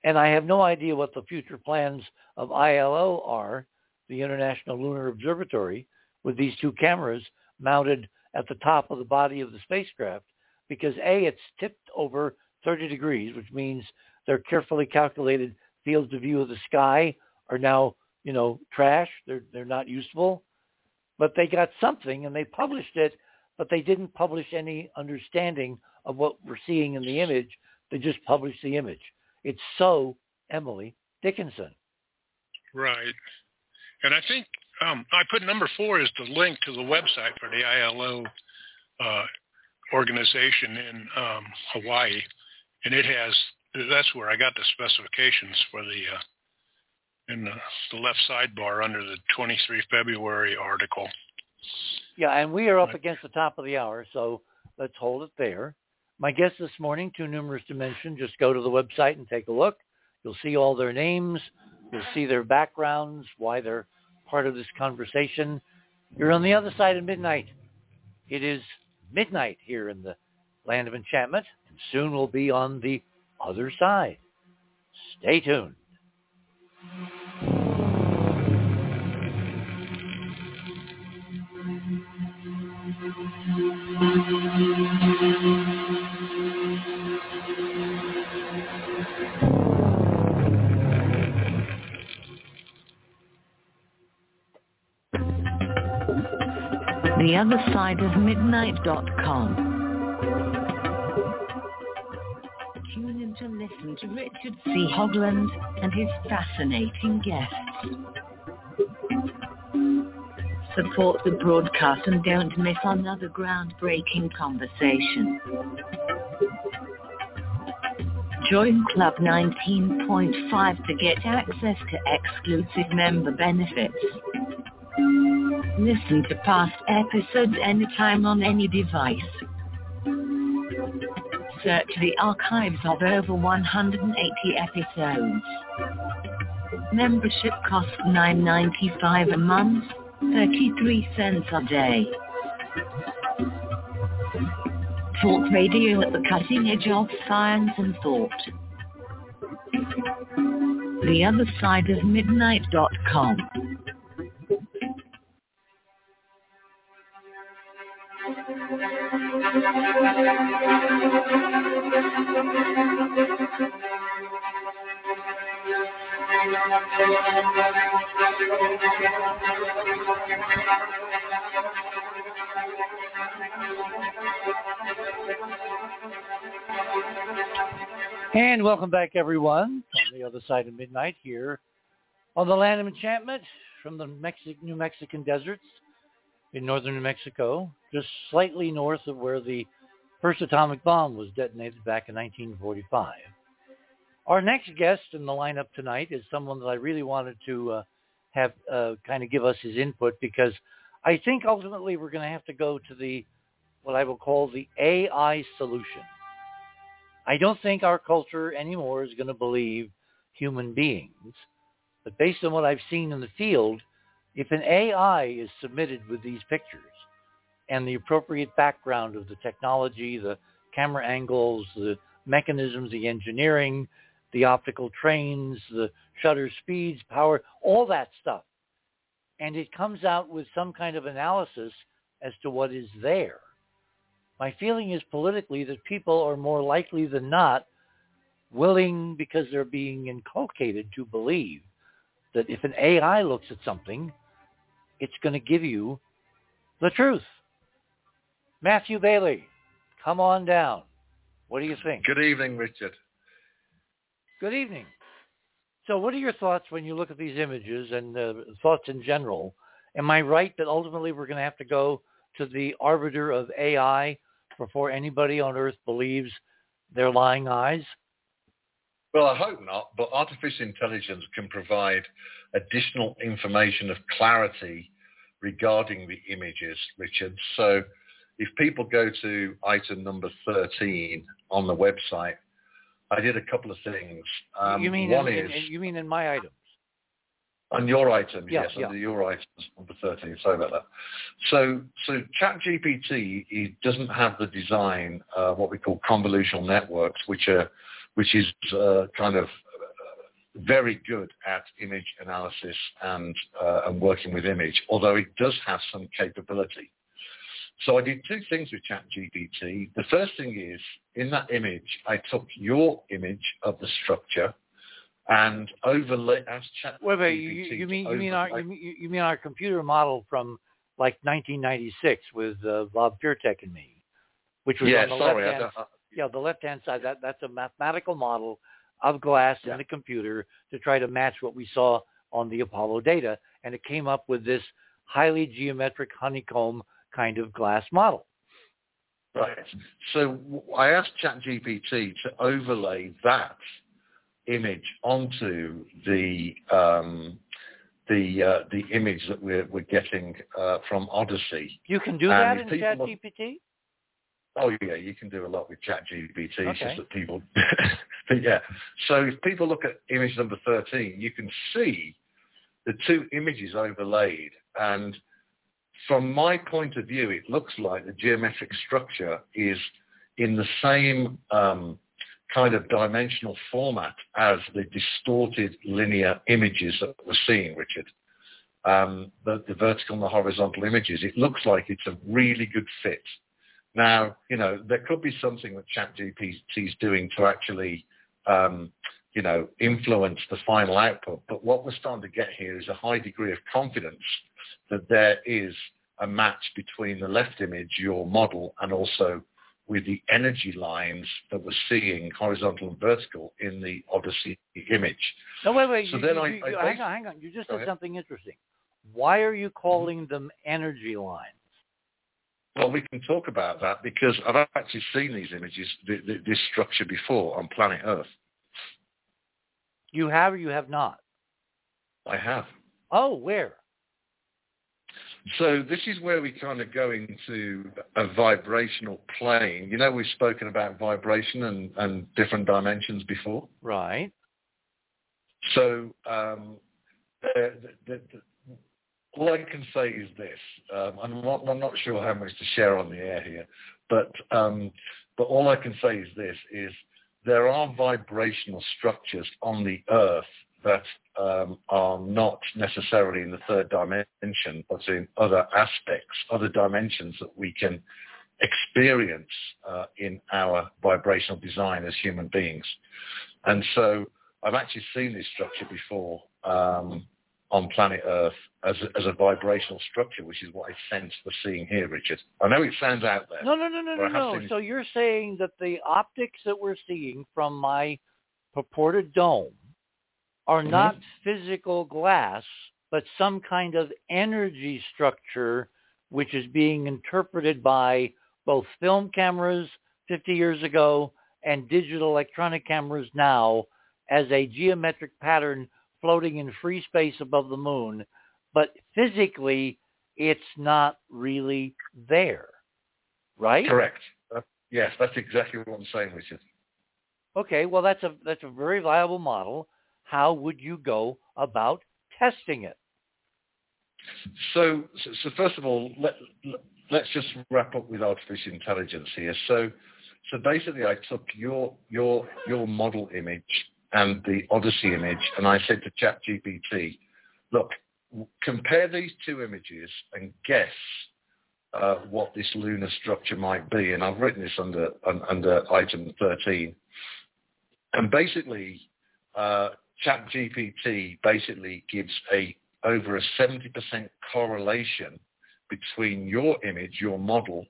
And I have no idea what the future plans of ILO are, the International Lunar Observatory, with these two cameras mounted at the top of the body of the spacecraft, because A, it's tipped over 30 degrees, which means their carefully calculated fields of view of the sky are now, you know, trash. They're they're not useful. But they got something and they published it, but they didn't publish any understanding of what we're seeing in the image. They just published the image. It's so Emily Dickinson. Right. And I think um, I put number four as the link to the website for the ILO uh, organization in um, Hawaii, and it has that's where I got the specifications for the uh, in the, the left sidebar under the 23 February article. Yeah, and we are up against the top of the hour, so let's hold it there. My guests this morning, too numerous to mention, just go to the website and take a look. You'll see all their names. You'll see their backgrounds, why they're part of this conversation. You're on the other side of midnight. It is midnight here in the land of enchantment, and soon we'll be on the other side. Stay tuned. The other side of midnight.com. Tune in to listen to Richard C. Hoagland and his fascinating guests. Support the broadcast and don't miss another groundbreaking conversation. Join Club 19.5 to get access to exclusive member benefits. Listen to past episodes anytime on any device. Search the archives of over 180 episodes. Membership costs $9.95 a month, 33 cents a day. Talk radio at the cutting edge of science and thought. The other side of midnight.com. And welcome back, everyone, on the other side of midnight here on the land of enchantment from the Mexi- New Mexican deserts in northern New Mexico, just slightly north of where the first atomic bomb was detonated back in 1945. Our next guest in the lineup tonight is someone that I really wanted to uh, have uh, kind of give us his input because I think ultimately we're going to have to go to the what I will call the AI solution. I don't think our culture anymore is going to believe human beings. But based on what I've seen in the field, if an AI is submitted with these pictures and the appropriate background of the technology, the camera angles, the mechanisms, the engineering, the optical trains, the shutter speeds, power, all that stuff, and it comes out with some kind of analysis as to what is there, my feeling is politically that people are more likely than not willing, because they're being inculcated to believe that if an AI looks at something, it's going to give you the truth. Matthew Bailey, come on down. What do you think? Good evening, Richard. Good evening. So what are your thoughts when you look at these images and uh, thoughts in general? Am I right that ultimately we're going to have to go to the arbiter of AI before anybody on Earth believes their lying eyes? Well, I hope not, but artificial intelligence can provide additional information of clarity regarding the images, Richard. So if people go to item number 13 on the website, I did a couple of things. Um, you mean one in, is you mean in my items? On your item, Yeah, yes, yeah. under your items, number 13. Sorry about that. So, so ChatGPT it doesn't have the design, uh, what we call convolutional networks, which are, which is uh, kind of very good at image analysis and uh, and working with image, although it does have some capability. So I did two things with ChatGPT. The first thing is, in that image, I took your image of the structure and overlay, asked ChatGPT Wait, wait. You, you mean you mean our you mean, you mean our computer model from like 1996 with uh, Bob Fiertek and me, which was yeah, on the sorry, left hand, don't, Yeah, the left hand side. That that's a mathematical model of glass in the computer to try to match what we saw on the Apollo data, and it came up with this highly geometric honeycomb kind of glass model. Right. So I asked ChatGPT to overlay that image onto the um, the uh, the image that we're we're getting uh, from Odyssey. You can do And that in ChatGPT. Oh yeah, you can do a lot with ChatGPT. It's Okay. just that people, but yeah. So if people look at image number thirteen, you can see the two images overlaid, and from my point of view, it looks like the geometric structure is in the same um, kind of dimensional format as the distorted linear images that we're seeing, Richard. Um, the, the vertical and the horizontal images. It looks like it's a really good fit. Now, you know, there could be something that ChatGPT is doing to actually, um, you know, influence the final output. But what we're starting to get here is a high degree of confidence that there is a match between the left image, your model, and also with the energy lines that we're seeing horizontal and vertical in the Odyssey image. No, wait, wait. So you, then you, I, you, I hang on, hang on. You just said ahead. something interesting. Why are you calling them energy lines? Well, we can talk about that because I've actually seen these images, th- th- this structure before on planet Earth. You have or you have not? I have. Oh, where? So this is where we kind of go into a vibrational plane. You know, we've spoken about vibration and, and different dimensions before. Right. So um, the, the, the, all I can say is this. Um, I'm, not, I'm not sure how much to share on the air here, but um, but all I can say is this: is there are vibrational structures on the Earth that um, are not necessarily in the third dimension, but in other aspects, other dimensions that we can experience uh, in our vibrational design as human beings. And so I've actually seen this structure before um, on planet Earth as a, as a vibrational structure, which is what I sense we're seeing here, Richard. I know it sounds out there. No, no, no, no, no, no. So you're saying that the optics that we're seeing from my purported dome are Mhm. not physical glass, but some kind of energy structure which is being interpreted by both film cameras 50 years ago and digital electronic cameras now as a geometric pattern floating in free space above the moon, but physically it's not really there. Right? Correct. Uh, yes, that's exactly what I'm saying, Richard. Okay, well that's a that's a very viable model. How would you go about testing it? So, so, first of all, let, let's just wrap up with artificial intelligence here. So, so basically, I took your your your model image and the Odyssey image, and I said to ChatGPT, look, compare these two images and guess uh, what this lunar structure might be. And I've written this under under item 13. And basically, uh, ChatGPT basically gives a over a 70% correlation between your image, your model,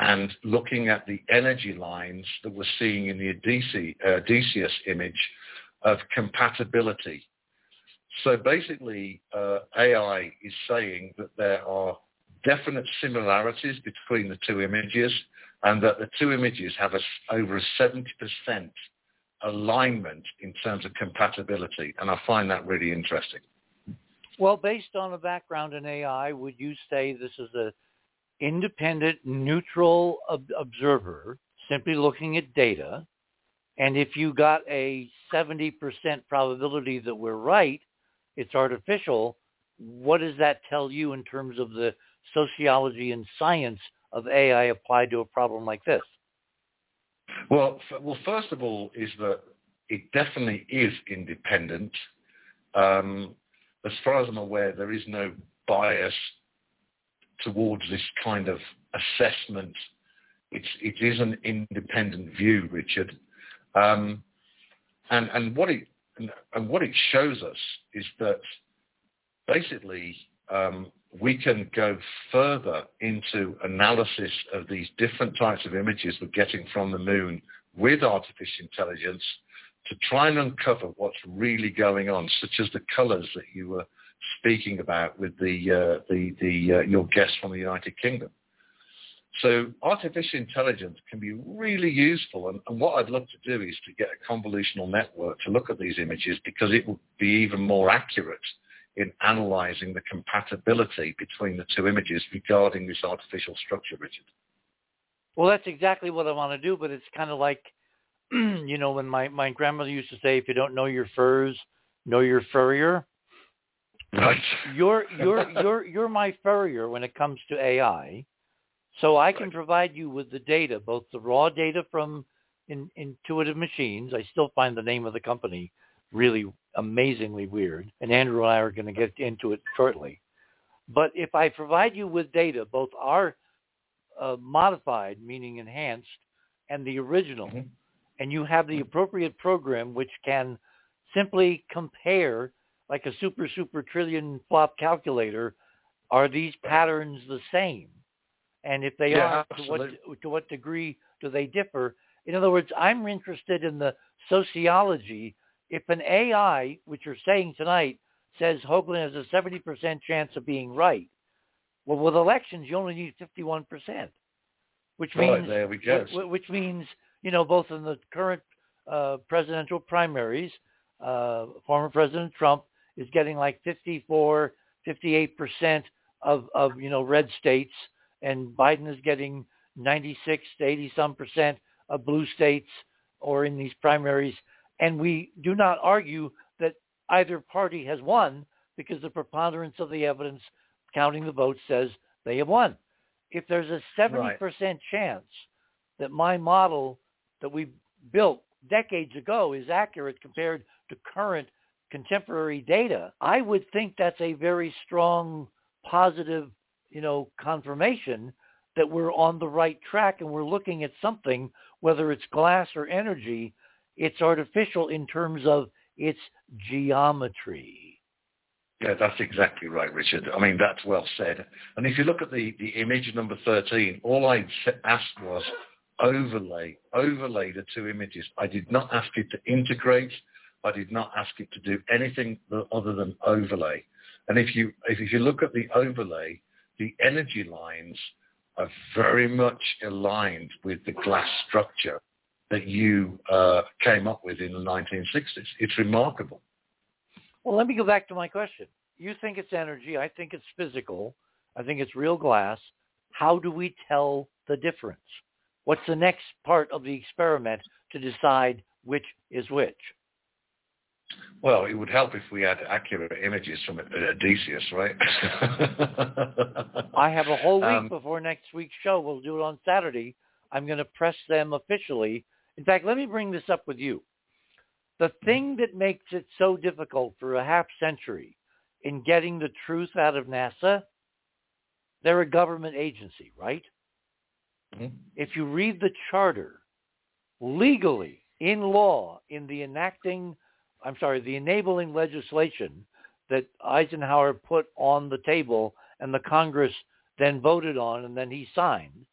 and looking at the energy lines that we're seeing in the Odysseus, uh, Odysseus image of compatibility. So basically, uh, AI is saying that there are definite similarities between the two images and that the two images have a over a 70% alignment in terms of compatibility. And I find that really interesting. Well, based on a background in AI, would you say this is an independent, neutral ob- observer simply looking at data? And if you got a 70% probability that we're right, it's artificial. What does that tell you in terms of the sociology and science of AI applied to a problem like this? Well, f- well, first of all, is that it definitely is independent. Um, as far as I'm aware, there is no bias towards this kind of assessment. It's, it is an independent view, Richard. Um, and, and, what it, and, what it shows us is that basically um, we can go further into analysis of these different types of images we're getting from the moon with artificial intelligence to try and uncover what's really going on, such as the colors that you were speaking about with the, uh, the, the uh, your guest from the United Kingdom. So artificial intelligence can be really useful. And, and, what I'd love to do is to get a convolutional network to look at these images because it will be even more accurate in analyzing the compatibility between the two images regarding this artificial structure, Richard. Well, that's exactly what I want to do, but it's kind of like, you know, when my, my grandmother used to say, if you don't know your furs, know your furrier. Right. You're you're you're you're my furrier when it comes to AI, so I can provide you with the data, both the raw data from in, Intuitive Machines. I still find the name of the company really amazingly weird, and Andrew and I are going to get into it shortly. But if I provide you with data, both our uh, modified, meaning enhanced, and the original, Mm-hmm. and you have the appropriate program which can simply compare like a super super trillion flop calculator, are these patterns the same? And if they Yeah, are, to what to what degree do they differ? In other words, I'm interested in the sociology. If an AI, which you're saying tonight, says Hoagland has a 70% chance of being right, well, with elections, you only need 51%, which Right, means there we go. wh- wh- which means you know both in the current uh, presidential primaries, uh, former President Trump is getting like 54, 58 percent of of you know red states, and Biden is getting 96 to 80 some percent of blue states or in these primaries, and we do not argue that either party has won because the preponderance of the evidence counting the votes says they have won. If there's a 70% chance that my model that we built decades ago is accurate compared to current contemporary data, I would think that's a very strong positive, you know, confirmation that we're on the right track and we're looking at something, whether it's glass or energy, it's artificial in terms of its geometry. Yeah, that's exactly right, Richard. I mean, that's well said. And if you look at the, the image number 13, all I asked was overlay, overlay the two images. I did not ask it to integrate. I did not ask it to do anything other than overlay. And if you, if you look at the overlay, the energy lines are very much aligned with the glass structure that you uh, came up with in the 1960s. It's remarkable. Well, let me go back to my question. You think it's energy. I think it's physical. I think it's real glass. How do we tell the difference? What's the next part of the experiment to decide which is which? Well, it would help if we had accurate images from Odysseus, right? I have a whole week Um, before next week's show. We'll do it on Saturday. I'm going to press them officially. In fact, let me bring this up with you. The thing that makes it so difficult for a half century in getting the truth out of NASA, they're a government agency, right? Mhm. If you read the charter, legally, in law, in the enacting, I'm sorry, the enabling legislation that Eisenhower put on the table and the Congress then voted on and then he signed,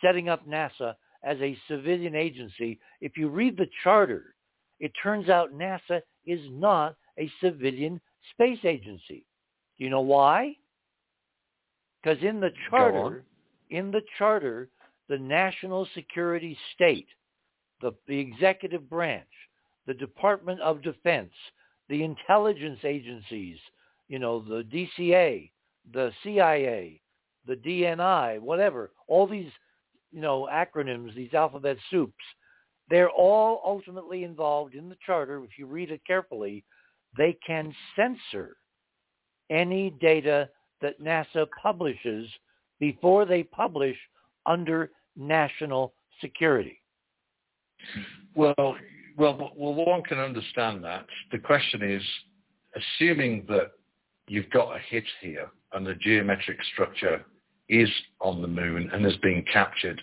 setting up NASA as a civilian agency. If you read the charter, it turns out NASA is not a civilian space agency. Do you know why? Because in the charter, in the charter, the national security state, the, the executive branch, the Department of Defense, the intelligence agencies, you know, the DCA, the CIA, the DNI, whatever, all these, you know, acronyms, these alphabet soups, they're all ultimately involved in the charter. If you read it carefully, they can censor any data that NASA publishes before they publish under national security. Well, well, well, one can understand that. The question is, assuming that you've got a hit here and the geometric structure is on the moon and has been captured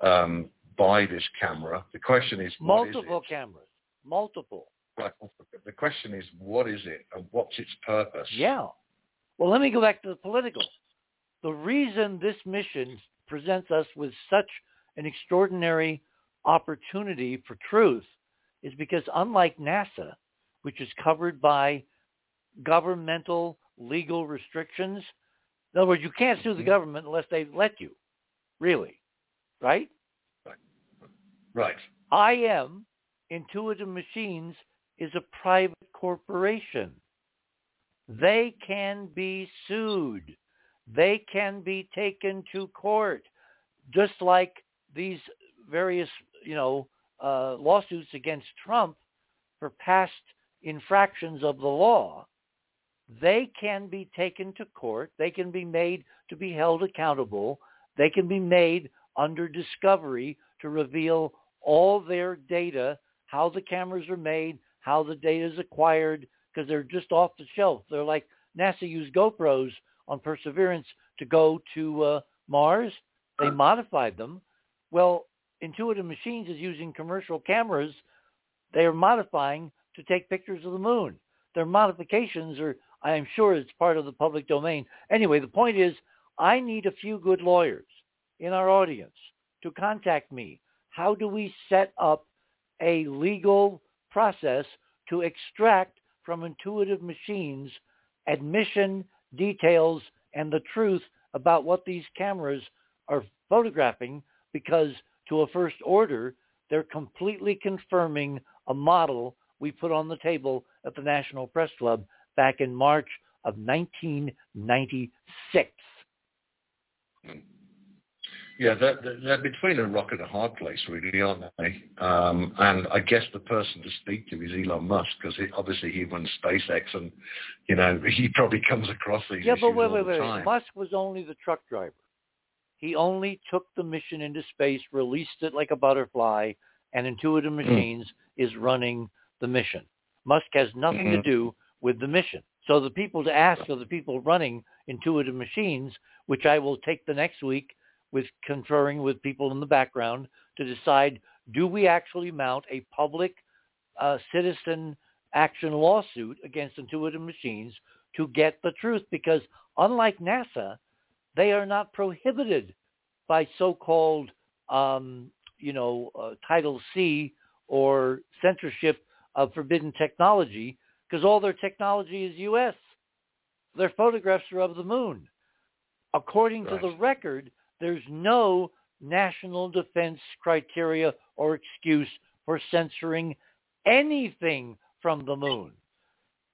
um, by this camera, the question is, is Multiple it? cameras, multiple. Right. The question is, what is it and what's its purpose? Yeah. Well, let me go back to the political. The reason this mission presents us with such an extraordinary opportunity for truth is because unlike NASA, which is covered by governmental legal restrictions, in other words, you can't sue the government unless they let you, really, right? Right. I am Intuitive Machines, is a private corporation. They can be sued. They can be taken to court, just like these various, you know, uh, lawsuits against Trump for past infractions of the law. They can be taken to court. They can be made to be held accountable. They can be made under discovery to reveal all their data, how the cameras are made, how the data is acquired, because they're just off the shelf. They're like NASA used GoPros on Perseverance to go to uh, Mars. They modified them. Well, Intuitive Machines is using commercial cameras. They are modifying to take pictures of the moon. Their modifications are, I am sure it's part of the public domain. Anyway, the point is, I need a few good lawyers in our audience to contact me. How do we set up a legal process to extract from Intuitive Machines admission details and the truth about what these cameras are photographing because to a first order, they're completely confirming a model we put on the table at the National Press Club back in March of 1996. Yeah, they're, they're between a rock and a hard place, really, aren't they? Um, and I guess the person to speak to is Elon Musk, because obviously he runs SpaceX, and you know he probably comes across these yeah, but wait, wait, wait. time. Musk was only the truck driver. He only took the mission into space, released it like a butterfly, and Intuitive Hmm. Machines is running the mission. Musk has nothing to Mhm. do with the mission. So the people to ask are the people running Intuitive Machines, which I will take the next week with conferring with people in the background to decide do we actually mount a public uh, citizen action lawsuit against Intuitive Machines to get the truth because unlike NASA, they are not prohibited by so-called, um, you know, uh, Title C or censorship of forbidden technology because all their technology is U.S. Their photographs are of the moon. According to the record, there's no national defense criteria or excuse for censoring anything from the moon.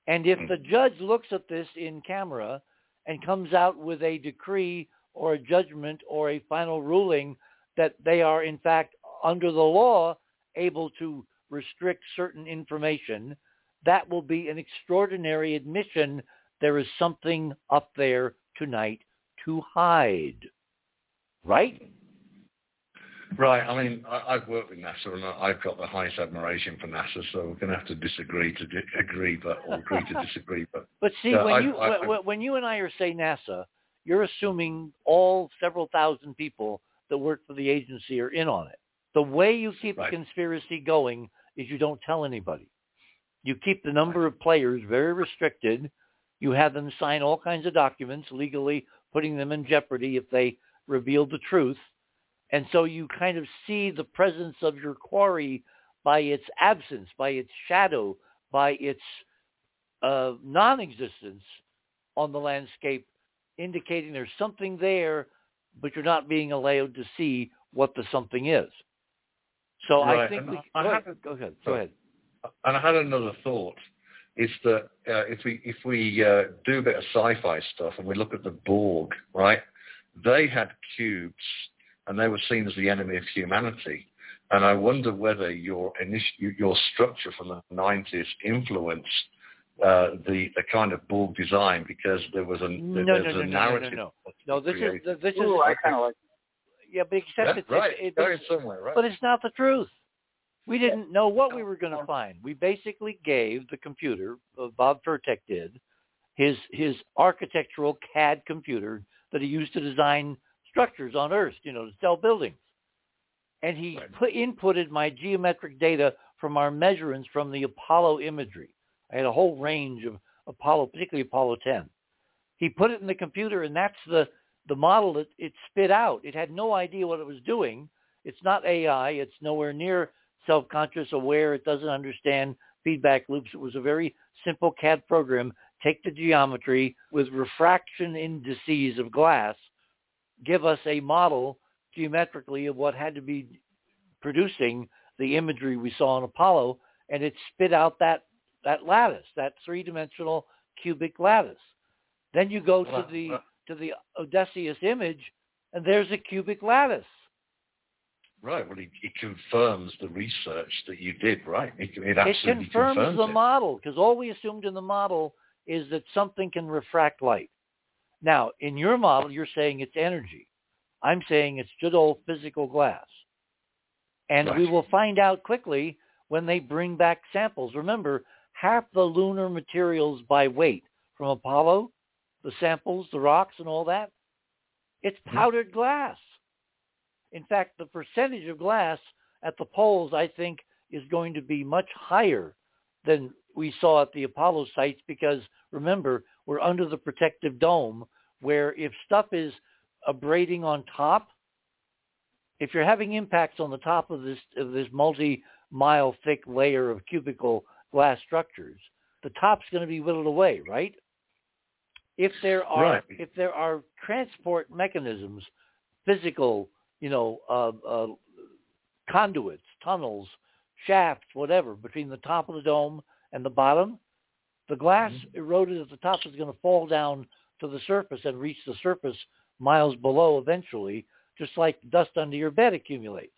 And if the hmm. judge looks at this in camera and comes out with a decree or a judgment or a final ruling that they are in fact under the law able to restrict certain information, that will be an extraordinary admission there is something up there tonight to hide. Right? Right. I mean, I, I've worked with NASA, and I've got the highest admiration for NASA. So we're going to have to disagree to di- agree, but or agree to disagree. But But see, Yeah, when I- you I- when, when you and I are say NASA, you're assuming all several thousand people that work for the agency are in on it. The way you keep Right. the conspiracy going is you don't tell anybody. You keep the number of players very restricted. You have them sign all kinds of documents legally putting them in jeopardy if they reveal the truth. And so you kind of see the presence of your quarry by its absence, by its shadow, by its uh, non-existence on the landscape, indicating there's something there, but you're not being allowed to see what the something is. So I think and we. I go, ahead, go ahead. Go ahead. And I had another thought. Is that uh, if we if we uh, do a bit of sci-fi stuff and we look at the Borg, right? They had cubes, and they were seen as the enemy of humanity. And I wonder whether your initi- your structure from the 90s influenced uh, the the kind of Borg design because there was a No, there's no, no, a no, no, no, narrative. no. No, this is this is. Ooh, I kind of like. Yeah, but except Yeah, it's, right, it's, going it's somewhere, right? but it's not the truth. We didn't know what we were going to find. We basically gave the computer, uh, Bob Fiertek did, his his architectural CAD computer that he used to design structures on Earth, you know, to sell buildings. And he Right. put inputted my geometric data from our measurements from the Apollo imagery. I had a whole range of Apollo, particularly Apollo 10. He put it in the computer, and that's the the model that it spit out. It had no idea what it was doing. It's not AI. It's nowhere near self-conscious, aware. It doesn't understand feedback loops. It was a very simple CAD program. Take the geometry with refraction indices of glass, give us a model geometrically of what had to be producing the imagery we saw on Apollo, and it spit out that, that lattice, that three-dimensional cubic lattice. Then you go to the to the Odysseus image, and there's a cubic lattice. Right. Well, it, it confirms the research that you did, right? It, it It confirms the model because all we assumed in the model is that something can refract light. Now, in your model, you're saying it's energy. I'm saying it's good old physical glass. And Right. we will find out quickly when they bring back samples. Remember, half the lunar materials by weight from Apollo, the samples, the rocks and all that, it's hmm. powdered glass. In fact, the percentage of glass at the poles, I think, is going to be much higher than we saw at the Apollo sites because remember, we're under the protective dome where if stuff is abrading on top, if you're having impacts on the top of this of this multi-mile thick layer of cubical glass structures, the top's going to be whittled away, right? If there are Right. if there are transport mechanisms, physical, you know, uh, uh, conduits, tunnels, shafts, whatever, between the top of the dome and the bottom, the glass eroded at the top is going to fall down to the surface and reach the surface miles below eventually, just like dust under your bed accumulates,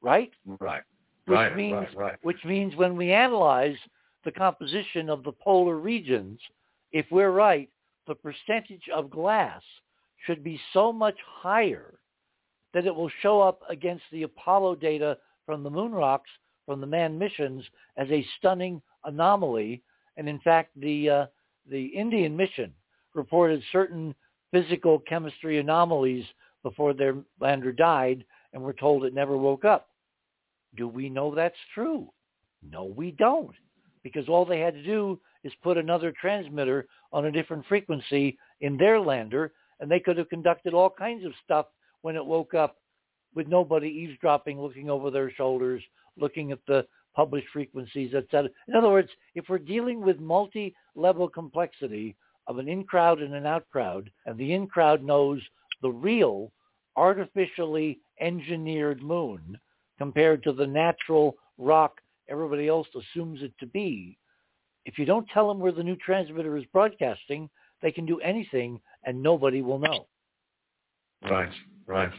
right? Right. Which right. means, right. Right. which means when we analyze the composition of the polar regions, if we're right, the percentage of glass should be so much higher that it will show up against the Apollo data from the moon rocks from the manned missions as a stunning anomaly. And in fact, the uh, the Indian mission reported certain physical chemistry anomalies before their lander died, and we're told it never woke up. Do we know that's true? No, we don't, because all they had to do is put another transmitter on a different frequency in their lander, and they could have conducted all kinds of stuff when it woke up with nobody eavesdropping, looking over their shoulders, looking at the published frequencies, etc. In other words, if we're dealing with multi-level complexity of an in-crowd and an out-crowd, and the in-crowd knows the real artificially engineered moon compared to the natural rock everybody else assumes it to be, if you don't tell them where the new transmitter is broadcasting, they can do anything and nobody will know. Right, right.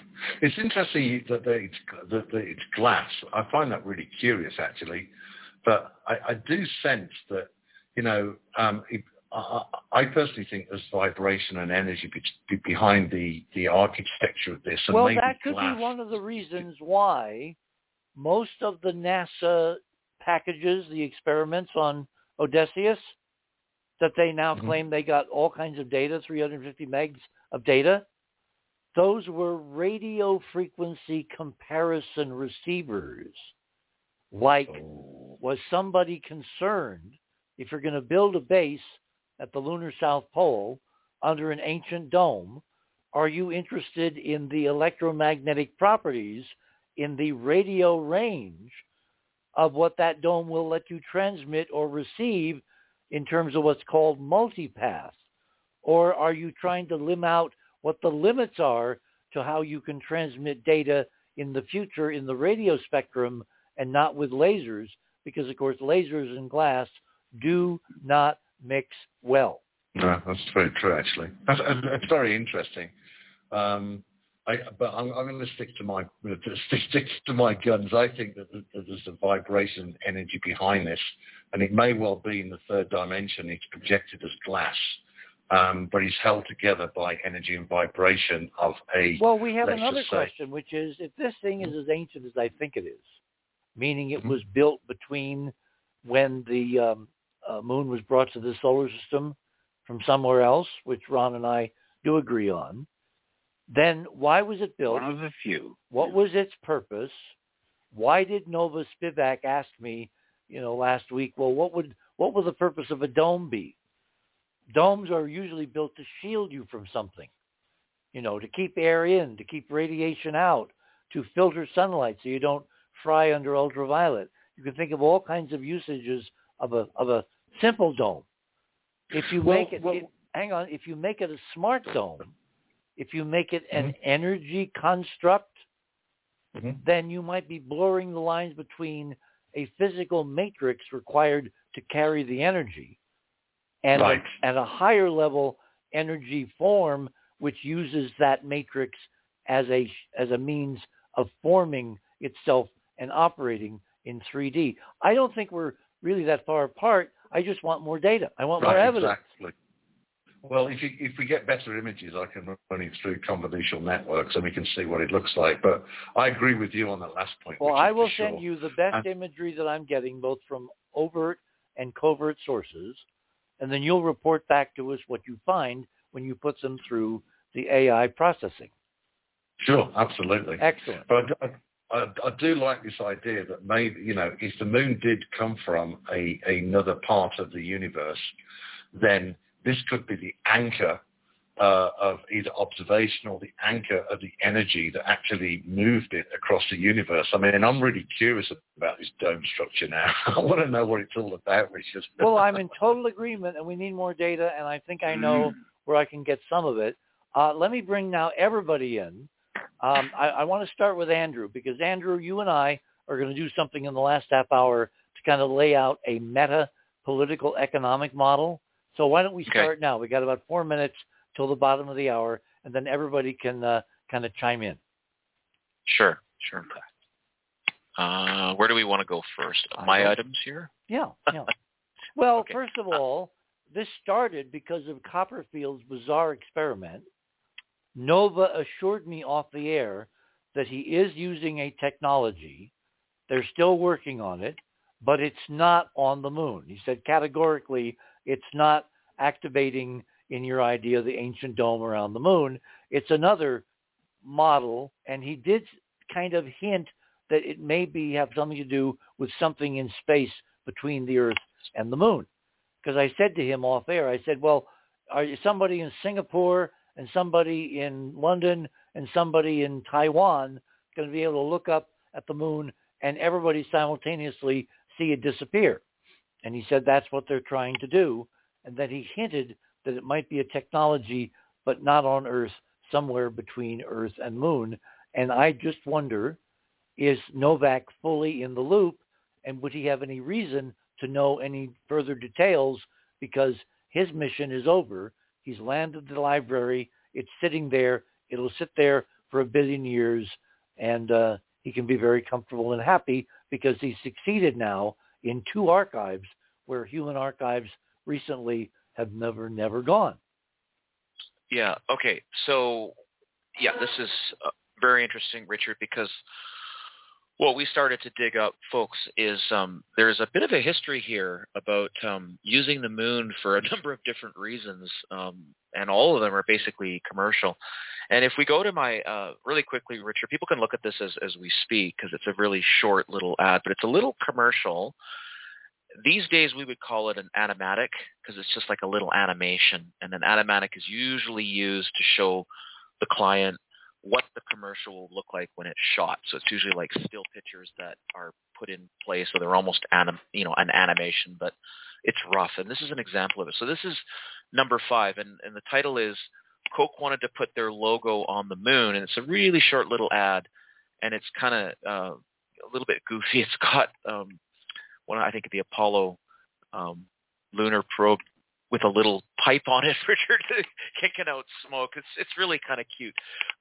It's interesting that that it's, that that it's glass. I find that really curious, actually. But I, I do sense that, you know, um, it, I, I personally think there's vibration and energy be, be behind the, the architecture of this. And well, that could glass. be one of the reasons why most of the NASA packages, the experiments on Odysseus, that they now Mhm. claim they got all kinds of data, 350 megs of data, those were radio frequency comparison receivers. Like, Oh. was somebody concerned if you're going to build a base at the lunar south pole under an ancient dome, are you interested in the electromagnetic properties in the radio range of what that dome will let you transmit or receive in terms of what's called multipath? Or are you trying to lim out what the limits are to how you can transmit data in the future in the radio spectrum and not with lasers? Because, of course, lasers and glass do not mix well. No, that's very true, actually. That's, that's very interesting. Um, I, but I'm, I'm going to stick to my stick, stick to my guns. I think that there's a vibration energy behind this, and it may well be in the third dimension. It's projected as glass, um, but it's held together by energy and vibration of a. Well, we have another say- question, which is if this thing is as ancient as I think it is, meaning it Mhm. was built between when the um, uh, moon was brought to the solar system from somewhere else, which Ron and I do agree on, then why was it built? One of the few. What was its purpose? Why did Nova Spivack ask me, you know, last week, well, what would what would the purpose of a dome be? Domes are usually built to shield you from something, you know, to keep air in, to keep radiation out, to filter sunlight so you don't fry under ultraviolet. You can think of all kinds of usages of a of a simple dome. If you Well, make it, well- it hang on, if you make it a smart dome, if you make it an Mm-hmm. energy construct, Mhm. then you might be blurring the lines between a physical matrix required to carry the energy and, Right. a, a higher level energy form which uses that matrix as a as a means of forming itself and operating in 3D. I don't think we're really that far apart. I just want more data. I want right, more evidence. Exactly. Well, if you, if we get better images, I can run it through convolutional networks and we can see what it looks like. But I agree with you on that last point. Well, I will send sure. you the best And- imagery that I'm getting, both from overt and covert sources, and then you'll report back to us what you find when you put them through the AI processing. Sure, absolutely. Excellent. But I, I, I do like this idea that maybe, you know, if the moon did come from a, another part of the universe, then this could be the anchor uh, of either observation or the anchor of the energy that actually moved it across the universe. I mean, I'm really curious about this dome structure now. I want to know what it's all about, Richard. well, I'm in total agreement, and we need more data, and I think I know where I can get some of it. Uh, let me bring now everybody in. Um, I, I want to start with Andrew because Andrew, you and I are going to do something in the last half hour to kind of lay out a meta political economic model. So why don't we Okay. start now? We got about four minutes till the bottom of the hour, and then everybody can uh, kind of chime in. Sure, sure. Uh, where do we want to go first? My items here? Yeah, yeah. Well, Okay. first of all, this started because of Copperfield's bizarre experiment. Nova assured me off the air that he is using a technology. They're still working on it, but it's not on the moon. He said categorically, it's not activating in your idea of the ancient dome around the moon. It's another model, and he did kind of hint that it may be have something to do with something in space between the Earth and the moon. Because I said to him off air, I said, well, are you somebody in Singapore and somebody in London and somebody in Taiwan going to be able to look up at the moon and everybody simultaneously see it disappear? And he said that's what they're trying to do. And then he hinted that it might be a technology, but not on Earth, somewhere between Earth and moon. And I just wonder, is Novak fully in the loop? And would he have any reason to know any further details because his mission is over. He's landed the library. It's sitting there. It'll sit there for a billion years, and uh, he can be very comfortable and happy because he's succeeded now in two archives where human archives recently have never, never gone. Yeah. Okay. So, yeah, this is uh, very interesting, Richard, because what we started to dig up, folks, is um, there's a bit of a history here about um, using the moon for a number of different reasons, um, and all of them are basically commercial. And if we go to my uh, really quickly, Richard, people can look at this as as we speak because it's a really short little ad, but it's a little commercial. These days we would call it an animatic because it's just like a little animation, and an animatic is usually used to show the client what the commercial will look like when it's shot. So it's usually like still pictures that are put in place, so they're almost anim, you know, an animation, but it's rough. And this is an example of it. So this is number five, and, and the title is Coke wanted to put their logo on the moon, and it's a really short little ad, and it's kind of uh, a little bit goofy. It's got um, one, I think, the Apollo um, lunar probe with a little pipe on it, Richard, kicking out smoke. It's it's really kind of cute.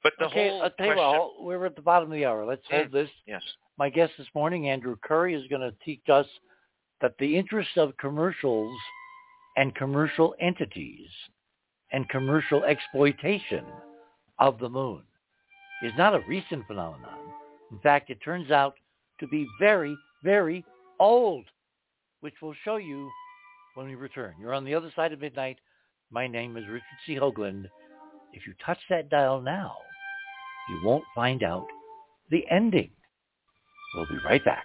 But the okay, whole I'll tell you question, what, we're at the bottom of the hour. Let's hold Mm. this. yes, My guest this morning, Andrew Currie, is going to teach us that the interest of commercials and commercial entities and commercial exploitation of the moon is not a recent phenomenon. In fact, it turns out to be very, very old, which we'll show you when we return. You're on the other side of midnight. My name is Richard C. Hoagland. If you touch that dial now, you won't find out the ending. We'll be right back.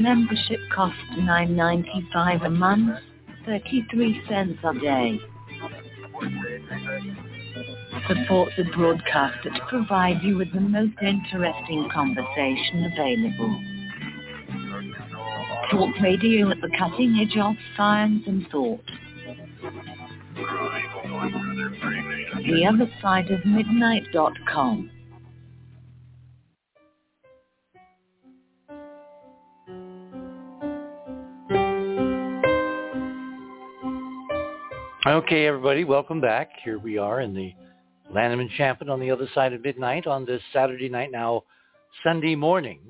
Membership costs $9.95 a month, 33 cents a day. Support the broadcast that provide you with the most interesting conversation available. Talk radio at the cutting edge of science and thought. The other side of midnight.com. Okay, everybody, welcome back. Here we are in the Land of Enchantment on the other side of midnight on this Saturday night, now Sunday morning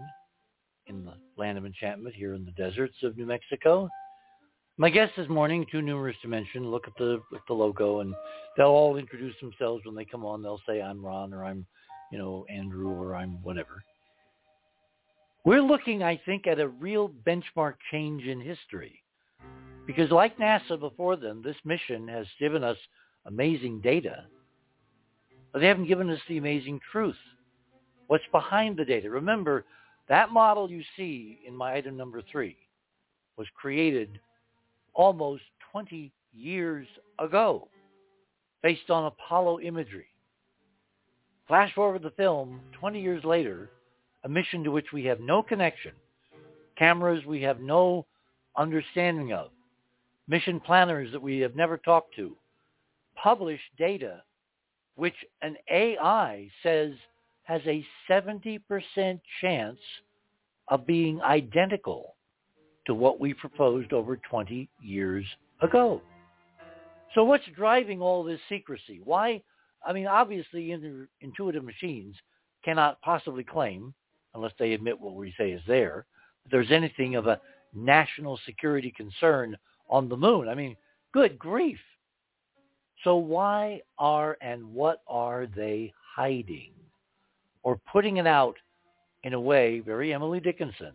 in the Land of Enchantment here in the deserts of New Mexico. My guest this morning, too numerous to mention, look at the at the logo and they'll all introduce themselves when they come on. They'll say, I'm Ron or I'm, you know, Andrew or I'm whatever. We're looking, I think, at a real benchmark change in history. Because like NASA before them, this mission has given us amazing data, but they haven't given us the amazing truth. What's behind the data? Remember, that model you see in my item number three was created almost 20 years ago based on Apollo imagery. Flash forward the film 20 years later, a mission to which we have no connection, cameras we have no understanding of, mission planners that we have never talked to, publish data which an AI says has a 70% chance of being identical to what we proposed over 20 years ago. So what's driving all this secrecy? Why? I mean, obviously, intuitive machines cannot possibly claim, unless they admit what we say is there, that there's anything of a national security concern on the moon. I mean, good grief. So why are and what are they hiding? Or putting it out in a way, very Emily Dickinson,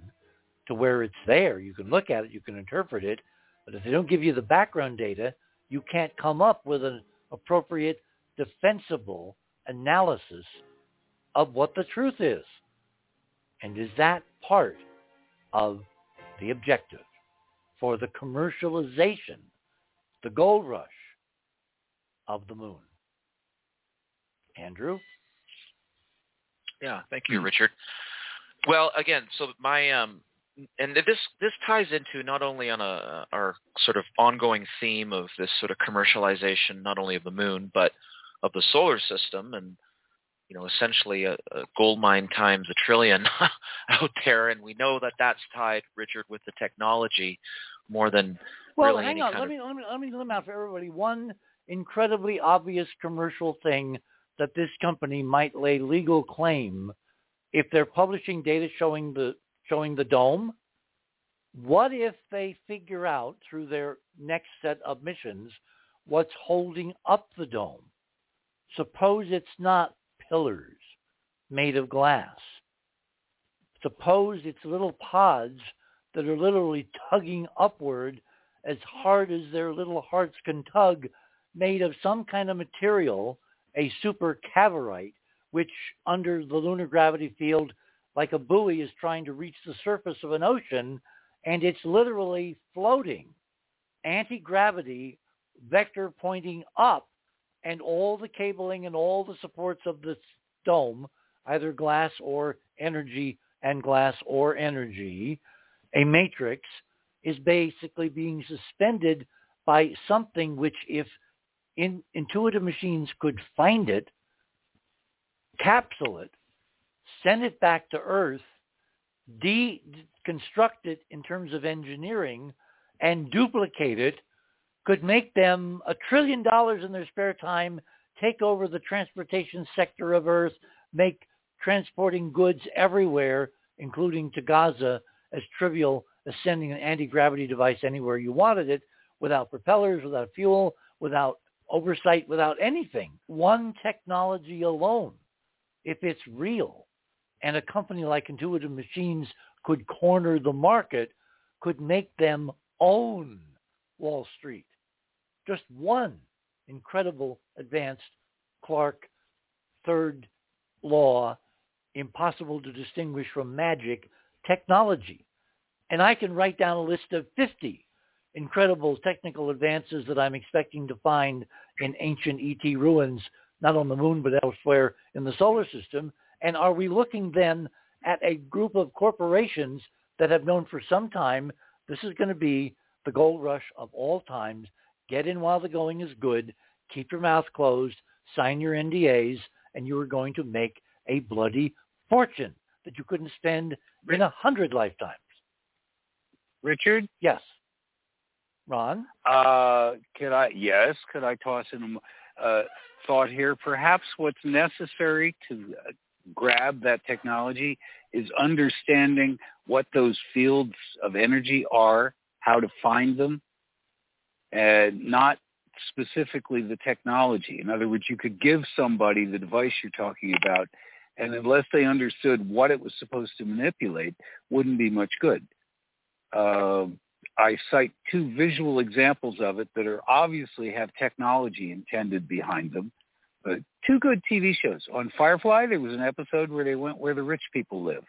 to where it's there. You can look at it, you can interpret it, but if they don't give you the background data, you can't come up with an appropriate defensible analysis of what the truth is. And is that part of the objective? For the commercialization, the gold rush of the moon. Andrew? Yeah, thank you, Richard. Well, again, so my um, and this this ties into not only on a our sort of ongoing theme of this sort of commercialization, not only of the moon but of the solar system, and you know, essentially a, a gold mine times a trillion out there, and we know that that's tied, Richard, with the technology more than well, really hang on. Let me let me let me let me out for everybody one incredibly obvious commercial thing that this company might lay legal claim if they're publishing data showing the showing the dome. What if they figure out through their next set of missions what's holding up the dome? Suppose it's not pillars made of glass. Suppose it's little pods that are literally tugging upward as hard as their little hearts can tug, made of some kind of material, a super cavorite, which under the lunar gravity field, like a buoy, is trying to reach the surface of an ocean, and it's literally floating. Anti-gravity vector pointing up, and all the cabling and all the supports of this dome, either glass or energy and glass or energy, a matrix is basically being suspended by something which if in, intuitive machines could find it, capsule it, send it back to Earth, deconstruct it in terms of engineering, and duplicate it, could make them a trillion dollars in their spare time, take over the transportation sector of Earth, make transporting goods everywhere, including to Gaza, as trivial as sending an anti-gravity device anywhere you wanted it without propellers, without fuel, without oversight, without anything. One technology alone, if it's real, and a company like Intuitive Machines could corner the market, could make them own Wall Street. Just one incredible advanced Clarke third law, impossible to distinguish from magic technology. And I can write down a list of 50 incredible technical advances that I'm expecting to find in ancient ET ruins, not on the moon, but elsewhere in the solar system. And are we looking then at a group of corporations that have known for some time this is going to be the gold rush of all times. Get in while the going is good. Keep your mouth closed. Sign your NDAs, and you are going to make a bloody fortune that you couldn't spend in a hundred lifetimes. Richard? Yes. Ron? Uh, could I? Yes. Could I toss in a uh, thought here? Perhaps what's necessary to uh, grab that technology is understanding what those fields of energy are, how to find them, and not specifically the technology. In other words, you could give somebody the device you're talking about, and unless they understood what it was supposed to manipulate, wouldn't be much good. Uh, I cite two visual examples of it that are obviously have technology intended behind them. But two good TV shows. On Firefly, there was an episode where they went where the rich people live.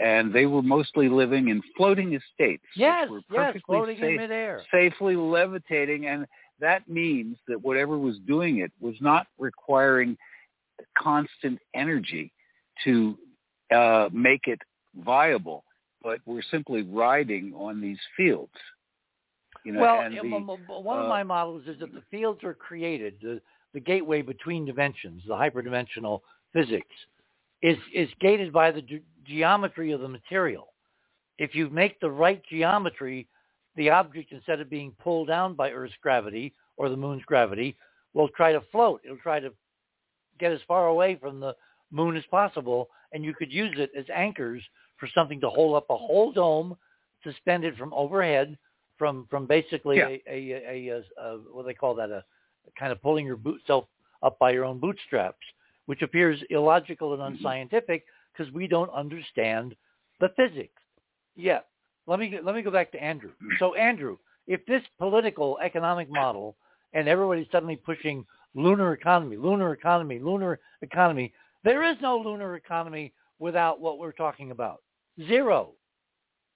And they were mostly living in floating estates. Yes, were yes, floating safe, in midair. Safely levitating. And that means that whatever was doing it was not requiring constant energy to uh, make it viable, but we're simply riding on these fields. You know, well, and the, one of uh, my models is that the fields are created, the, the gateway between dimensions, the hyperdimensional physics, is, is gated by the ge- geometry of the material. If you make the right geometry, the object, instead of being pulled down by Earth's gravity or the moon's gravity, will try to float. It'll try to get as far away from the moon as possible, and you could use it as anchors for something to hold up a whole dome, suspended from overhead, from from basically Yeah. a, a, a, a, what do they call that a, kind of pulling your boot self up by your own bootstraps, which appears illogical and mm-hmm. unscientific because we don't understand the physics yet. Let me let me go back to Andrew. So Andrew, if this political economic model and everybody's suddenly pushing lunar economy, lunar economy, lunar economy, there is no lunar economy without what we're talking about. Zero.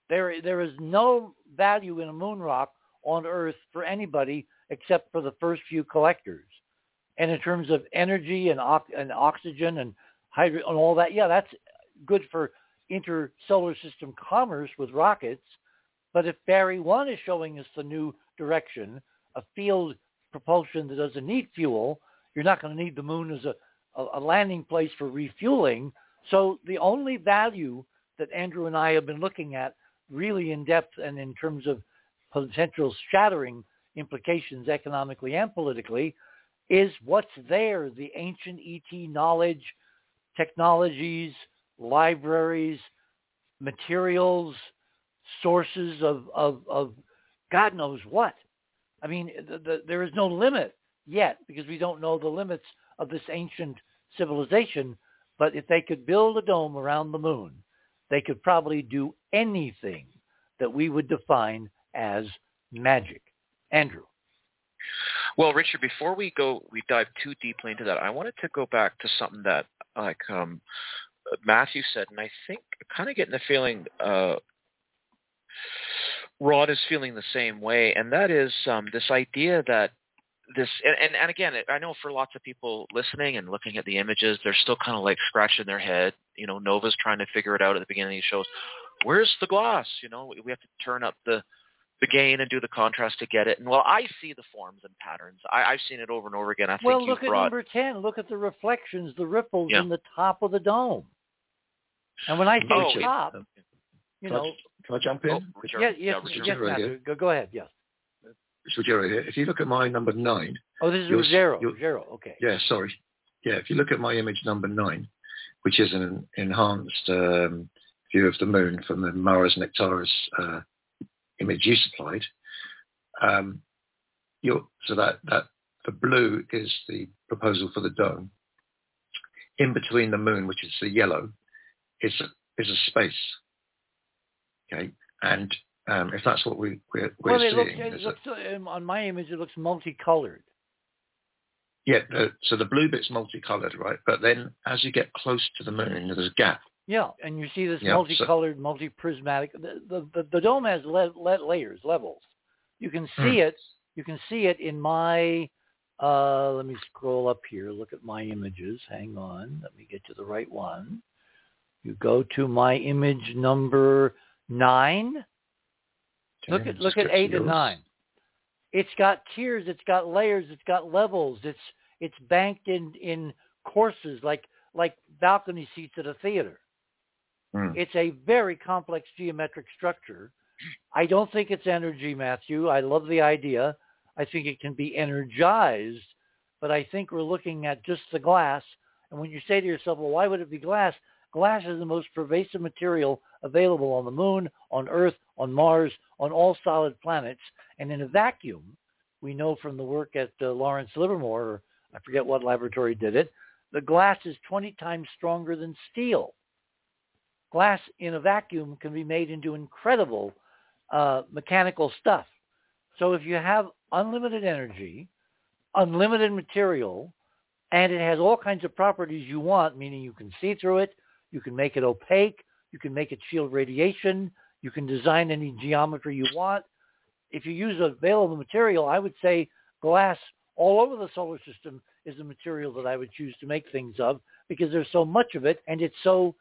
There there is no value in a moon rock on Earth for anybody except for the first few collectors. And in terms of energy and, and oxygen and hydrogen and all that, yeah, that's good for intersolar system commerce with rockets. But if Barry 1 is showing us the new direction, a field propulsion that doesn't need fuel, you're not going to need the moon as a, a landing place for refueling. So the only value that Andrew and I have been looking at really in depth and in terms of potential shattering implications economically and politically is what's there, the ancient ET knowledge, technologies, libraries, materials, sources of, of, of God knows what. I mean, the, the, there is no limit yet because we don't know the limits of this ancient civilization. But if they could build a dome around the moon, they could probably do anything that we would define as magic. Andrew. Well, Richard, before we go, we dive too deeply into that. I wanted to go back to something that, like um, Matthew said, and I think kind of getting the feeling uh, Rod is feeling the same way, and that is um, this idea that this, and, and, and again, I know for lots of people listening and looking at the images, they're still kind of like scratching their head. You know, Nova's trying to figure it out at the beginning of these shows. Where's the gloss? You know, we have to turn up the the gain and do the contrast to get it. And well, I see the forms and patterns. I, I've seen it over and over again. I think well, you've look at brought, number 10. Look at the reflections, the ripples Yeah. in the top of the dome. And when I say Oh, it- top, you know, Can I jump in? Oh, Richard. yes, Yeah, yes, Richard. yes, Matthew. Go, go ahead, yes. Mr. Ruggiero here. If you look at my number nine, Oh, this is You'll you'll- zero, okay. yeah, sorry. Yeah, if you look at my image number nine, which is an enhanced um, view of the moon from the Mare Nectaris uh, image you supplied, um, so that, that the blue is the proposal for the dome. In between the moon, which is the yellow, is is a space. Okay, and um, if that's what we, we're, we're well, seeing, it looks, it looks um, on my image, it looks multicolored. Yeah, the, so the blue bit's multicolored, right? But then as you get close to the moon, there's a gap. Yeah, and you see this Yeah, multicolored, multi-prismatic. The, the, the, the dome has le- le- layers, levels. You can see Hmm. it. You can see it in my. Uh, let me scroll up here. Look at my images. Hang on. Let me get to the right one. You go to my image number nine. Look at look at eight and nine. It's got tiers. It's got layers. It's got levels. It's it's banked in in courses like like balcony seats at a theater. Hmm. It's a very complex geometric structure. I don't think it's energy, Matthew. I love the idea. I think it can be energized, but I think we're looking at just the glass. And when you say to yourself, well, why would it be glass? Glass is the most pervasive material available on the moon, on Earth, on Mars, on all solid planets. And in a vacuum, we know from the work at uh, Lawrence Livermore, or I forget what laboratory did it, the glass is 20 times stronger than steel. Glass in a vacuum can be made into incredible uh, mechanical stuff. So if you have unlimited energy, unlimited material, and it has all kinds of properties you want, meaning you can see through it, you can make it opaque, you can make it shield radiation, you can design any geometry you want. If you use available material, I would say glass all over the solar system is the material that I would choose to make things of because there's so much of it and it's so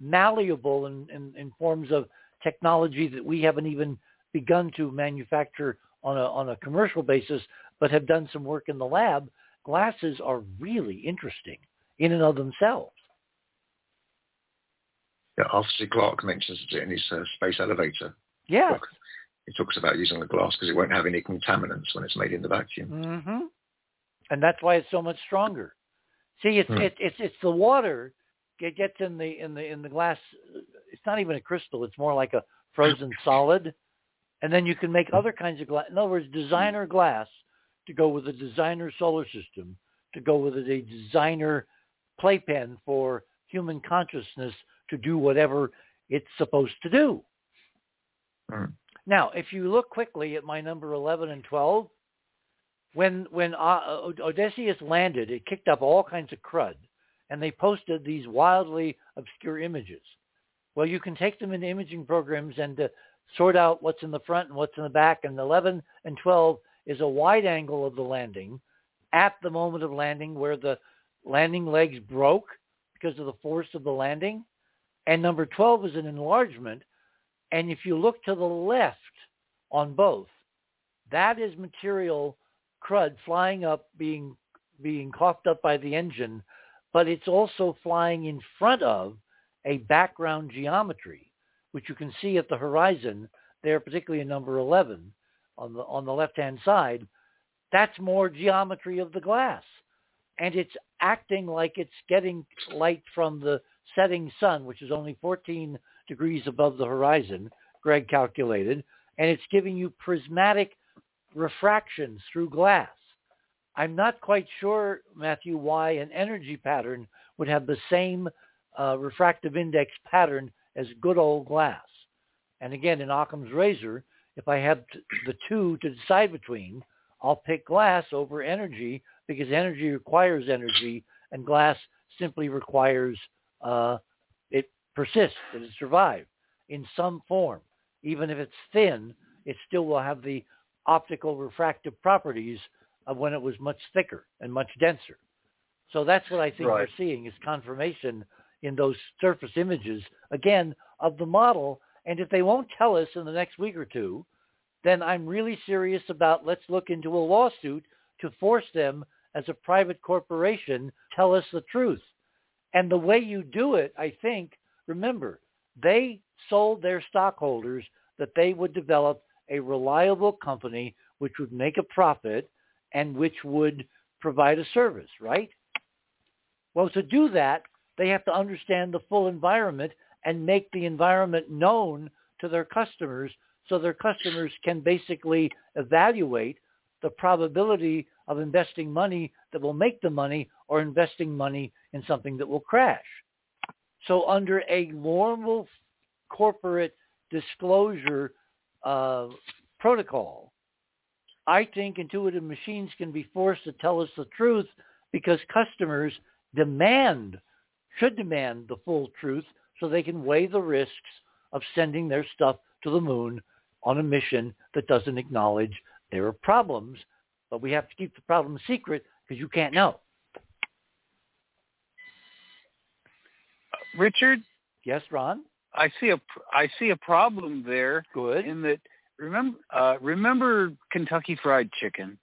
malleable in, in, in forms of technology that we haven't even begun to manufacture on a, on a commercial basis, but have done some work in the lab. Glasses are really interesting in and of themselves. Yeah, Arthur Clarke mentions it in his uh, space elevator. Yeah. book. He talks about using the glass because it won't have any contaminants when it's made in the vacuum. Mm-hmm. And that's why it's so much stronger. See, it's Hmm. it's it's it's the water it gets in the in the in the glass. It's not even a crystal. It's more like a frozen solid. And then you can make other kinds of glass. In other words, designer glass to go with a designer solar system, to go with a designer playpen for human consciousness to do whatever it's supposed to do. Hmm. Now, if you look quickly at my number 11 and 12, when when uh, Odysseus landed, it kicked up all kinds of crud, and they posted these wildly obscure images. Well, you can take them into imaging programs and uh, sort out what's in the front and what's in the back. And 11 and 12 is a wide angle of the landing at the moment of landing where the landing legs broke because of the force of the landing. And number 12 is an enlargement. And if you look to the left on both, that is material crud flying up, being being coughed up by the engine, but it's also flying in front of a background geometry, which you can see at the horizon there, particularly in number 11 on the on the left-hand side. That's more geometry of the glass, and it's acting like it's getting light from the setting sun, which is only 14 degrees above the horizon. Greg calculated, and it's giving you prismatic refractions through glass. I'm not quite sure, Matthew, why an energy pattern would have the same uh, refractive index pattern as good old glass. And again, in Occam's razor, if I have t- the two to decide between, I'll pick glass over energy because energy requires energy and glass simply requires uh, it persists, it survive in some form. Even if it's thin, it still will have the optical refractive properties of when it was much thicker and much denser. So that's what I think Right. we're seeing is confirmation in those surface images, again, of the model. And if they won't tell us in the next week or two, then I'm really serious about let's look into a lawsuit to force them as a private corporation tell us the truth. And the way you do it, I think, remember, they sold their stockholders that they would develop a reliable company which would make a profit and which would provide a service, right? Well, to do that, they have to understand the full environment and make the environment known to their customers so their customers can basically evaluate the probability of investing money that will make the money or investing money in something that will crash. So under a normal corporate disclosure uh, protocol, I think intuitive machines can be forced to tell us the truth because customers demand, should demand the full truth so they can weigh the risks of sending their stuff to the moon on a mission that doesn't acknowledge there are problems, but we have to keep the problem secret because you can't know. Richard? Yes, Ron? I see a I see a problem there. Good. In that remember uh, remember Kentucky Fried Chicken.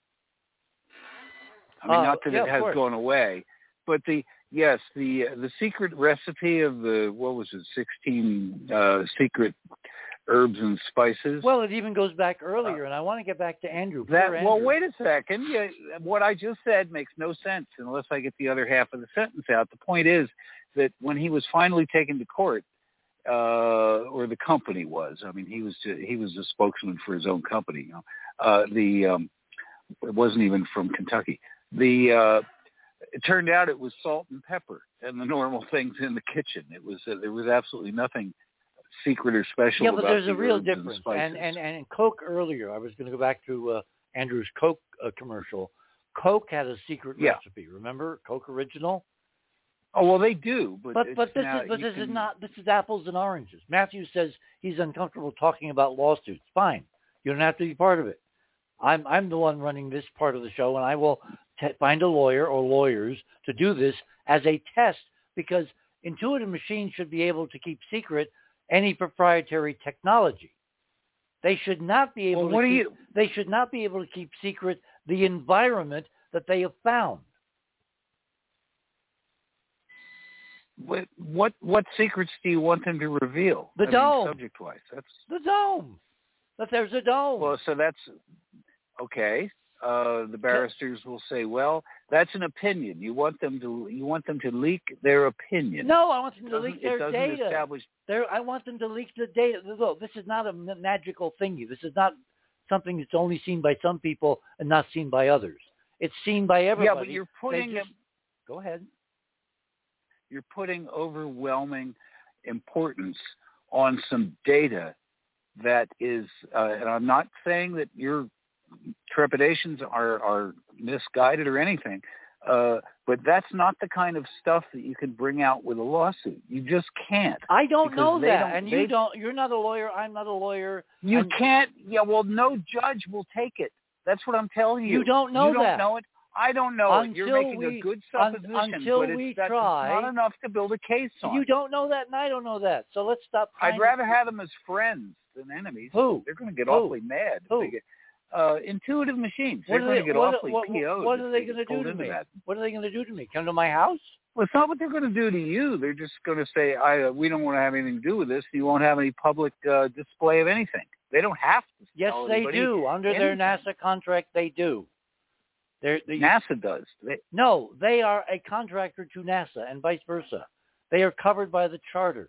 I mean, Uh, not that yeah, it has gone away, but the yes the the secret recipe of the what was it sixteen uh, secret herbs and spices. Well, it even goes back earlier, and I want to get back to Andrew. That Poor well, wait a second. Yeah, what I just said makes no sense unless I get the other half of the sentence out. The point is that when he was finally taken to court, uh, or the company was, I mean, he was he was a spokesman for his own company. You know, uh, the um, it wasn't even from Kentucky. The uh, it turned out it was salt and pepper and the normal things in the kitchen. It was uh, there was absolutely nothing secret or special yeah, but there's the a real difference. And, and and Coke earlier, I was going to go back to uh, Andrew's Coke uh, commercial. Coke had a secret Yeah. recipe. Remember Coke Original? oh well, they do, but But but this now- is but this is not this is apples and oranges. Matthew says he's uncomfortable talking about lawsuits. Fine, you don't have to be part of it. I'm I'm the one running this part of the show, and I will t- find a lawyer or lawyers to do this as a test because intuitive machines should be able to keep secret any proprietary technology. They should not be able Well, to what do keep, you- they should not be able to keep secret the environment that they have found. What what what secrets do you want them to reveal? The I dome. subject-wise. That's The dome. That there's a dome. well. So that's okay. Uh, the barristers will say, "Well, that's an opinion. You want them to you want them to leak their opinion." No, I want them to leak their it doesn't data. establish. They're, I want them to leak the data. Look, this is not a magical thingy. This is not something that's only seen by some people and not seen by others. It's seen by everybody. Yeah, but you're putting just- Go ahead. you're putting overwhelming importance on some data that is, uh, and I'm not saying that your trepidations are, are misguided or anything, uh, but that's not the kind of stuff that you can bring out with a lawsuit. You just can't. I don't know that, don't- and they- you don't. You're not a lawyer. I'm not a lawyer. You and can't. Yeah, well, no judge will take it. That's what I'm telling you. You don't know that. you don't that. know it. I don't know it. You're making we- a good un- supposition, until but it's, we that's try- not enough to build a case on. You don't know that, and I don't know that. So let's stop. I'd rather to- have them as friends than enemies. Who? They're going to get Who? awfully mad. if Who? They get, uh, intuitive machines. What They're going to get what- awfully what- PO'd. what are they gonna do to me? That. What are they going to do to me? Come to my house? Well, it's not what they're going to do to you. They're just going to say, "I uh, we don't want to have anything to do with this. You won't have any public uh, display of anything." They don't have to. Yes, they do. Under their. NASA contract, they do. They're, they, NASA does. They, No, they are a contractor to NASA and vice versa. They are covered by the charter.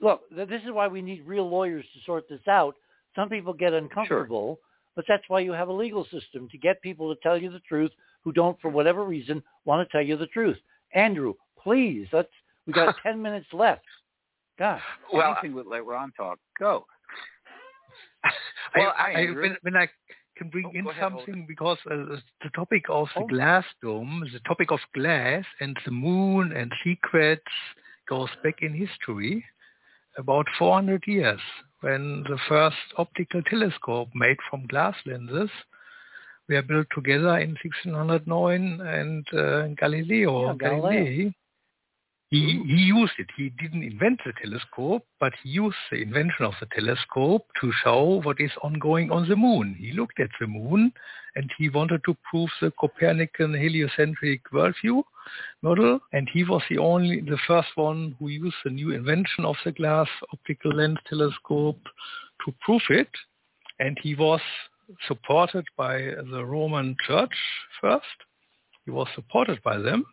Look, this is why we need real lawyers to sort this out. Some people get uncomfortable, but that's why you have a legal system to get people to tell you the truth who don't, for whatever reason, want to tell you the truth. Andrew, please, let's. We got ten minutes left. God. well, anything would let Ron talk. Go. Well, Hi, I, Andrew. when, when I can bring Oh, in ahead, something because uh, the topic of the Oh. glass dome, the topic of glass and the moon and secrets goes back in history about 400 years when the first optical telescope made from glass lenses were built together in 1609 and uh, Galileo Yeah, Galileo. Galilei he, mm-hmm. he used it. He didn't invent the telescope, but he used the invention of the telescope to show what is ongoing on the moon. He looked at the moon and he wanted to prove the Copernican heliocentric worldview model. And he was the only, the first one who used the new invention of the glass optical lens telescope to prove it. And he was supported by the Roman Church first. He was supported by them.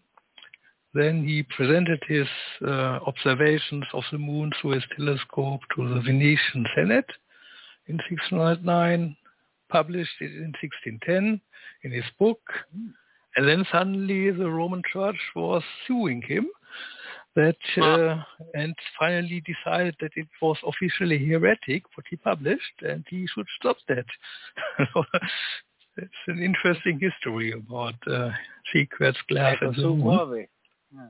Then he presented his uh, observations of the moon through his telescope to the Venetian Senate. in 1609, published it in 1610 in his book. And then suddenly the Roman Church was suing him that uh, and finally decided that it was officially heretic what he published and he should stop that. it's an interesting history about uh, secrets, glass, and so on. Hmm.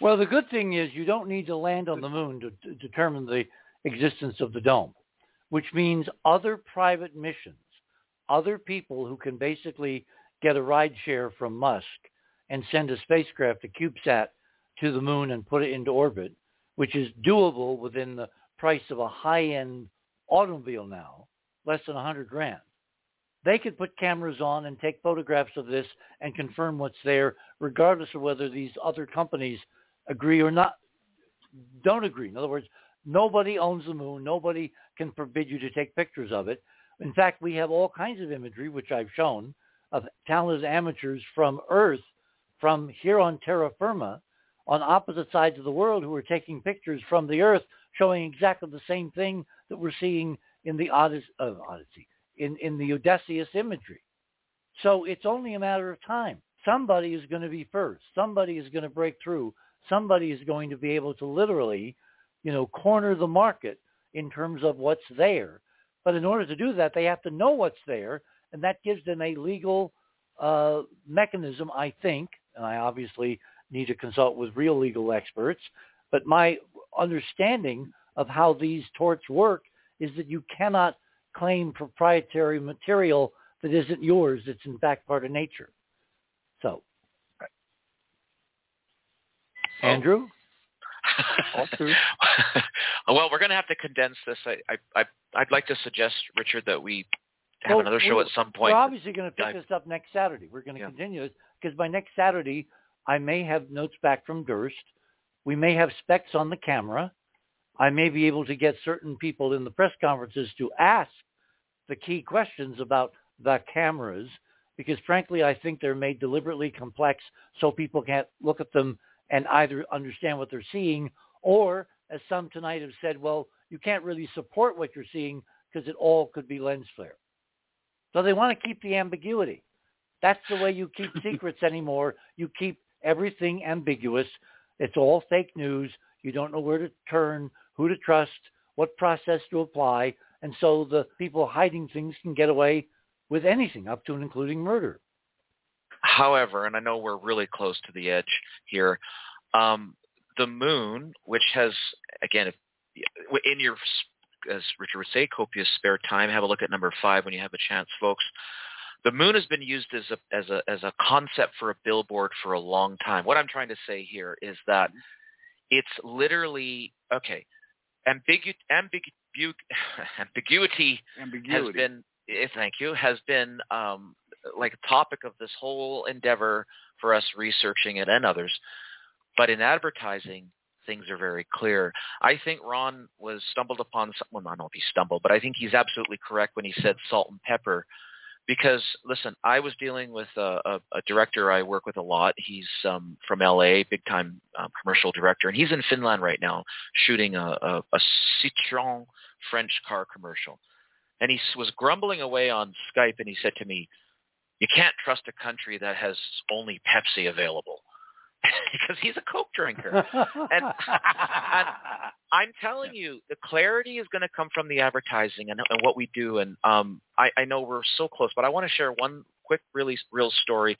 Well, the good thing is you don't need to land on the moon to, to determine the existence of the dome, which means other private missions, other people who can basically get a ride share from Musk and send a spacecraft, a CubeSat, to the moon and put it into orbit, which is doable within the price of a high-end automobile now, less than a hundred grand. They could put cameras on and take photographs of this and confirm what's there, regardless of whether these other companies agree or not, don't agree. In other words, nobody owns the moon. Nobody can forbid you to take pictures of it. In fact, we have all kinds of imagery, which I've shown, of talented amateurs from Earth, from here on terra firma, on opposite sides of the world who are taking pictures from the Earth, showing exactly the same thing that we're seeing in the Odyssey, uh, Odyssey in, in the Odysseus imagery. So it's only a matter of time. Somebody is going to be first. Somebody is going to break through somebody is going to be able to literally, you know, corner the market in terms of what's there. But in order to do that, they have to know what's there, and that gives them a legal uh, mechanism, I think, and I obviously need to consult with real legal experts, but my understanding of how these torts work is that you cannot claim proprietary material that isn't yours. It's in fact part of nature. So Oh. Andrew? well, we're going to have to condense this. I, I, I, would like to suggest, Richard, that we have well, another show at some point. We're obviously going to pick this up next Saturday. We're going to yeah. continue this because by next Saturday, I may have notes back from Durst. We may have specs on the camera. I may be able to get certain people in the press conferences to ask the key questions about the cameras because frankly, I think they're made deliberately complex so people can't look at them and either understand what they're seeing or, as some tonight have said, well, you can't really support what you're seeing because it all could be lens flare. So they want to keep the ambiguity. That's the way you keep secrets anymore. You keep everything ambiguous. It's all fake news. You don't know where to turn, who to trust, what process to apply. And so the people hiding things can get away with anything up to and including murder. However, and I know we're really close to the edge here, um, the moon, which has, again, if, in your, as Richard would say, copious spare time, have a look at number five when you have a chance, folks. The moon has been used as a, as a, as a concept for a billboard for a long time. What I'm trying to say here is that it's literally, okay, ambigu- ambigu- ambiguity, ambiguity has been, eh, thank you, has been um, like a topic of this whole endeavor for us researching it and others. But in advertising, things are very clear. I think Ron was stumbled upon, well, I don't know if he stumbled, but I think he's absolutely correct when he said salt and pepper. Because listen, I was dealing with a, a, a director I work with a lot. He's um, from LA, big time um, commercial director, and he's in Finland right now shooting a, a, a Citroen French car commercial. And he was grumbling away on Skype, and he said to me, you can't trust a country that has only Pepsi available because he's a Coke drinker. and, and I'm telling you, the clarity is going to come from the advertising and, and what we do. And um, I, I know we're so close, but I want to share one quick, really real story.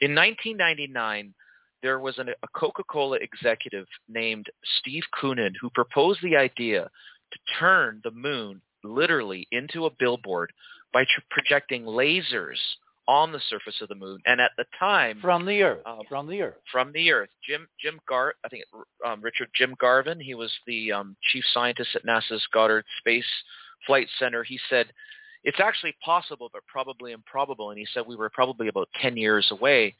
In 1999, there was an, a Coca-Cola executive named Steve Koonin who proposed the idea to turn the moon literally into a billboard by tr- projecting lasers on the surface of the moon. And at the time, from the Earth, um, from the Earth, from the Earth, Jim Jim Gar, I think um, Richard Jim Garvin, he was the um, chief scientist at NASA's Goddard Space Flight Center. He said it's actually possible, but probably improbable. And he said we were probably about 10 years away.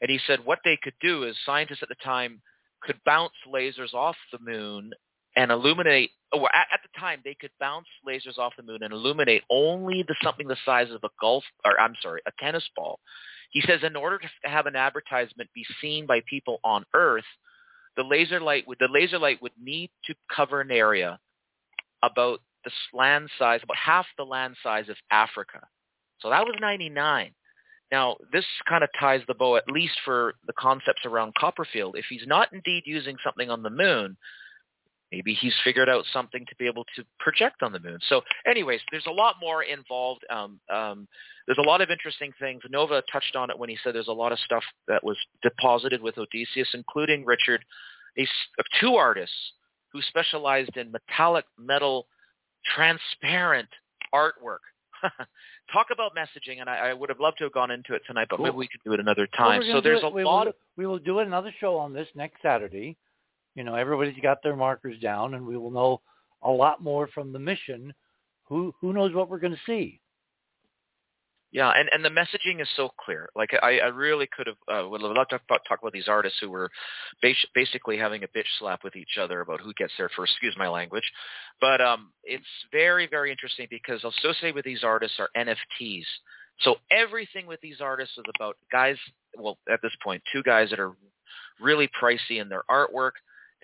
And he said what they could do is scientists at the time could bounce lasers off the moon and illuminate oh, or at, at, the time they could bounce lasers off the moon and illuminate only the something the size of a golf or I'm sorry, a tennis ball. He says in order to have an advertisement be seen by people on Earth, the laser light would the laser light would need to cover an area about the land size, about half the land size of Africa. So that was 99. Now, this kind of ties the bow, at least for the concepts around Copperfield. If he's not indeed using something on the moon, maybe he's figured out something to be able to project on the moon. So anyways, there's a lot more involved. Um, um, there's a lot of interesting things. Nova touched on it when he said there's a lot of stuff that was deposited with Odysseus, including Richard, a, two artists who specialized in metallic metal transparent artwork. Talk about messaging, and I, I, would have loved to have gone into it tonight, but cool. maybe we could do it another time. Well, so there's a we lot. Will, we will do another show on this next Saturday. You know, everybody's got their markers down, and we will know a lot more from the mission. Who who knows what we're going to see? Yeah, and, and the messaging is so clear. Like I, I really could have uh, would love to talk, talk about these artists who were bas- basically having a bitch slap with each other about who gets there first. Excuse my language, but um, it's very very interesting because associated with these artists are NFTs. So everything with these artists is about guys. Well, at this point, two guys that are really pricey in their artwork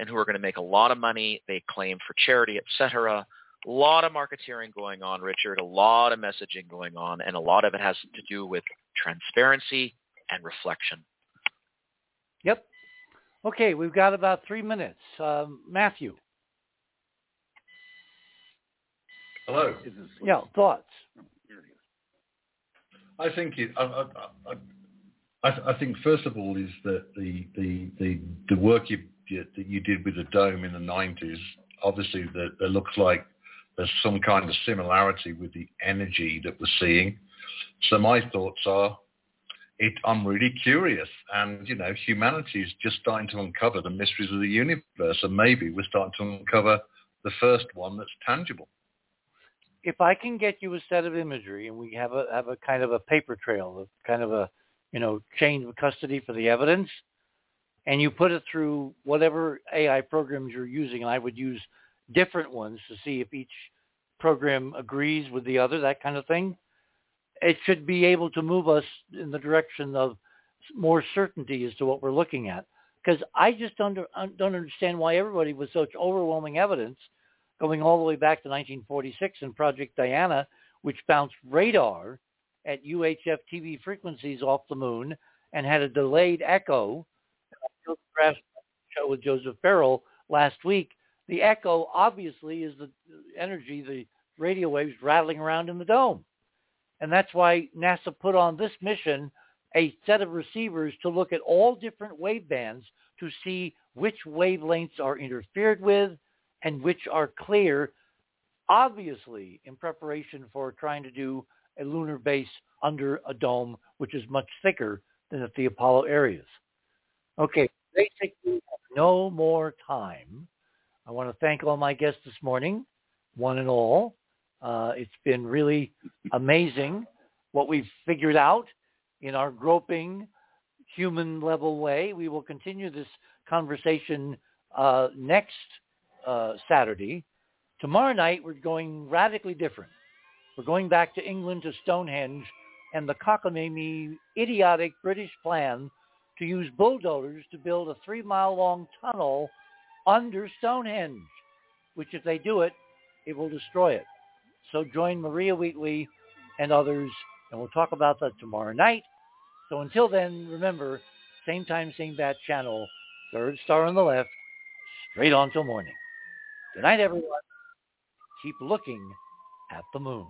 and who are going to make a lot of money. They claim for charity, etc. A lot of marketeering going on, Richard, a lot of messaging going on, and a lot of it has to do with transparency and reflection. Yep. Okay, we've got about three minutes. Um, Matthew. Hello. Yeah, thoughts. I think it, I, I, I, I, think first of all is that the the the, the work you, that you did with the dome in the 90s, obviously that, that looks like there's some kind of similarity with the energy that we're seeing. So my thoughts are, it, I'm really curious, and you know, humanity is just starting to uncover the mysteries of the universe, and maybe we're starting to uncover the first one that's tangible. If I can get you a set of imagery, and we have a have a kind of a paper trail, a kind of a you know chain of custody for the evidence, and you put it through whatever AI programs you're using, and I would use different ones to see if each program agrees with the other, that kind of thing. It should be able to move us in the direction of more certainty as to what we're looking at. Because I just don't, don't understand why everybody with such overwhelming evidence going all the way back to 1946 in Project Diana, which bounced radar at UHF TV frequencies off the moon and had a delayed echo. Show with Joseph Farrell last week the echo obviously is the energy, the radio waves rattling around in the dome. And that's why NASA put on this mission a set of receivers to look at all different wave bands to see which wavelengths are interfered with and which are clear, obviously in preparation for trying to do a lunar base under a dome, which is much thicker than at the Apollo areas. Okay, basically no more time. I want to thank all my guests this morning, one and all. Uh, it's been really amazing what we've figured out in our groping human level way. We will continue this conversation uh, next uh, Saturday. Tomorrow night, we're going radically different. We're going back to England to Stonehenge and the cockamamie, idiotic British plan to use bulldozers to build a three-mile long tunnel under Stonehenge, which if they do it, it will destroy it. So join Maria Wheatley and others, and we'll talk about that tomorrow night. So until then, remember, same time, same bat channel, third star on the left, straight on till morning. Good night, everyone. Keep looking at the moon.